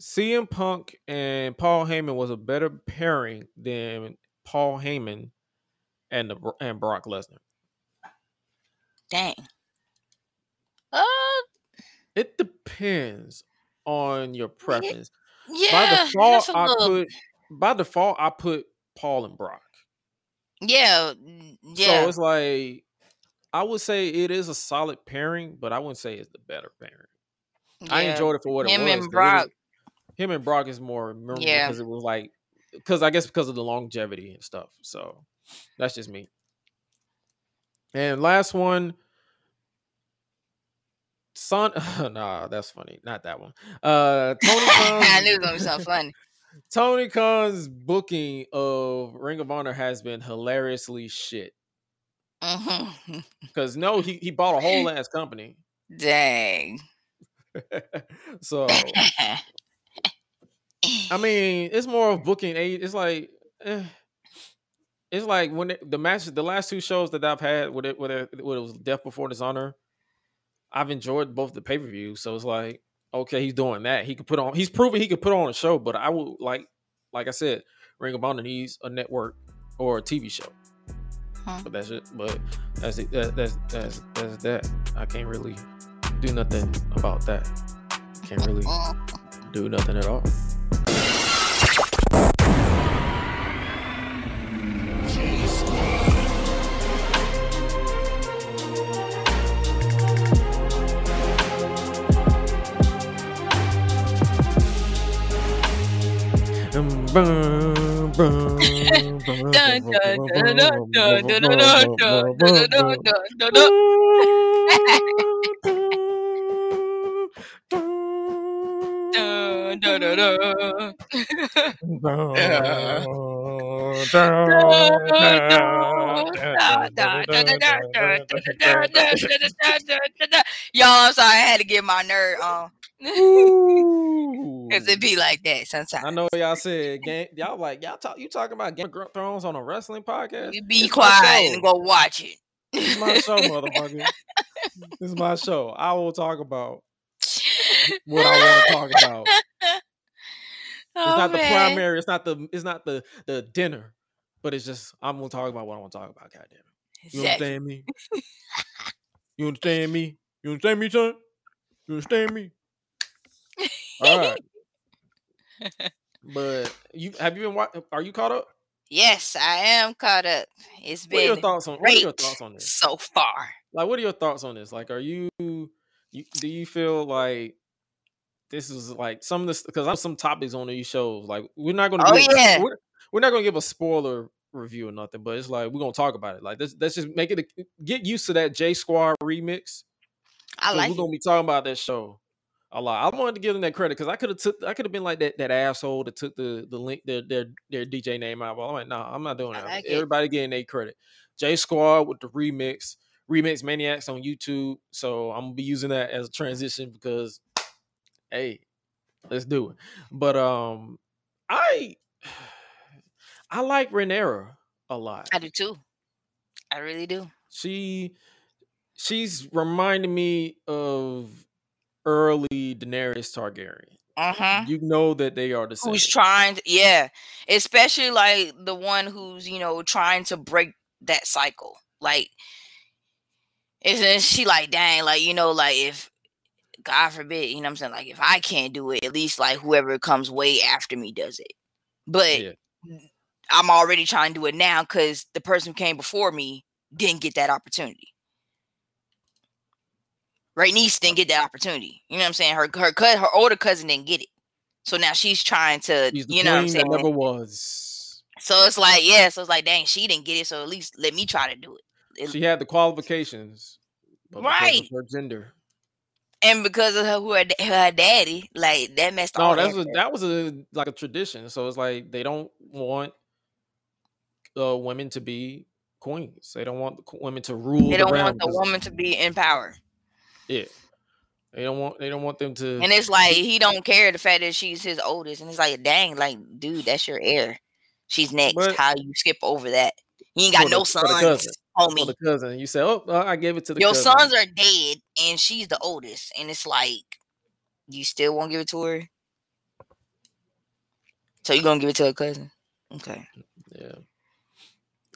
[SPEAKER 4] CM Punk and Paul Heyman was a better pairing than Paul Heyman and the and Brock Lesnar.
[SPEAKER 5] Dang. Uh,
[SPEAKER 4] It depends on your preference.
[SPEAKER 5] yeah.
[SPEAKER 4] by default,
[SPEAKER 5] that's a
[SPEAKER 4] I
[SPEAKER 5] little-
[SPEAKER 4] put by default I put Paul and Brock.
[SPEAKER 5] yeah, yeah.
[SPEAKER 4] So it's like I would say it is a solid pairing, but I wouldn't say it's the better pairing. I enjoyed it for what it
[SPEAKER 5] Him
[SPEAKER 4] was.
[SPEAKER 5] and
[SPEAKER 4] 'cause it
[SPEAKER 5] Brock.
[SPEAKER 4] was- him and Brock is more memorable
[SPEAKER 5] Yeah.
[SPEAKER 4] because it was like because I guess because of the longevity and stuff. So that's just me. And last one. Son, [LAUGHS] nah, that's funny. Not that one. Uh, Tony [LAUGHS] Khan's,
[SPEAKER 5] I knew it was gonna be something funny. [LAUGHS]
[SPEAKER 4] Tony Khan's booking of Ring of Honor has been hilariously shit.
[SPEAKER 5] Mhm.
[SPEAKER 4] Because no, he, he bought a whole ass company.
[SPEAKER 5] Dang. [LAUGHS]
[SPEAKER 4] so I mean, it's more of booking eight. It's like, eh, it's like when it, the match, the last two shows that I've had with it, with it, with it was Death Before Dishonor. I've enjoyed both the pay per view. so it's like, okay, he's doing that. He could put on. He's proven he could put on a show, but I would like, like I said, Ring of Honor needs a network or a TV show.
[SPEAKER 5] Huh.
[SPEAKER 4] But that's it. But that's it. That, that's that's that's that. I can't really do nothing about that. Can't really do nothing at all.
[SPEAKER 5] Dun, dun, dun. Y'all, I'm sorry, I had to get my nerd on. [LAUGHS] Cause it be like that sometimes.
[SPEAKER 4] I know y'all said game, y'all like y'all talk you talking about Game of Thrones on a wrestling podcast.
[SPEAKER 5] You be
[SPEAKER 4] It's
[SPEAKER 5] quiet and go watch it.
[SPEAKER 4] This is my show, [LAUGHS] motherfucker. this is my show. I will talk about [LAUGHS] what I want to talk about. [LAUGHS] It's
[SPEAKER 5] Oh,
[SPEAKER 4] not the primary. It's not the. It's not the the dinner. But it's just I'm gonna talk about what I want to talk about. Goddamn. it. You
[SPEAKER 5] Exactly.
[SPEAKER 4] understand me? [LAUGHS] You understand me? You understand me, son? You understand me? All right. But you have you been watching? Are you caught up?
[SPEAKER 5] Yes, I am caught up. It's
[SPEAKER 4] What are your
[SPEAKER 5] been
[SPEAKER 4] thoughts on? What are
[SPEAKER 5] great
[SPEAKER 4] your thoughts on this?
[SPEAKER 5] so far.
[SPEAKER 4] Like, what are your thoughts on this? Like, are you, you do you feel like this is like some of this? Because I have some topics on these shows. Like, we're not going to.
[SPEAKER 5] Oh,
[SPEAKER 4] give,
[SPEAKER 5] yeah.
[SPEAKER 4] We're, we're not going to give a spoiler review or nothing. But it's like we're to talk about it. Like, let's let's just make it. A, get used to that J Squad remix.
[SPEAKER 5] I like.
[SPEAKER 4] we're gonna be talking about that show a lot. I wanted to give them that credit because I could have took I could have been like that that asshole that took the the link their their their DJ name out. But I'm like, no, I'm not doing that.
[SPEAKER 5] like it.
[SPEAKER 4] Everybody getting their credit. J Squad with the remix, remix maniacs on YouTube. So I'm gonna be using that as a transition because hey, let's do it. But um I [SIGHS] I like Rhaenyra a lot
[SPEAKER 5] I do too. I really do.
[SPEAKER 4] she she's reminding me of early Daenerys Targaryen.
[SPEAKER 5] Uh-huh.
[SPEAKER 4] You know that they are the same.
[SPEAKER 5] Who's trying to yeah. Especially like the one who's, you know, trying to break that cycle. Like isn't she like dang, like, you know, like if God forbid, you know what I'm saying? Like if I can't do it, at least like whoever comes way after me does it. But
[SPEAKER 4] Yeah.
[SPEAKER 5] I'm already trying to do it now because the person who came before me didn't get that opportunity. Right niece didn't get that opportunity. You know what I'm saying? Her her her older cousin didn't get it. So now she's trying to,
[SPEAKER 4] She's
[SPEAKER 5] you know what I'm saying?
[SPEAKER 4] never was.
[SPEAKER 5] So it's like, yeah, so it's like, dang, she didn't get it, so at least let me try to do it. It-
[SPEAKER 4] She had the qualifications. but because of
[SPEAKER 5] Right.
[SPEAKER 4] Her gender.
[SPEAKER 5] And because of her, who her, her daddy, like that messed
[SPEAKER 4] No, that's
[SPEAKER 5] that.
[SPEAKER 4] a, that was a like a tradition. So it's like they don't want uh, women to be queens. They don't want women to rule.
[SPEAKER 5] They
[SPEAKER 4] the
[SPEAKER 5] don't
[SPEAKER 4] realm
[SPEAKER 5] want the woman to be in power.
[SPEAKER 4] Yeah. They don't want. They don't want them to.
[SPEAKER 5] And it's like he don't care the fact that she's his oldest. And it's like, dang, like, dude, that's your heir. She's next.
[SPEAKER 4] But-
[SPEAKER 5] How you skip over that? You ain't got no
[SPEAKER 4] the- the
[SPEAKER 5] sons, homie.
[SPEAKER 4] the cousin. You say, "Oh, I gave it to the
[SPEAKER 5] Your
[SPEAKER 4] cousin."
[SPEAKER 5] sons are dead, and she's the oldest. And it's like, you still won't give it to her? So you're gonna give it to her cousin? Okay.
[SPEAKER 4] Yeah.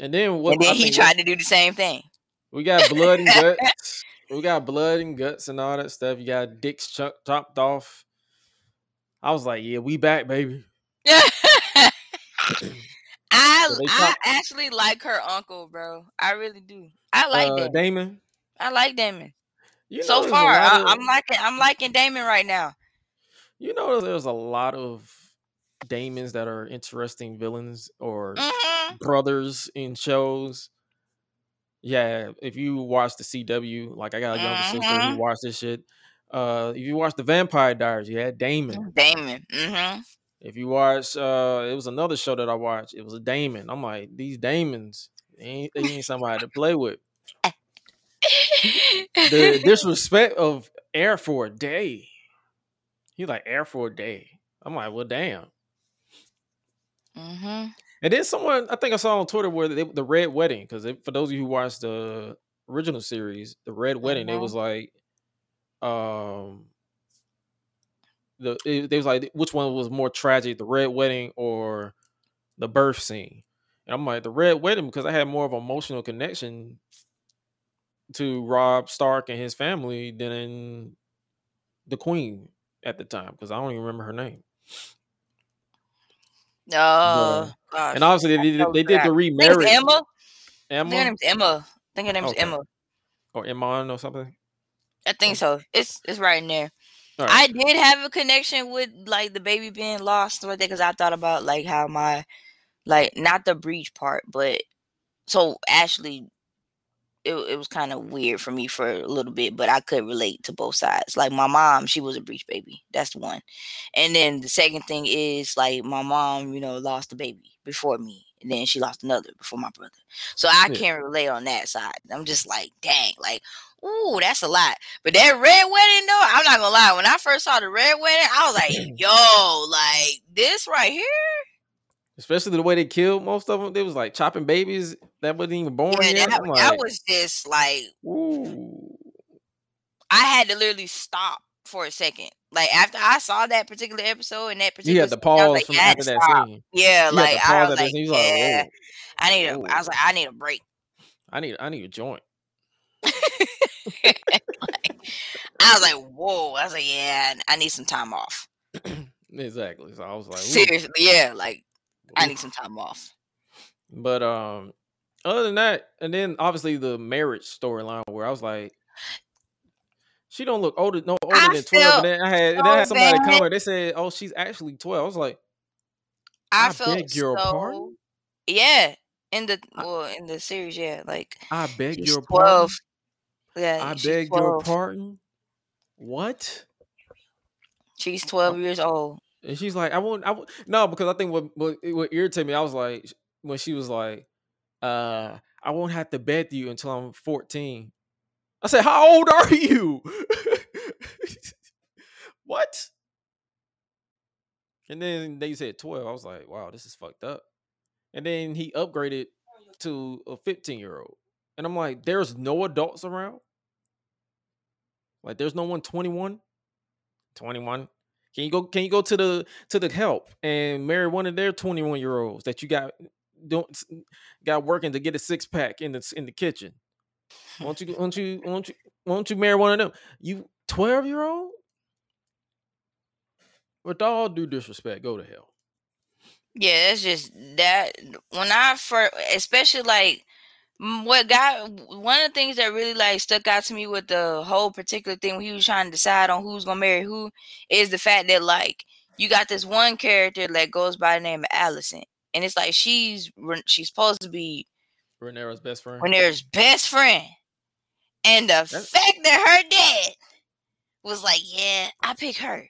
[SPEAKER 4] And then what?
[SPEAKER 5] and then he tried to do the same thing.
[SPEAKER 4] We got blood and [LAUGHS] guts. we got blood and guts and all that stuff. You got dicks chuck, chopped off. I was like, yeah, we back, baby. [LAUGHS] [CLEARS THROAT]
[SPEAKER 5] I
[SPEAKER 4] So
[SPEAKER 5] I actually like her uncle, bro. I really do. I like
[SPEAKER 4] uh,
[SPEAKER 5] that.
[SPEAKER 4] Daemon.
[SPEAKER 5] I like Daemon.
[SPEAKER 4] You
[SPEAKER 5] so far,
[SPEAKER 4] lot
[SPEAKER 5] I,
[SPEAKER 4] of-
[SPEAKER 5] I'm liking I'm liking Daemon right now.
[SPEAKER 4] you know, there's a lot of Damons that are interesting villains or
[SPEAKER 5] Mhm.
[SPEAKER 4] brothers in shows. Yeah, if you watch the CW, like I got a younger sister
[SPEAKER 5] Mhm.
[SPEAKER 4] who watched this shit. Uh, if you watch the Vampire Diaries, you had Damon.
[SPEAKER 5] Damon. hmm
[SPEAKER 4] If you watch, uh, it was another show that I watched. It was a Damon. I'm like, these Damons, they ain't, they ain't somebody to play with. The disrespect of heir for a day. He like heir for a day. I'm like, well, damn.
[SPEAKER 5] Mm-hmm.
[SPEAKER 4] And then someone, I think I saw on Twitter where they, the Red Wedding, because for those of you who watched the original series, the Red Wedding, it
[SPEAKER 5] Mhm.
[SPEAKER 4] was like, um, the it, they was like, which one was more tragic, the Red Wedding or the birth scene? And I'm like, the Red Wedding because I had more of an emotional connection to Robb Stark and his family than in the Queen at the time because I don't even remember her name.
[SPEAKER 5] Oh, gosh.
[SPEAKER 4] And obviously they did they did the remarriage.
[SPEAKER 5] Aemma. I think her
[SPEAKER 4] Aemma
[SPEAKER 5] name's Aemma. I think her name's
[SPEAKER 4] Okay.
[SPEAKER 5] Aemma.
[SPEAKER 4] or Iman or something.
[SPEAKER 5] I think so. It's it's right in there. I did have a connection with like the baby being lost right there because I thought about like how my like not the breach part, but so actually it, it was kind of weird for me for a little bit, but I could relate to both sides. Like my mom, she was a breech baby. That's one. And then the second thing is like my mom, you know, lost a baby before me. And then she lost another before my brother. So I
[SPEAKER 4] Yeah.
[SPEAKER 5] can't relate on that side. I'm just like, dang, like, ooh, that's a lot. But that red wedding though, I'm not gonna lie. When I first saw the red wedding, I was like, [CLEARS THROAT] yo, like this right here.
[SPEAKER 4] Especially the way they killed most of them. They was like chopping babies that wasn't even born
[SPEAKER 5] Yeah,
[SPEAKER 4] yet.
[SPEAKER 5] that,
[SPEAKER 4] I'm
[SPEAKER 5] that was just like
[SPEAKER 4] ooh.
[SPEAKER 5] I had to literally stop for a second. Like after I saw that particular episode and that
[SPEAKER 4] You
[SPEAKER 5] particular
[SPEAKER 4] had to
[SPEAKER 5] scene, I was
[SPEAKER 4] pause
[SPEAKER 5] like,
[SPEAKER 4] from
[SPEAKER 5] "Yeah,
[SPEAKER 4] after that
[SPEAKER 5] stop."
[SPEAKER 4] scene.
[SPEAKER 5] Yeah,
[SPEAKER 4] You
[SPEAKER 5] like I was like.
[SPEAKER 4] Was like,
[SPEAKER 5] yeah,
[SPEAKER 4] whoa.
[SPEAKER 5] I need a. I was like, I need a break.
[SPEAKER 4] I need I need a joint. [LAUGHS] [LAUGHS]
[SPEAKER 5] I was like, whoa. I was like, yeah, I need some time off. [CLEARS THROAT]
[SPEAKER 4] exactly. So I was like, ooh,
[SPEAKER 5] Seriously, yeah, like I need some time off.
[SPEAKER 4] But um, other than that, and then obviously the marriage storyline where I was like, she don't look older, no older
[SPEAKER 5] I
[SPEAKER 4] than twelve. And then I had, and then I had somebody
[SPEAKER 5] bad.
[SPEAKER 4] comment. They said, "Oh, she's actually 12. I was like,
[SPEAKER 5] I,
[SPEAKER 4] I
[SPEAKER 5] felt
[SPEAKER 4] beg your
[SPEAKER 5] so.
[SPEAKER 4] pardon?
[SPEAKER 5] Yeah, in the well, in the series, yeah, like
[SPEAKER 4] I beg
[SPEAKER 5] she's
[SPEAKER 4] your
[SPEAKER 5] twelve.
[SPEAKER 4] pardon.
[SPEAKER 5] Yeah,
[SPEAKER 4] I beg your pardon. What?"
[SPEAKER 5] She's twelve years old.
[SPEAKER 4] And she's like, I won't, I won't, no, because I think what, what, it would irritate me, I was like, when she was like, uh, I won't have to bed you until I'm 14. I said, How old are you? [LAUGHS] what? And then they said 12. I was like, Wow, this is fucked up. And then he upgraded to a 15 year old. And I'm like, There's no adults around? Like, there's no one 21? 21? Can you go? Can you go to the to the help and marry one of their twenty one year olds that you got don't got working to get a six pack in the in the kitchen? Won't you? Won't you? Won't you? Won't you marry one of them? You twelve year old? With all due disrespect, go to hell.
[SPEAKER 5] Yeah, that's just that. When I first, especially like what got one of the things that really like stuck out to me with the whole particular thing when he was trying to decide on who's gonna marry who is the fact that like you got this one character that goes by the name of Allison, and it's like she's she's supposed to be
[SPEAKER 4] Rhaenyra's best friend.
[SPEAKER 5] Rhaenyra's best friend, and the
[SPEAKER 4] That-
[SPEAKER 5] fact that her dad was like, "Yeah, I pick her."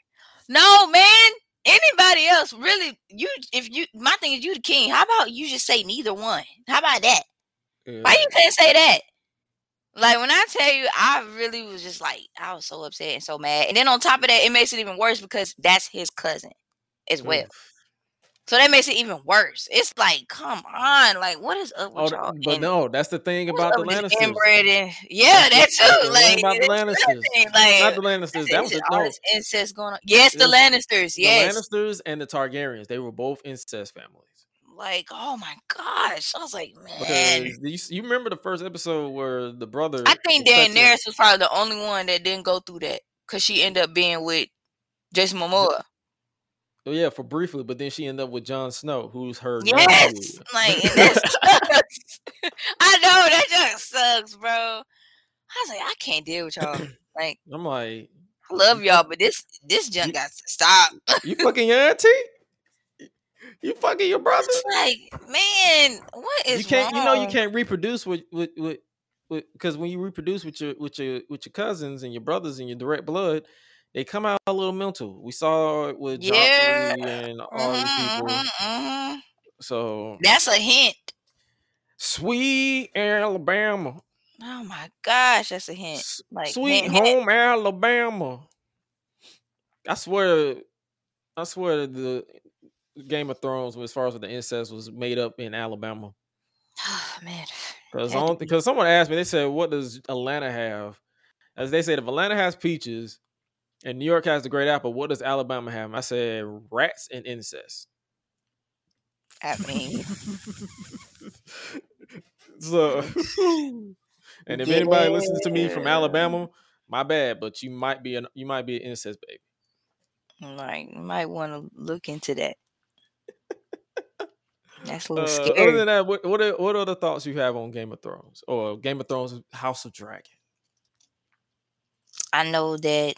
[SPEAKER 5] No, man. Anybody else really? You, if you, my thing is, you the king. How about you just say neither one? How about that? Why you can't say that? Like when I tell you, I really was just like, I was so upset and so mad. And then on top of that, it makes it even worse because that's his cousin as well. So that makes it even worse. It's like, come on, like what is up
[SPEAKER 4] Oh,
[SPEAKER 5] with
[SPEAKER 4] th-
[SPEAKER 5] y'all?
[SPEAKER 4] but
[SPEAKER 5] and
[SPEAKER 4] no, that's the thing about the Lannisters.
[SPEAKER 5] inbred and yeah, that
[SPEAKER 4] That's the, that's
[SPEAKER 5] too. Like
[SPEAKER 4] about [LAUGHS] the Lannisters.
[SPEAKER 5] thing.
[SPEAKER 4] Not the Lannisters. That was the,
[SPEAKER 5] all
[SPEAKER 4] no.
[SPEAKER 5] this incest going on? Yes, the Lannisters. Yes, the
[SPEAKER 4] Lannisters and the Targaryens. They were both incest families.
[SPEAKER 5] Like, oh my gosh. I was like, man.
[SPEAKER 4] You, you remember the first episode where the brother
[SPEAKER 5] I think Daenerys was probably the only one that didn't go through that because she ended up being with Jason Momoa.
[SPEAKER 4] Oh yeah, for briefly, but then she ended up with Jon Snow, who's her
[SPEAKER 5] Yes, like. [LAUGHS] [LAUGHS] I know that just sucks, bro. I was like, I can't deal with y'all. [COUGHS] Like,
[SPEAKER 4] I'm like,
[SPEAKER 5] I love y'all, but this this junk
[SPEAKER 4] you,
[SPEAKER 5] got to stop.
[SPEAKER 4] you fucking your auntie? You fucking your brother?
[SPEAKER 5] It's like, man, what is You
[SPEAKER 4] can't. You know you can't reproduce with with with because when you reproduce with your with your with your cousins and your brothers and your direct blood, they come out a little mental. We saw it with
[SPEAKER 5] Yeah.
[SPEAKER 4] And all these
[SPEAKER 5] hmm
[SPEAKER 4] people.
[SPEAKER 5] hmm
[SPEAKER 4] So
[SPEAKER 5] That's a hint.
[SPEAKER 4] sweet Alabama,
[SPEAKER 5] Oh my gosh, that's a hint. Like
[SPEAKER 4] sweet home Alabama. I swear, I swear the Game of Thrones, as far as the incest, was made up in Alabama.
[SPEAKER 5] Oh, man.
[SPEAKER 4] Because
[SPEAKER 5] Had to be.
[SPEAKER 4] because someone asked me, they said, "What does Atlanta have?" As they said, if Atlanta has peaches and New York has the Great Apple, what does Alabama have? I said, rats and incest.
[SPEAKER 5] I mean, [LAUGHS]
[SPEAKER 4] so, and if anybody listens to me from Alabama, my bad, but you might be an you might be an incest baby.
[SPEAKER 5] like, might want to look into that. That's a little
[SPEAKER 4] Uh,
[SPEAKER 5] little
[SPEAKER 4] other than that, what what are, what other thoughts you have on Game of Thrones or Game of Thrones House of Dragon?
[SPEAKER 5] I know that.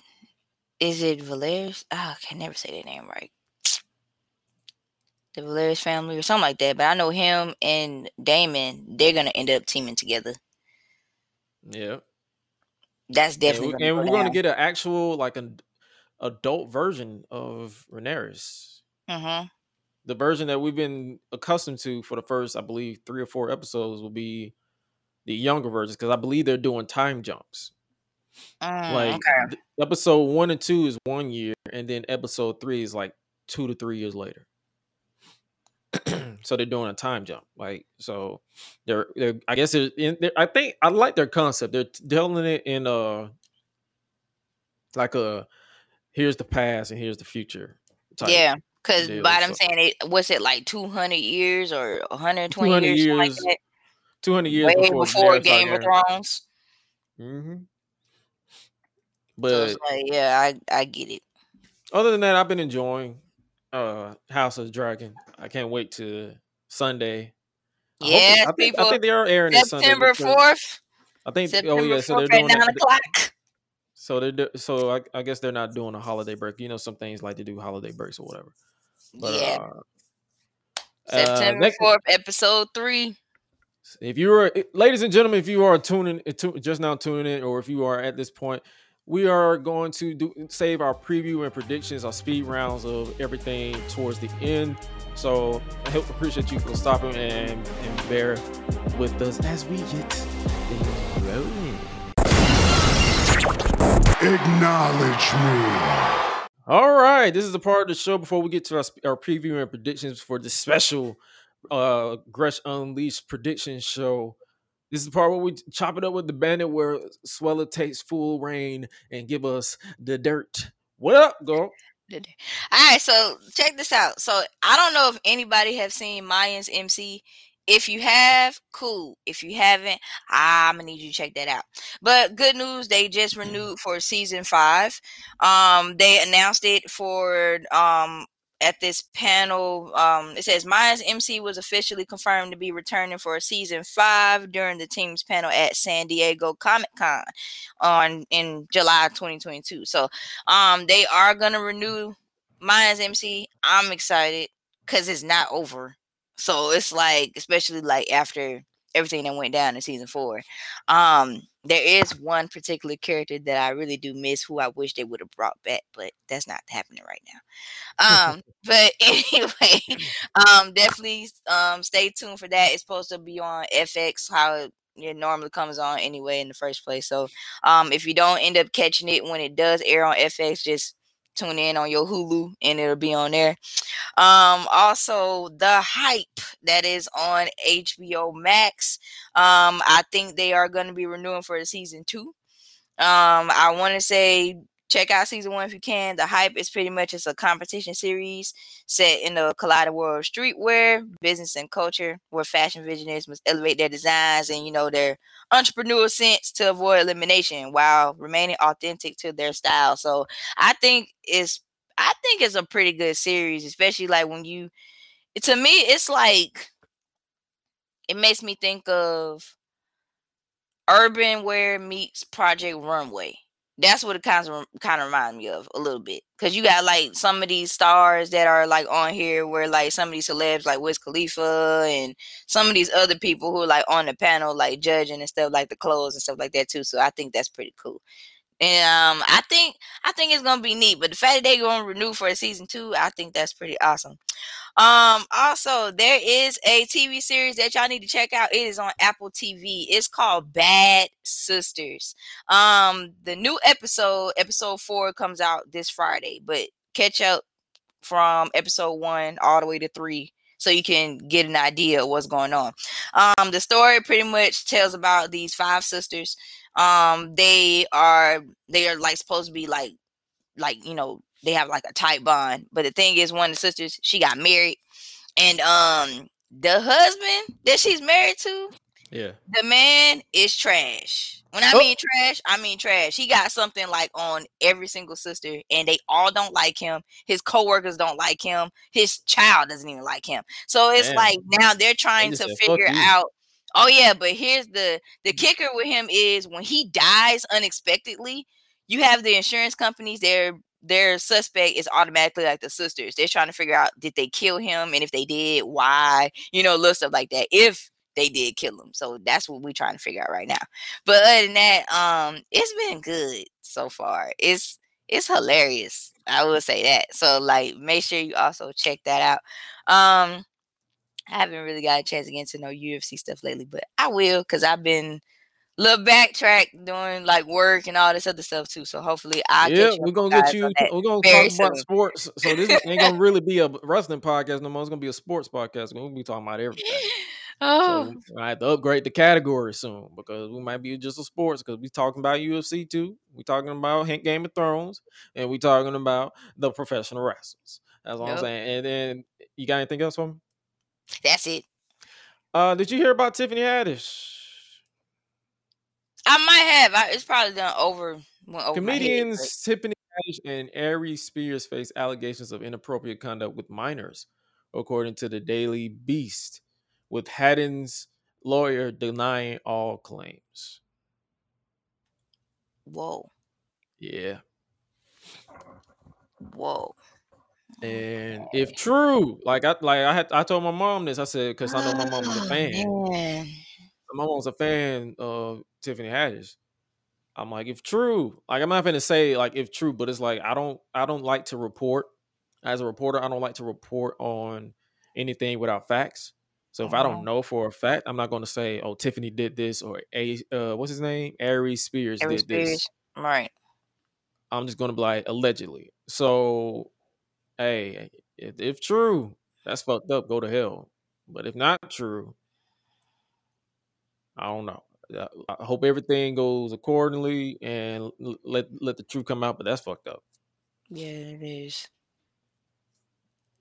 [SPEAKER 5] Is it Valerius? Oh, I can never say that name right. The Valerius family or something like that. But I know him and Daemon, they're going to end up teaming together.
[SPEAKER 4] Yeah,
[SPEAKER 5] That's definitely
[SPEAKER 4] we, and
[SPEAKER 5] go
[SPEAKER 4] we're going to get an actual like an adult version of Rhaenyra.
[SPEAKER 5] Mm-hmm.
[SPEAKER 4] The version that we've been accustomed to for the first, I believe, three or four episodes will be the younger versions because I believe they're doing time jumps.
[SPEAKER 5] Mm,
[SPEAKER 4] Like
[SPEAKER 5] okay.
[SPEAKER 4] episode one and two is one year, and then episode three is like two to three years later. [CLEARS THROAT] so they're doing a time jump. Like so, they're they're I guess they're in. They're, I think I like their concept. They're telling it in uh like a here's the past and here's the future. Type.
[SPEAKER 5] Yeah. Because by them
[SPEAKER 4] so-
[SPEAKER 5] saying it, was it like 200 years or 120
[SPEAKER 4] 200
[SPEAKER 5] years?
[SPEAKER 4] years
[SPEAKER 5] Like that?
[SPEAKER 4] two hundred years
[SPEAKER 5] Way
[SPEAKER 4] before,
[SPEAKER 5] before Game of Thrones. Mm-hmm.
[SPEAKER 4] But
[SPEAKER 5] it's like, yeah, I, I get it.
[SPEAKER 4] other than that, I've been enjoying uh House of Dragon. I can't wait to Sunday. I hope I think. I think they are airing.
[SPEAKER 5] September 4th.
[SPEAKER 4] I think.
[SPEAKER 5] September
[SPEAKER 4] oh yeah, so they're doing
[SPEAKER 5] 9 o'clock.
[SPEAKER 4] So they're so I, I guess they're not doing a holiday break. You know, some things like to do holiday breaks or whatever. But
[SPEAKER 5] yeah.
[SPEAKER 4] uh, uh,
[SPEAKER 5] September
[SPEAKER 4] next-
[SPEAKER 5] 4th, episode 3.
[SPEAKER 4] if you are, ladies and gentlemen, if you are tuning, tu- just now tuning in, or if you are at this point, we are going to do save our preview and predictions, our speed rounds of everything towards the end. So I hope appreciate you for stopping and and bear with us as we get things rolling.
[SPEAKER 6] Acknowledge me.
[SPEAKER 4] All right, this is the part of the show before we get to our, our preview and predictions for the special uh Gresh Unleashed prediction show. This is the part where we chop it up with the bandit where Suela takes full reign and give us the dirt. What up, girl?
[SPEAKER 5] All right, so check this out. So I don't know if anybody have seen Mayans MC. If you have, cool. If you haven't, I'm gonna need you to check that out. But good news, they just renewed for season five. Um, they announced it for um at this panel. Um, it says Mayans MC was officially confirmed to be returning for a season five during the team's panel at San Diego Comic Con on in July 2022. So um, they are gonna renew Mayans MC. I'm excited because it's not over. So it's like, especially like after everything that went down in season four. Um, there is one particular character that I really do miss who I wish they would have brought back, but that's not happening right now. Um, [LAUGHS] but [LAUGHS] anyway, um, definitely um stay tuned for that. It's supposed to be on FX, how it, it normally comes on anyway in the first place. So um, if you don't end up catching it when it does air on FX, just tune in on your Hulu and it'll be on there. Um, also the hype that is on HBO Max. Um, I think they are going to be renewing for season two. Um, I want to say check out season one if you can. The hype is pretty much it's a competition series set in the colliding world of streetwear, business, and culture, where fashion visionaries must elevate their designs and you know their entrepreneurial sense to avoid elimination while remaining authentic to their style. So I think it's I think it's a pretty good series, especially like when you to me it's like it makes me think of urban wear meets project runway that's what it kind of kind of reminds me of a little bit because you got like some of these stars that are like on here where like some of these celebs like Wiz Khalifa and some of these other people who are like on the panel like judging and stuff like the clothes and stuff like that too so i think that's pretty cool And um, I think I think it's gonna be neat. But the fact that they're gonna renew for a season two, I think that's pretty awesome. Um, also there is a TV series that y'all need to check out. It is on Apple TV. It's called Bad Sisters. Um, the new episode, episode four, comes out this Friday, but catch up from episode one all the way to three so you can get an idea of what's going on. Um, the story pretty much tells about these five sisters. Um, they are they are like supposed to be like like you know they have like a tight bond. But the thing is, one of the sisters she got married, and um the husband that she's married to,
[SPEAKER 4] Yeah.
[SPEAKER 5] the man is trash. When I
[SPEAKER 4] Oh.
[SPEAKER 5] mean trash, I mean trash. He got something like on every single sister, and they all don't like him. His coworkers don't like him. His child doesn't even like him. So it's
[SPEAKER 4] Damn.
[SPEAKER 5] like now they're trying to figure out. Oh yeah, but here's the the kicker with him is when he dies unexpectedly, you have the insurance companies. Their their suspect is automatically like the sisters. They're trying to figure out did they kill him, and if they did, why? You know, little stuff like that. If they did kill him, so that's what we're trying to figure out right now. But other than that, um, it's been good so far. It's it's hilarious. I will say that. So like, make sure you also check that out. Um, I haven't really got a chance to get into no UFC stuff lately, but I will because I've been little backtrack doing like work and all this other stuff too. So hopefully I'll
[SPEAKER 4] yeah, we're gonna get you. We're gonna talk about sports. So this [LAUGHS] ain't gonna really be a wrestling podcast no more. It's gonna be a sports podcast. We'll be talking about everything. [LAUGHS]
[SPEAKER 5] Oh,
[SPEAKER 4] So I have to upgrade the category soon because we might be just a sports because we talking about UFC too. We talking about Hank Game of Thrones and we talking about the professional wrestlers. That's what I'm saying. And then you got anything else for me?
[SPEAKER 5] that's it.
[SPEAKER 4] Uh, did you hear about Tiffany Haddish?
[SPEAKER 5] I might have. I, it's probably done over. Over head,
[SPEAKER 4] Comedians
[SPEAKER 5] but-
[SPEAKER 4] Tiffany Haddish and Aries Spears face allegations of inappropriate conduct with minors, according to the Daily Beast, with Haddon's lawyer denying all claims.
[SPEAKER 5] Whoa,
[SPEAKER 4] Yeah.
[SPEAKER 5] whoa.
[SPEAKER 4] And if true, like I like I had I told my mom this, I said, because I know my mom was a
[SPEAKER 5] Oh,
[SPEAKER 4] fan. Was a fan of Tiffany Haddish. I'm like, if true, like I'm not gonna say like if true, but it's like I don't I don't like to report as a reporter, I don't like to report on anything without facts. So if I
[SPEAKER 5] Uh-huh.
[SPEAKER 4] don't know for a fact, I'm not gonna say, oh, Tiffany did this or a uh what's his name? Aries Spears
[SPEAKER 5] Harry
[SPEAKER 4] did this.
[SPEAKER 5] Right.
[SPEAKER 4] I'm just gonna be like allegedly. So, hey, if, if true, that's fucked up. Go to hell. But if not true, I don't know. I hope everything goes accordingly and let let the truth come out. But that's fucked up.
[SPEAKER 5] Yeah, it is.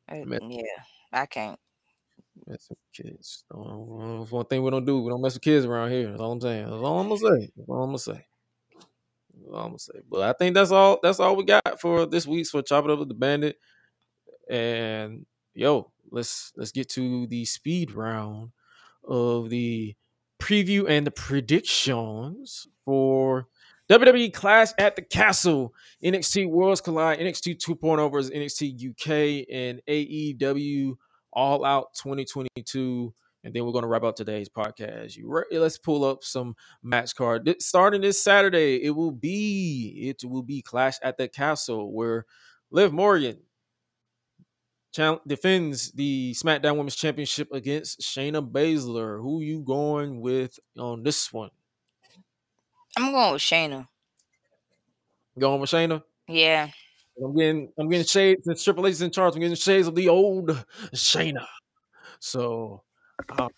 [SPEAKER 4] Man.
[SPEAKER 5] yeah, I can't.
[SPEAKER 4] Mess with kids. That's one thing we don't do. We don't mess with kids around here. That's all I'm saying. That's all I'm gonna say. That's all I'm gonna say. That's all I'm gonna say. But I think that's all. That's all we got for this week's for chop it up with the bandit. And yo, let's let's get to the speed round of the preview and the predictions for WWE Clash at the Castle, NXT Worlds Collide, NXT 2.0 versus NXT UK, and AEW All Out 2022. And then we're going to wrap up today's podcast. Re- let's pull up some match card. Th- Starting this Saturday, it will be it will be Clash at the Castle where Liv Morgan defends the SmackDown Women's Championship against Shayna Baszler. Who you going with on this one?
[SPEAKER 5] I'm going with Shayna.
[SPEAKER 4] Going with Shayna?
[SPEAKER 5] Yeah.
[SPEAKER 4] I'm getting I'm getting shades since Triple H is in charge. I'm getting shades of the old Shayna. So uh,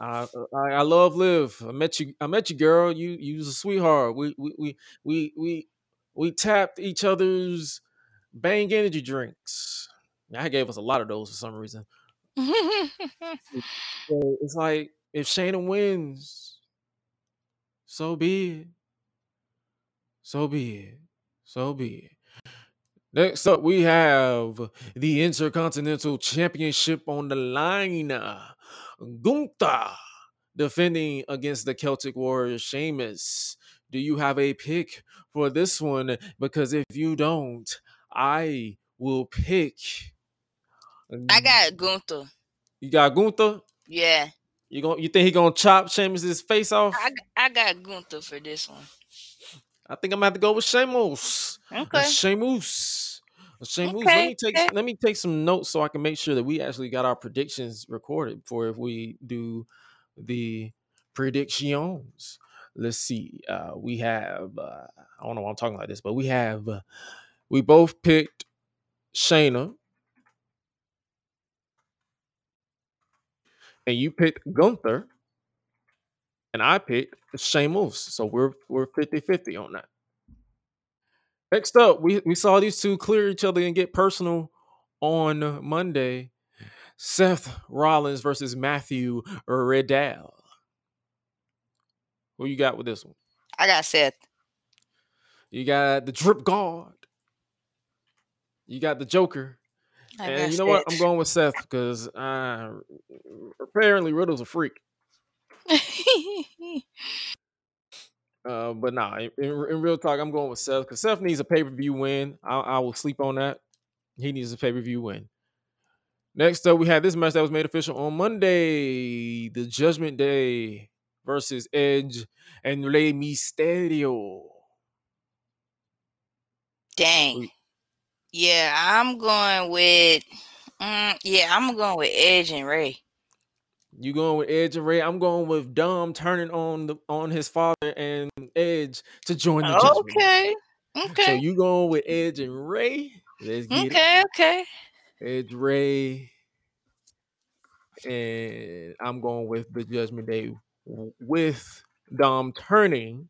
[SPEAKER 4] I, I I love Liv. I met you. I met you, girl. You you was a sweetheart. We we we we we, we tapped each other's Bang energy drinks. I gave us a lot of those for some reason. [LAUGHS] So it's like if Shayna wins, so be it. So be it. So be it. Next up, we have the Intercontinental Championship on the line. Gunther defending against the Celtic Warrior Sheamus. Do you have a pick for this one? Because if you don't, I will pick.
[SPEAKER 5] I got Gunther.
[SPEAKER 4] You got Gunther.
[SPEAKER 5] Yeah.
[SPEAKER 4] You going you think he gonna chop Sheamus's face off?
[SPEAKER 5] I, I got Gunther for this one.
[SPEAKER 4] I think I'm gonna have to go with Sheamus.
[SPEAKER 5] Okay.
[SPEAKER 4] Sheamus. Sheamus. Let me take
[SPEAKER 5] okay.
[SPEAKER 4] let me take some notes so I can make sure that we actually got our predictions recorded for if we do the predictions. Let's see. Uh we have uh I don't know why I'm talking like this, but we have uh, we both picked Shayna. And you picked Gunther. And I picked Sheamus. So we're we're 50-50 on that. Next up, we, we saw these two clear each other and get personal on Monday. Seth Rollins versus Matthew Riddle. Who you got with this one?
[SPEAKER 5] I got Seth.
[SPEAKER 4] You got the drip god. You got the Joker.
[SPEAKER 5] I
[SPEAKER 4] and you know what? I'm going with Seth because uh, apparently Riddle's a freak. [LAUGHS] Uh, but nah, in, in, in real talk, I'm going with Seth because Seth needs a pay per view win. I, I will sleep on that. He needs a pay per view win. Next up, we had this match that was made official on Monday, the Judgment Day versus Edge and Rey Mysterio.
[SPEAKER 5] Dang. Yeah, I'm going with. Mm, yeah, I'm going with Edge and Rey.
[SPEAKER 4] You going with Edge and Rey? I'm going with Dom turning on the on his father and Edge to join the Judgment. Day.
[SPEAKER 5] Okay.
[SPEAKER 4] So you going with Edge and Rey? Let's get it.
[SPEAKER 5] Okay. Okay.
[SPEAKER 4] Edge Rey, and I'm going with the Judgment Day with Dom turning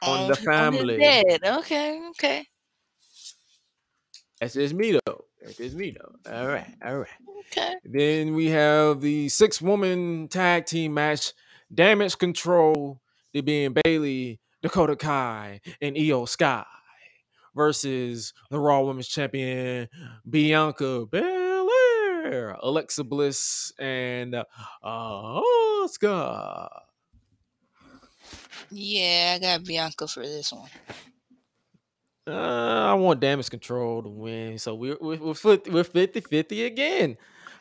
[SPEAKER 4] on the family.
[SPEAKER 5] Okay. Okay.
[SPEAKER 4] That's just me though. That's just me though. All right, all right.
[SPEAKER 5] Okay.
[SPEAKER 4] Then we have the six woman tag team match, Damage Control, they being Bayley, Dakota Kai, and Io Sky versus the Raw Women's Champion, Bianca Belair, Alexa Bliss, and uh, Asuka.
[SPEAKER 5] Yeah, I got Bianca for this one.
[SPEAKER 4] Uh, I want damage control to win. So we're we're we're, fif- we're 50-50 again.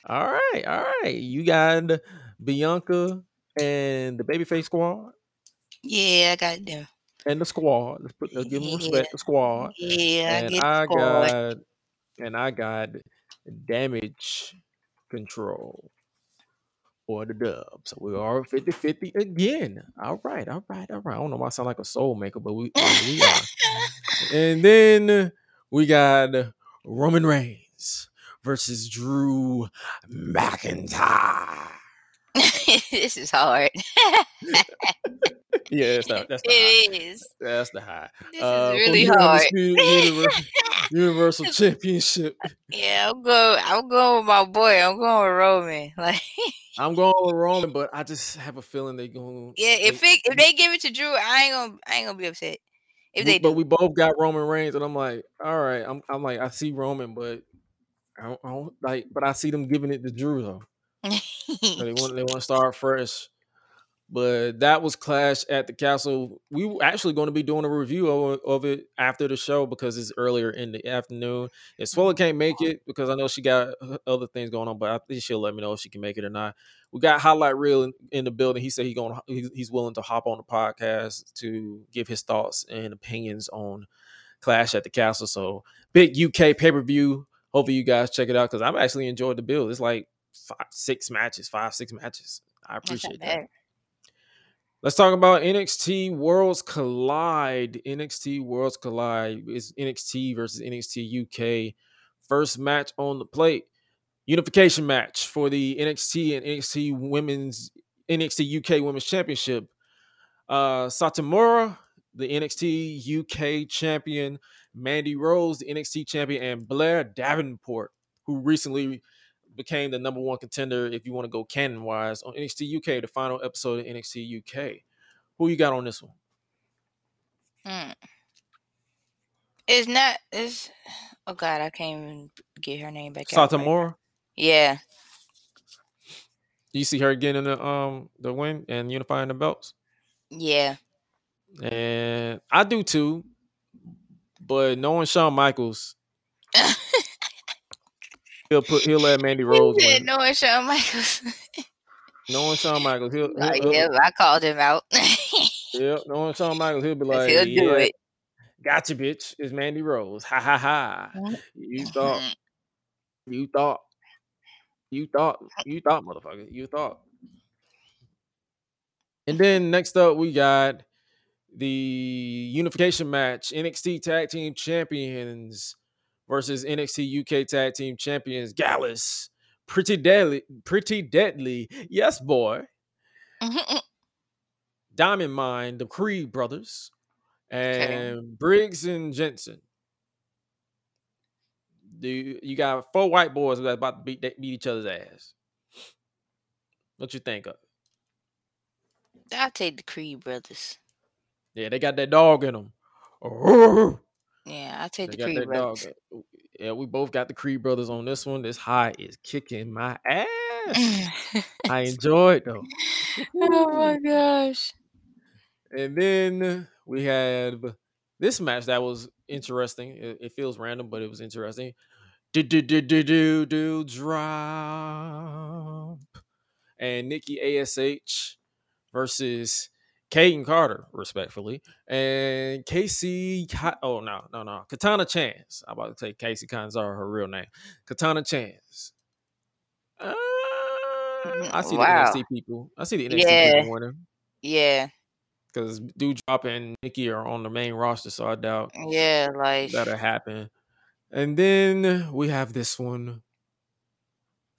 [SPEAKER 4] All right, all right. You got Bianca and the babyface squad
[SPEAKER 5] Yeah, I got them.
[SPEAKER 4] and the squad. Let's put let's give them
[SPEAKER 5] Yeah.
[SPEAKER 4] respect, the squad.
[SPEAKER 5] Yeah, I
[SPEAKER 4] and
[SPEAKER 5] get
[SPEAKER 4] I
[SPEAKER 5] the
[SPEAKER 4] got and I got damage control or the dub. So we are 50-50 again. All right, all right, all right. I don't know why I sound like a soul maker, but we, we are. [LAUGHS] And then we got Roman Reigns versus Drew McIntyre. [LAUGHS]
[SPEAKER 5] this is hard. [LAUGHS]
[SPEAKER 4] Yeah, that's [LAUGHS] the, that's the high.
[SPEAKER 5] it is.
[SPEAKER 4] That's the high.
[SPEAKER 5] This
[SPEAKER 4] Uh,
[SPEAKER 5] is really hard. [LAUGHS]
[SPEAKER 4] Universal, Universal Championship. [LAUGHS]
[SPEAKER 5] Yeah, I'm going. I'm going with my boy. I'm going with Roman. Like,
[SPEAKER 4] I'm going with Roman, but I just have a feeling they're going.
[SPEAKER 5] yeah, if it, if they give it to Drew, I ain't gonna I ain't gonna be upset. If they
[SPEAKER 4] but
[SPEAKER 5] do,
[SPEAKER 4] we both got Roman Reigns, and I'm like, all right. I'm, I'm like, I see Roman, but I don't, I don't like, but I see them giving it to Drew though. So they want they want to start fresh. But that was Clash at the Castle. We were actually going to be doing a review of, of it after the show because it's earlier in the afternoon. And Suela can't make it because I know she got other things going on, but I think she'll let me know if she can make it or not. We got Highlight Reel in, in the building. He said he going he's, he's willing to hop on the podcast to give his thoughts and opinions on Clash at the Castle. So big UK pay per view. Hopefully you guys check it out because I've actually enjoyed the build. It's like five, six matches, five, six matches. I appreciate that. Let's talk about NXT Worlds Collide. NXT Worlds Collide is NXT versus NXT UK. First match on the plate. Unification match for the NXT and NXT Women's NXT UK Women's Championship. Uh Satomura, the NXT UK champion, Mandy Rose, the NXT champion, and Blair Davenport, who recently became the number one contender if you want to go canon wise on NXT UK, the final episode of NXT UK. Who you got on this one?
[SPEAKER 5] Mm. It's not. It's. Oh God, I can't even get her name back. out right. Yeah.
[SPEAKER 4] You see her getting the um the win and unifying the belts,
[SPEAKER 5] Yeah.
[SPEAKER 4] and I do too. But knowing Shawn Michaels, [LAUGHS] he'll put he'll let Mandy [LAUGHS] Rose
[SPEAKER 5] He
[SPEAKER 4] win.
[SPEAKER 5] no, it's Shawn Michaels. [LAUGHS]
[SPEAKER 4] Knowing Shawn Michaels, he'll, he'll,
[SPEAKER 5] yeah,
[SPEAKER 4] he'll
[SPEAKER 5] I called him out. [LAUGHS]
[SPEAKER 4] Yep, knowing Shawn Michaels, he'll be like,
[SPEAKER 5] he'll do
[SPEAKER 4] "Yeah,
[SPEAKER 5] it.
[SPEAKER 4] gotcha, bitch. It's Mandy Rose. Ha ha ha. Mm-hmm. Mm-hmm. You thought, you thought, you thought, you thought, motherfucker. You thought." And then next up, we got the unification match: NXT Tag Team Champions versus NXT UK Tag Team Champions Gallus. Pretty deadly, pretty deadly. Yes, boy. Mm-hmm. Diamond Mine, the Creed brothers, and Briggs and Jensen. Do you, got four white boys that about to beat beat each other's ass? What you think of? it?
[SPEAKER 5] I'll take the Creed brothers.
[SPEAKER 4] Yeah, they got that dog in them. [LAUGHS]
[SPEAKER 5] Yeah, I'll take the Creed
[SPEAKER 4] that dog.
[SPEAKER 5] brothers.
[SPEAKER 4] Uh, yeah, we both got the Creed brothers on this one. This high is kicking my [LAUGHS] ass. I enjoy it though.
[SPEAKER 5] oh my gosh.
[SPEAKER 4] And then we have this match that was interesting. It, it feels random, but it was interesting. Do do do do do do drop. And Nikki Ash versus Kayden Carter, respectfully, and Casey. Oh no, no, no, Katana Chance. I'm about to say Casey Kanzara, her real name. Katana Chance. Uh, I see
[SPEAKER 5] Wow.
[SPEAKER 4] the NXT people. I see the NXT
[SPEAKER 5] Yeah.
[SPEAKER 4] people winning
[SPEAKER 5] Yeah,
[SPEAKER 4] because Doudrop and Nikki are on the main roster, so I doubt
[SPEAKER 5] yeah, like
[SPEAKER 4] that'll happen. And then we have this one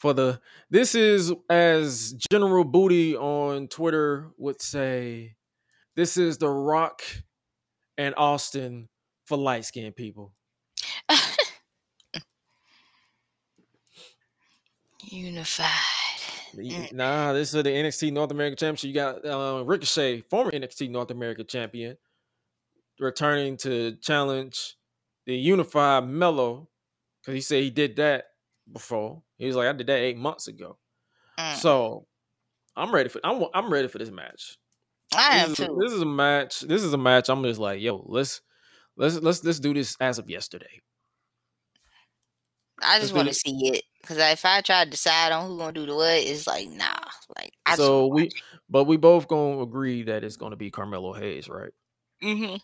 [SPEAKER 4] for the. This is as General Booty on Twitter would say. This is the Rock and Austin for light skinned people.
[SPEAKER 5] unified. Mm.
[SPEAKER 4] Nah, this is the NXT North American Championship. You got uh, Ricochet, former NXT North American champion, returning to challenge the unified Melo because he said he did that before. He was like, I did that eight months ago.
[SPEAKER 5] Mm,
[SPEAKER 4] So I'm ready for I'm I'm ready for this match.
[SPEAKER 5] I am
[SPEAKER 4] This is,
[SPEAKER 5] too.
[SPEAKER 4] this is a match. This is a match. I'm just like, yo, let's let's let's let's do this as of yesterday.
[SPEAKER 5] I just want to see it because if I try to decide on who's gonna do the what, it's like nah. Like I
[SPEAKER 4] So we, but we both gonna agree that it's gonna be Carmelo Hayes, right?
[SPEAKER 5] Mm-hmm.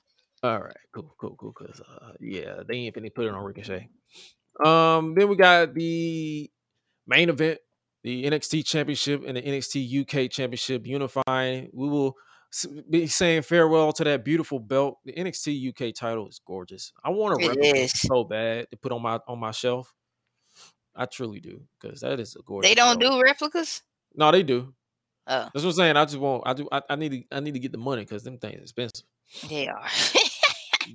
[SPEAKER 4] All right, cool, cool, cool. Cause uh, yeah, they ain't finna put it on Ricochet. Um, then we got the main event, the NXT Championship and the NXT UK Championship unifying. We will be saying farewell to that beautiful belt. The NXT UK title is gorgeous. I want a
[SPEAKER 5] It
[SPEAKER 4] replica so bad to put on my on my shelf. I truly do, because that is a gorgeous.
[SPEAKER 5] They don't
[SPEAKER 4] belt.
[SPEAKER 5] do replicas.
[SPEAKER 4] No, they do.
[SPEAKER 5] Oh,
[SPEAKER 4] That's what I'm saying. I just want. I do. I, I need to. I need to get the money because them things expensive.
[SPEAKER 5] they are.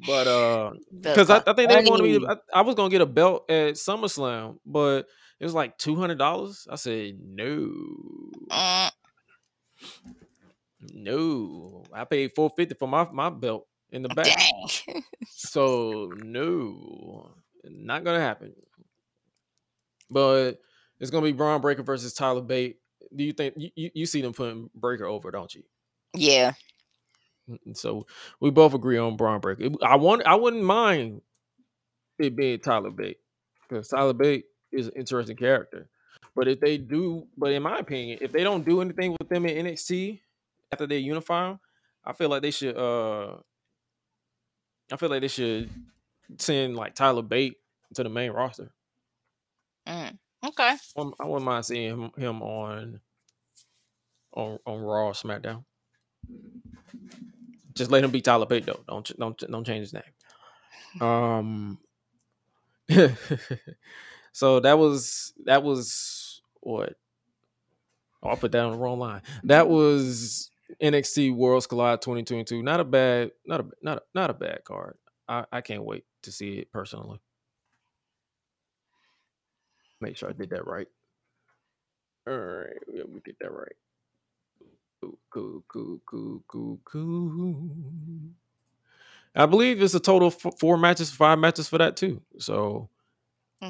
[SPEAKER 4] But uh, [LAUGHS] because I, I think they wanted me.
[SPEAKER 5] money.
[SPEAKER 4] To, I, I was gonna get a belt at SummerSlam, but it was like two hundred dollars. I said no,
[SPEAKER 5] Mm,
[SPEAKER 4] no. I paid four fifty for my my belt in the oh, back.
[SPEAKER 5] dang.
[SPEAKER 4] So no, not gonna happen. But it's gonna be Bron Breakker versus Tyler Bate. Do you think you, you, see them putting Breakker over, don't you?
[SPEAKER 5] yeah.
[SPEAKER 4] So we both agree on Bron Breakker. I want I wouldn't mind it being Tyler Bate because Tyler Bate is an interesting character. But if they do, but in my opinion, if they don't do anything with them in NXT after they unify them, I feel like they should. uh I feel like they should send like Tyler Bate to the main roster.
[SPEAKER 5] Mm, okay.
[SPEAKER 4] Um, I wouldn't mind seeing him, him on on on Raw SmackDown. Just let him be Tyler Bate though. Don't don't don't change his name. Um. [LAUGHS] so that was that was what? Oh, I put that on the wrong line. That was NXT Worlds Collide 2022. Not a bad, not a not a, not a bad card. I, I can't wait to see it personally. Make sure I did that right. All right, yeah, we did that right. Cool, cool, cool, cool, cool, cool. I believe it's a total of four matches, five matches for that too. So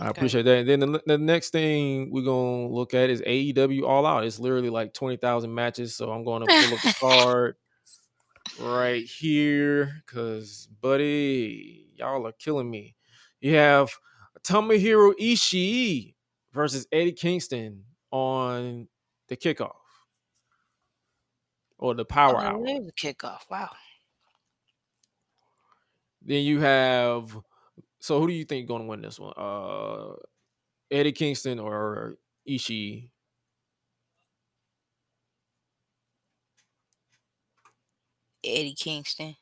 [SPEAKER 4] I appreciate that. And then the, the next thing we're gonna look at is AEW All Out. It's literally like twenty thousand matches. So I'm going to pull up the [LAUGHS] card right here because, buddy, y'all are killing me. You have Tomohiro Ishii versus Eddie Kingston on the kickoff. or the Power
[SPEAKER 5] Oh,
[SPEAKER 4] Hour.
[SPEAKER 5] a kickoff. Wow.
[SPEAKER 4] Then you have. So who do you think going to win this one? Uh, Eddie Kingston or Ishii?
[SPEAKER 5] Eddie Kingston.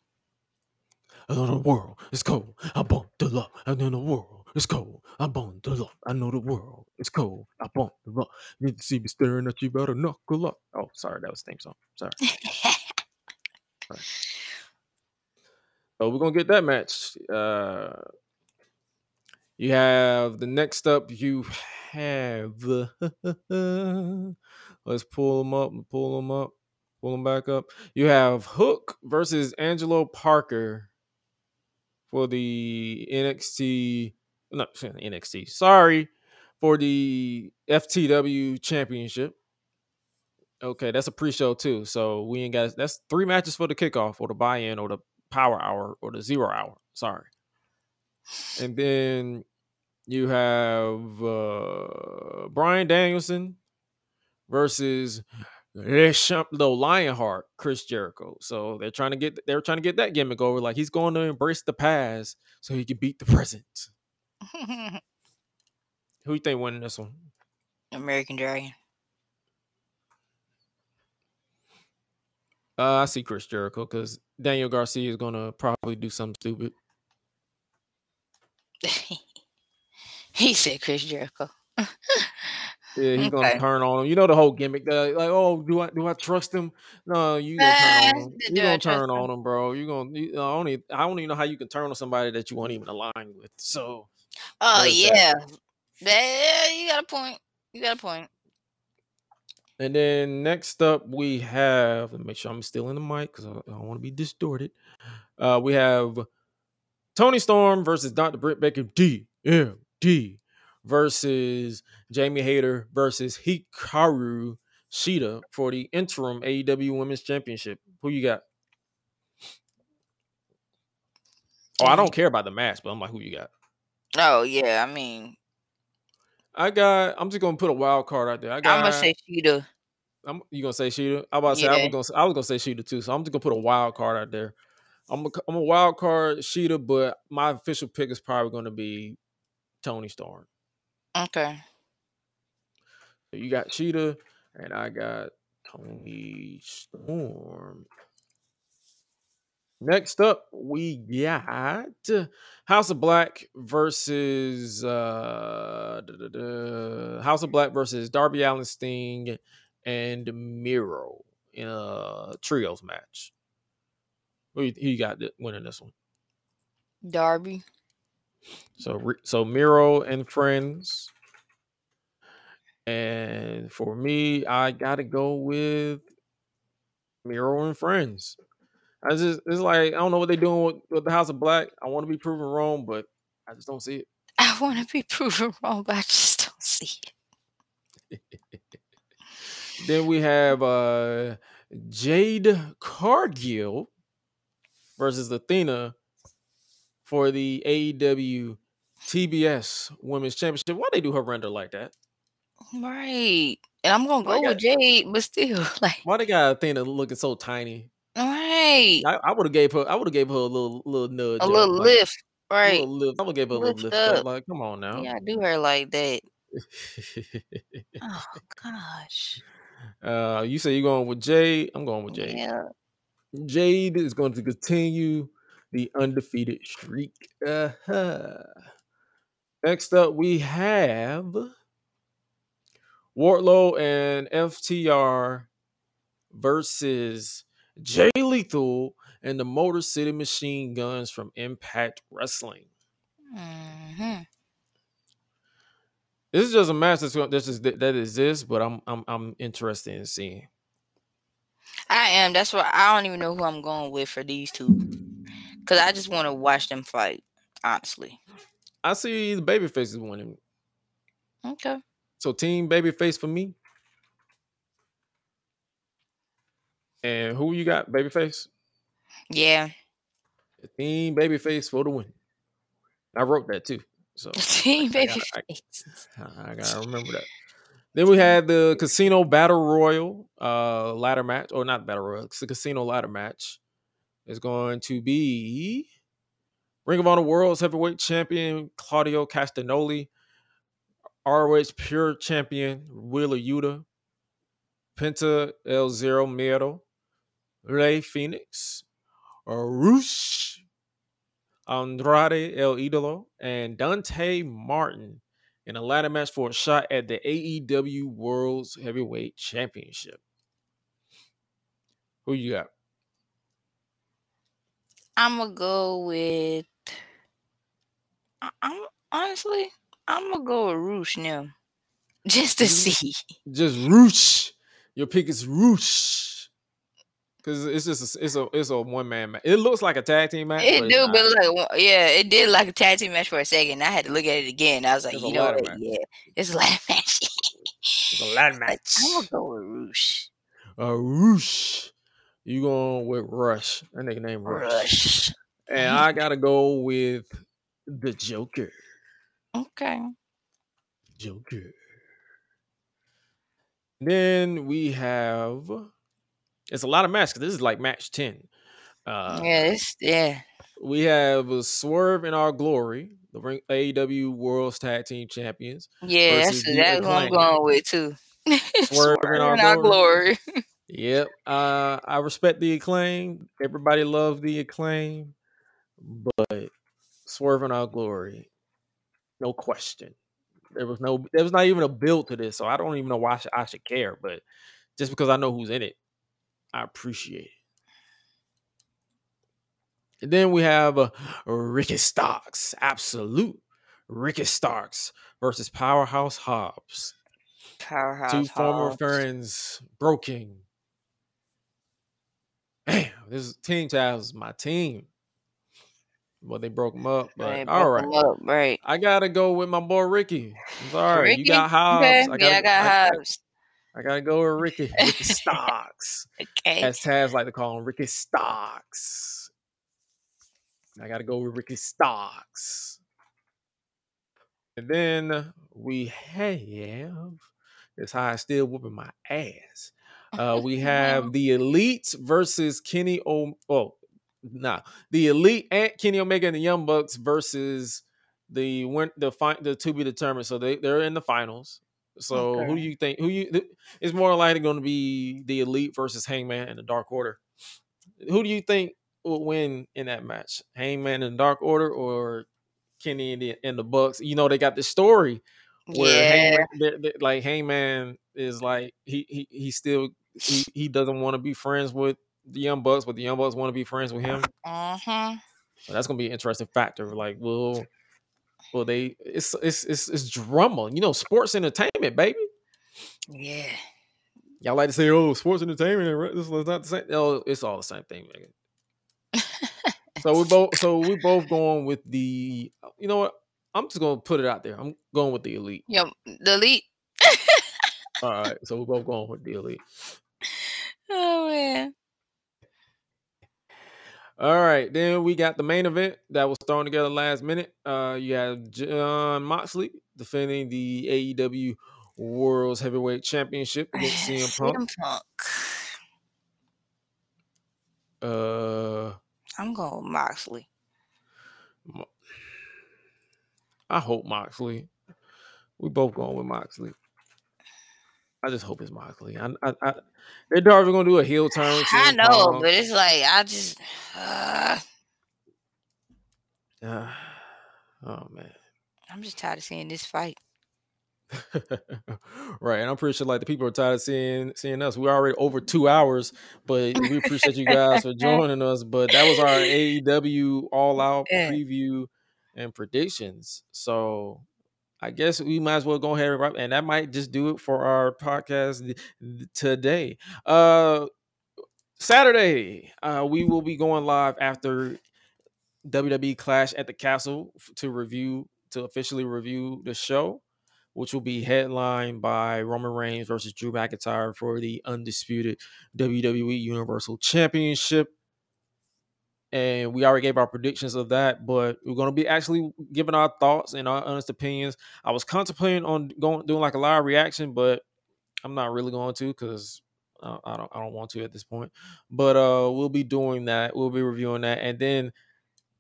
[SPEAKER 4] I know the world is cold. I bump the luck. I know the world is cold. I bump the luck. I know the world is cold. I bump the luck. You see me staring at you, better knuckle up. Oh, sorry, that was the theme song. [LAUGHS] Sorry. So we're gonna get that match. Uh, you have the next up. You have. [LAUGHS] let's pull them up. Pull them up. Pull them back up. You have Hook versus Angelo Parker for the NXT. No, NXT. Sorry, for the FTW Championship. Okay, that's a pre-show too. So we ain't got. That's three matches for the kickoff, or the buy-in, or the power hour, or the zero hour. Sorry. And then you have uh Bryan Danielson versus the Lionheart, Chris Jericho. So they're trying to get they're trying to get that gimmick over. Like he's going to embrace the past so he can beat the present. [LAUGHS] Who you think winning this one?
[SPEAKER 5] American Dragon.
[SPEAKER 4] Uh, I see Chris Jericho because Daniel Garcia is gonna probably do something stupid. [LAUGHS]
[SPEAKER 5] he said Chris Jericho. [LAUGHS]
[SPEAKER 4] Yeah, he's gonna
[SPEAKER 5] Okay.
[SPEAKER 4] turn on him. You know the whole gimmick, uh, like, oh, do I do I trust him? No, you gonna turn on him.
[SPEAKER 5] do
[SPEAKER 4] You gonna turn on him, bro. You gonna you, I only I don't even know how you can turn on somebody that you won't even align with. So
[SPEAKER 5] Oh
[SPEAKER 4] yeah, that.
[SPEAKER 5] yeah. That- you got a point. You got a point.
[SPEAKER 4] And then next up, we have, let me make sure I'm still in the mic because I, I don't want to be distorted. Uh, we have Toni Storm versus Dr. Britt Baker DMD versus Jamie Hayter versus Hikaru Shida for the interim AEW Women's Championship. Who you got? Oh, I don't mm-hmm. care about the match, but I'm like, who you got?
[SPEAKER 5] Oh yeah. I mean,
[SPEAKER 4] I got. I'm just gonna put a wild card out there. I got.
[SPEAKER 5] I'm gonna say Shida.
[SPEAKER 4] I'm, you gonna say Shida? I about to say I was gonna say- I was gonna say Shida too. So I'm just gonna put a wild card out there. I'm a, I'm a wild card Shida, but my official pick is probably gonna be Toni Storm.
[SPEAKER 5] Okay.
[SPEAKER 4] So you got Shida, and I got Toni Storm. Next up, we got House of Black versus uh, duh, duh, duh, House of Black versus Darby Allin Sting and Miro in a trios match. Who you, who you got winning this one?
[SPEAKER 5] Darby.
[SPEAKER 4] So so Miro and friends. And for me, I gotta go with Miro and friends. I just it's like I don't know what they're doing with, with the House of Black. I want to be proven wrong, but I just don't see it. [LAUGHS]
[SPEAKER 5] I want to be proven wrong, but I just don't see it. [LAUGHS]
[SPEAKER 4] Then we have uh Jade Cargill versus Athena for the AEW TBS Women's Championship. Why they do her render like that?
[SPEAKER 5] Right. And I'm gonna go with Jade, but still, [LAUGHS] like,
[SPEAKER 4] Why they got Athena looking so tiny?
[SPEAKER 5] right.
[SPEAKER 4] I, I would have gave her. I would have gave her a little little nudge.
[SPEAKER 5] A little
[SPEAKER 4] like,
[SPEAKER 5] lift.
[SPEAKER 4] a
[SPEAKER 5] Right.
[SPEAKER 4] little lift. I would give her a little
[SPEAKER 5] Lift
[SPEAKER 4] lift. Up. Like, come on now.
[SPEAKER 5] Yeah, do her like that. [LAUGHS] Oh gosh.
[SPEAKER 4] uh, you say you're going with Jade. I'm going with Jade.
[SPEAKER 5] Yeah.
[SPEAKER 4] Jade is going to continue the undefeated streak. Uh-huh. Next up, we have Wardlow and FTR versus Jay Lethal and the Motor City Machine Guns from Impact Wrestling.
[SPEAKER 5] hmm
[SPEAKER 4] This is just a match that's, that's just, that, that exists, but I'm I'm I'm interested in seeing.
[SPEAKER 5] I am. That's why I don't even know who I'm going with for these two. Cause I just want to watch them fight. Honestly.
[SPEAKER 4] I see the babyface is winning.
[SPEAKER 5] Okay.
[SPEAKER 4] So team babyface for me. And who you got, babyface?
[SPEAKER 5] Yeah.
[SPEAKER 4] Team babyface for the win. I wrote that too. So
[SPEAKER 5] Team baby
[SPEAKER 4] I-
[SPEAKER 5] face.
[SPEAKER 4] I, [LAUGHS] I gotta remember that. Then we had the Casino Battle Royal uh, ladder match, or not Battle Royal, it's the Casino ladder match. Is going to be Ring of Honor World's Heavyweight Champion Claudio Castagnoli, ROH Pure Champion Wheeler Yuta, Penta El Zero Miedo, Rey Fenix, Roosh, Andrade El Idolo, and Dante Martin in a ladder match for a shot at the AEW World's Heavyweight Championship. Who you got?
[SPEAKER 5] I'm gonna go with. I- I'm honestly, I'm gonna go with Roosh now, [LAUGHS] just to see.
[SPEAKER 4] Just Roosh. Your pick is Roosh. Cause it's just a, it's a it's a one man match. It looks like a tag team match.
[SPEAKER 5] It
[SPEAKER 4] but
[SPEAKER 5] do, but like, yeah, it did like a tag team match for a second. I had to look at it again. I was like,
[SPEAKER 4] It's
[SPEAKER 5] you know what?
[SPEAKER 4] match.
[SPEAKER 5] Yeah, it's a ladder [LAUGHS] match.
[SPEAKER 4] It's a ladder match.
[SPEAKER 5] I'm gonna go with Roosh.
[SPEAKER 4] Uh, Roosh. You going with Rush? That nigga named Rush.
[SPEAKER 5] Rush.
[SPEAKER 4] And I gotta go with the Joker.
[SPEAKER 5] Okay.
[SPEAKER 4] Joker. Then we have it's a lot of matches. This is like match 10. Uh
[SPEAKER 5] yeah, yeah.
[SPEAKER 4] we have a Swerve in Our Glory, the ring- AEW World's Tag Team Champions.
[SPEAKER 5] Yeah, that's that's what I'm going with too. [LAUGHS]
[SPEAKER 4] Swerve in our
[SPEAKER 5] our
[SPEAKER 4] glory.
[SPEAKER 5] glory. [LAUGHS]
[SPEAKER 4] Yep. Uh I respect the acclaim. Everybody loves the acclaim. But Swerve in Our Glory, no question. There was no there was not even a build to this, so I don't even know why I should, I should care. But just because I know who's in it, I appreciate it. And then we have uh, Ricky Starks, absolute Ricky Starks versus Powerhouse Hobbs.
[SPEAKER 5] Powerhouse.
[SPEAKER 4] Two former
[SPEAKER 5] Hobbs.
[SPEAKER 4] friends broken. Damn, this Team Taz is my team. But they broke them up. But all right.
[SPEAKER 5] up, right.
[SPEAKER 4] I gotta go with my boy Ricky. I'm sorry.
[SPEAKER 5] Ricky?
[SPEAKER 4] You got Hobbs.
[SPEAKER 5] Okay.
[SPEAKER 4] I gotta,
[SPEAKER 5] yeah, I got
[SPEAKER 4] I,
[SPEAKER 5] Hobbs.
[SPEAKER 4] I gotta go with Ricky. Ricky [LAUGHS] Stocks.
[SPEAKER 5] Okay.
[SPEAKER 4] As Taz like to call him Ricky Stocks. I gotta go with Ricky Stocks. And then we have this high still whooping my ass. Uh, we [LAUGHS] have the Elite versus Kenny O. Oh, nah, the Elite and Kenny Omega and the Young Bucks versus the win the fi- the to be determined. So they they're in the finals. So who
[SPEAKER 5] Okay.
[SPEAKER 4] do you think? Who you? th- It's more likely going to be the Elite versus Hangman and the Dark Order. Who do you think will win in that match? Hangman and the Dark Order or Kenny and the, and the Bucks? You know they got this story where
[SPEAKER 5] Yeah.
[SPEAKER 4] Hangman, they- they- like Hangman is like he he he still he, [LAUGHS] he doesn't want to be friends with the Young Bucks, but the Young Bucks want to be friends with him.
[SPEAKER 5] Uh-huh.
[SPEAKER 4] So that's gonna be an interesting factor. Like, will will they? It's it's it's it's drama. You know, sports entertainment, baby.
[SPEAKER 5] Yeah.
[SPEAKER 4] Y'all like to say, "Oh, sports entertainment," and this is not the same. Oh, it's all the same thing, nigga. [LAUGHS] so we both so we both going with the. You know what? I'm just gonna put it out there. I'm going with the elite.
[SPEAKER 5] Yo, the elite. [LAUGHS]
[SPEAKER 4] All right, so we're both going with the elite.
[SPEAKER 5] Oh man.
[SPEAKER 4] All right, then we got the main event that was thrown together last minute. Uh, you have Jon Moxley defending the AEW World's Heavyweight Championship [SIGHS] against CM Punk.
[SPEAKER 5] CM Punk.
[SPEAKER 4] Uh,
[SPEAKER 5] I'm going with Moxley.
[SPEAKER 4] I hope Moxley. We both going with Moxley. I just hope it's Moxley. I, I, I they're probably gonna do a heel [SIGHS] turn.
[SPEAKER 5] I know, but it's like I just uh,
[SPEAKER 4] Uh, oh man.
[SPEAKER 5] I'm just tired of seeing this fight. [LAUGHS]
[SPEAKER 4] right, and I'm pretty sure like the people are tired of seeing seeing us. We're already over two hours, but we appreciate you guys for [LAUGHS] joining us. But that was our AEW All Out preview and predictions. So I guess we might as well go ahead and wrap, and that might just do it for our podcast today. Uh, Saturday, uh, we will be going live after WWE Clash at the Castle to review to officially review the show, which will be headlined by Roman Reigns versus Drew McIntyre for the undisputed WWE Universal Championship. And we already gave our predictions of that. But we're gonna be actually giving our thoughts and our honest opinions. I was contemplating on going doing like a live reaction, but I'm not really going to because I don't I don't want to at this point. But uh, we'll be doing that. We'll be reviewing that, and then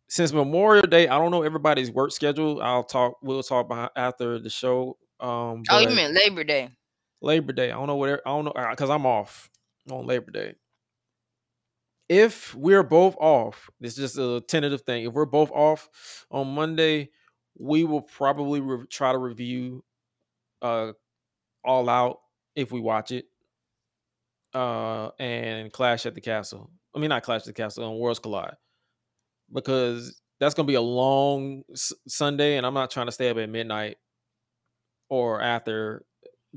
[SPEAKER 4] since Memorial Day, I don't know everybody's work schedule. I'll talk. We'll talk about after the show. Um,
[SPEAKER 5] Oh, you
[SPEAKER 4] but
[SPEAKER 5] meant Labor Day.
[SPEAKER 4] Labor Day. I don't know what. I don't know because I'm off on Labor Day. If we're both off, is just a tentative thing. If we're both off on Monday, we will probably re- try to review uh All Out if we watch it, uh, and Clash at the Castle. I mean, not Clash at the Castle, and Worlds Collide, because that's gonna be a long s- Sunday, and I'm not trying to stay up at midnight or after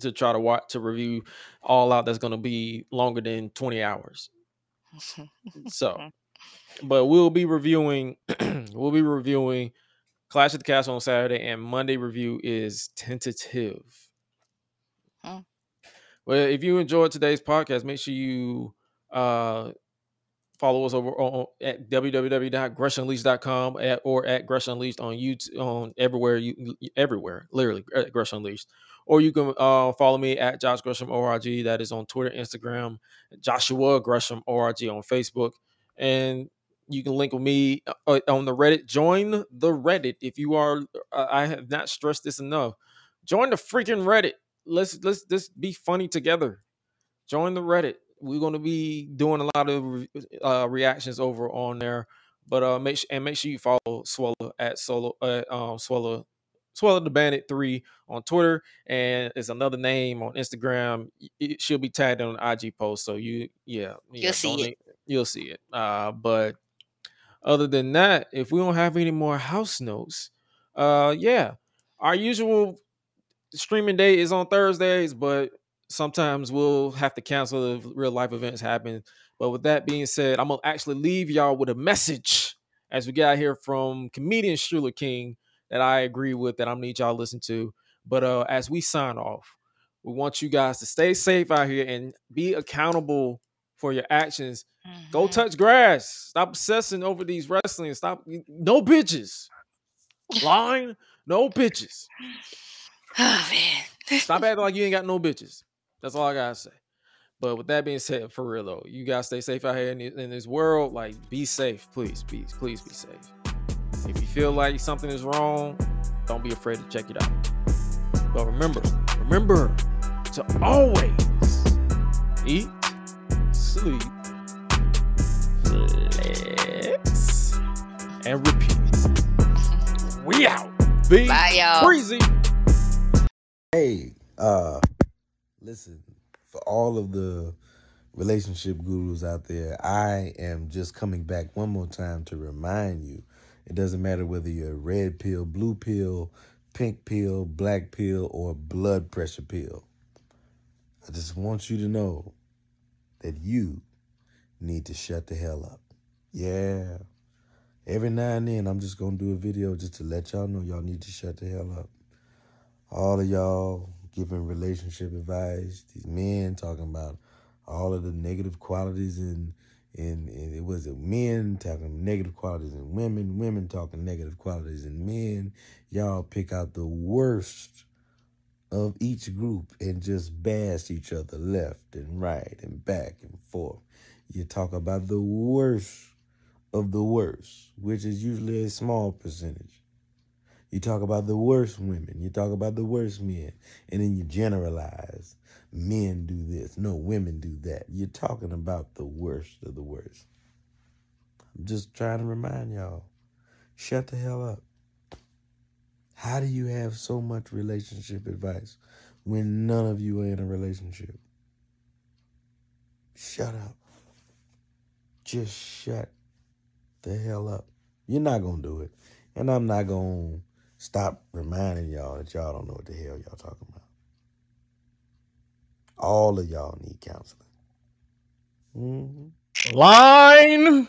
[SPEAKER 4] to try to watch to review All Out. That's gonna be longer than 20 hours. So, [LAUGHS] but we'll be reviewing. [CLEARS THROAT] we'll be reviewing Clash at the Castle on Saturday, and Monday review is tentative.
[SPEAKER 5] Hmm.
[SPEAKER 4] Well, if you enjoyed today's podcast, make sure you uh follow us over on at www.greshunleashed.com at, or at Gresh Unleashed on YouTube on everywhere you everywhere literally at Gresh Unleashed or you can uh, follow me at Josh Gresham org that is on Twitter Instagram Joshua Gresham org on Facebook. And you can link with me uh, on the Reddit. Join the Reddit if you are uh, I have not stressed this enough. Join the freaking Reddit. Let's let's just be funny together. Join the Reddit. We're going to be doing a lot of uh, reactions over on there, but uh, make sure and make sure you follow Suela at solo uh, um, Suela Suela the Bandit three on Twitter, and it's another name on Instagram. It should be tagged on an IG post, so you yeah, yeah
[SPEAKER 5] see
[SPEAKER 4] don't
[SPEAKER 5] it.
[SPEAKER 4] You'll see it. Uh, but other than that, if we don't have any more house notes, uh, yeah, our usual streaming day is on Thursdays, but sometimes we'll have to cancel if real life events happen. But with that being said, I'm gonna actually leave y'all with a message as we get out here from comedian Shuler King that I agree with that I'm gonna need y'all to listen to. But uh as we sign off, we want you guys to stay safe out here and be accountable for your actions. Go
[SPEAKER 5] Mhm.
[SPEAKER 4] touch grass. Stop obsessing over these wrestling. Stop no bitches. Line, no bitches. [SIGHS]
[SPEAKER 5] Oh man.
[SPEAKER 4] Stop acting like you ain't got no bitches. That's all I gotta say. But with that being said, for real though, you guys stay safe out here in, in this world. Like, be safe, please, please, please be safe. If you feel like something is wrong, don't be afraid to check it out. But remember, remember to always eat, sleep, flex, and repeat. We out. Be
[SPEAKER 5] Bye, y'all.
[SPEAKER 4] crazy.
[SPEAKER 7] Hey, uh, listen, for all of the relationship gurus out there, I am just coming back one more time to remind you it doesn't matter whether you're red pill, blue pill, pink pill, black pill, or blood pressure pill. I just want you to know that you need to shut the hell up. Yeah. Every now and then, I'm just going to do a video just to let y'all know y'all need to shut the hell up all of y'all giving relationship advice, these men talking about all of the negative qualities in, in it was it men talking negative qualities in women, women talking negative qualities in men. Y'all pick out the worst of each group and just bash each other left and right and back and forth. You talk about the worst of the worst, which is usually a small percentage. You talk about the worst women. You talk about the worst men. And then you generalize. Men do this. No, women do that. You're talking about the worst of the worst. I'm just trying to remind y'all shut the hell up. How do you have so much relationship advice when none of you are in a relationship? Shut up. Just shut the hell up. You're not going to do it. And I'm not going to stop reminding y'all that y'all don't know what the hell y'all talking about. All of y'all need counseling. hmm
[SPEAKER 8] Line.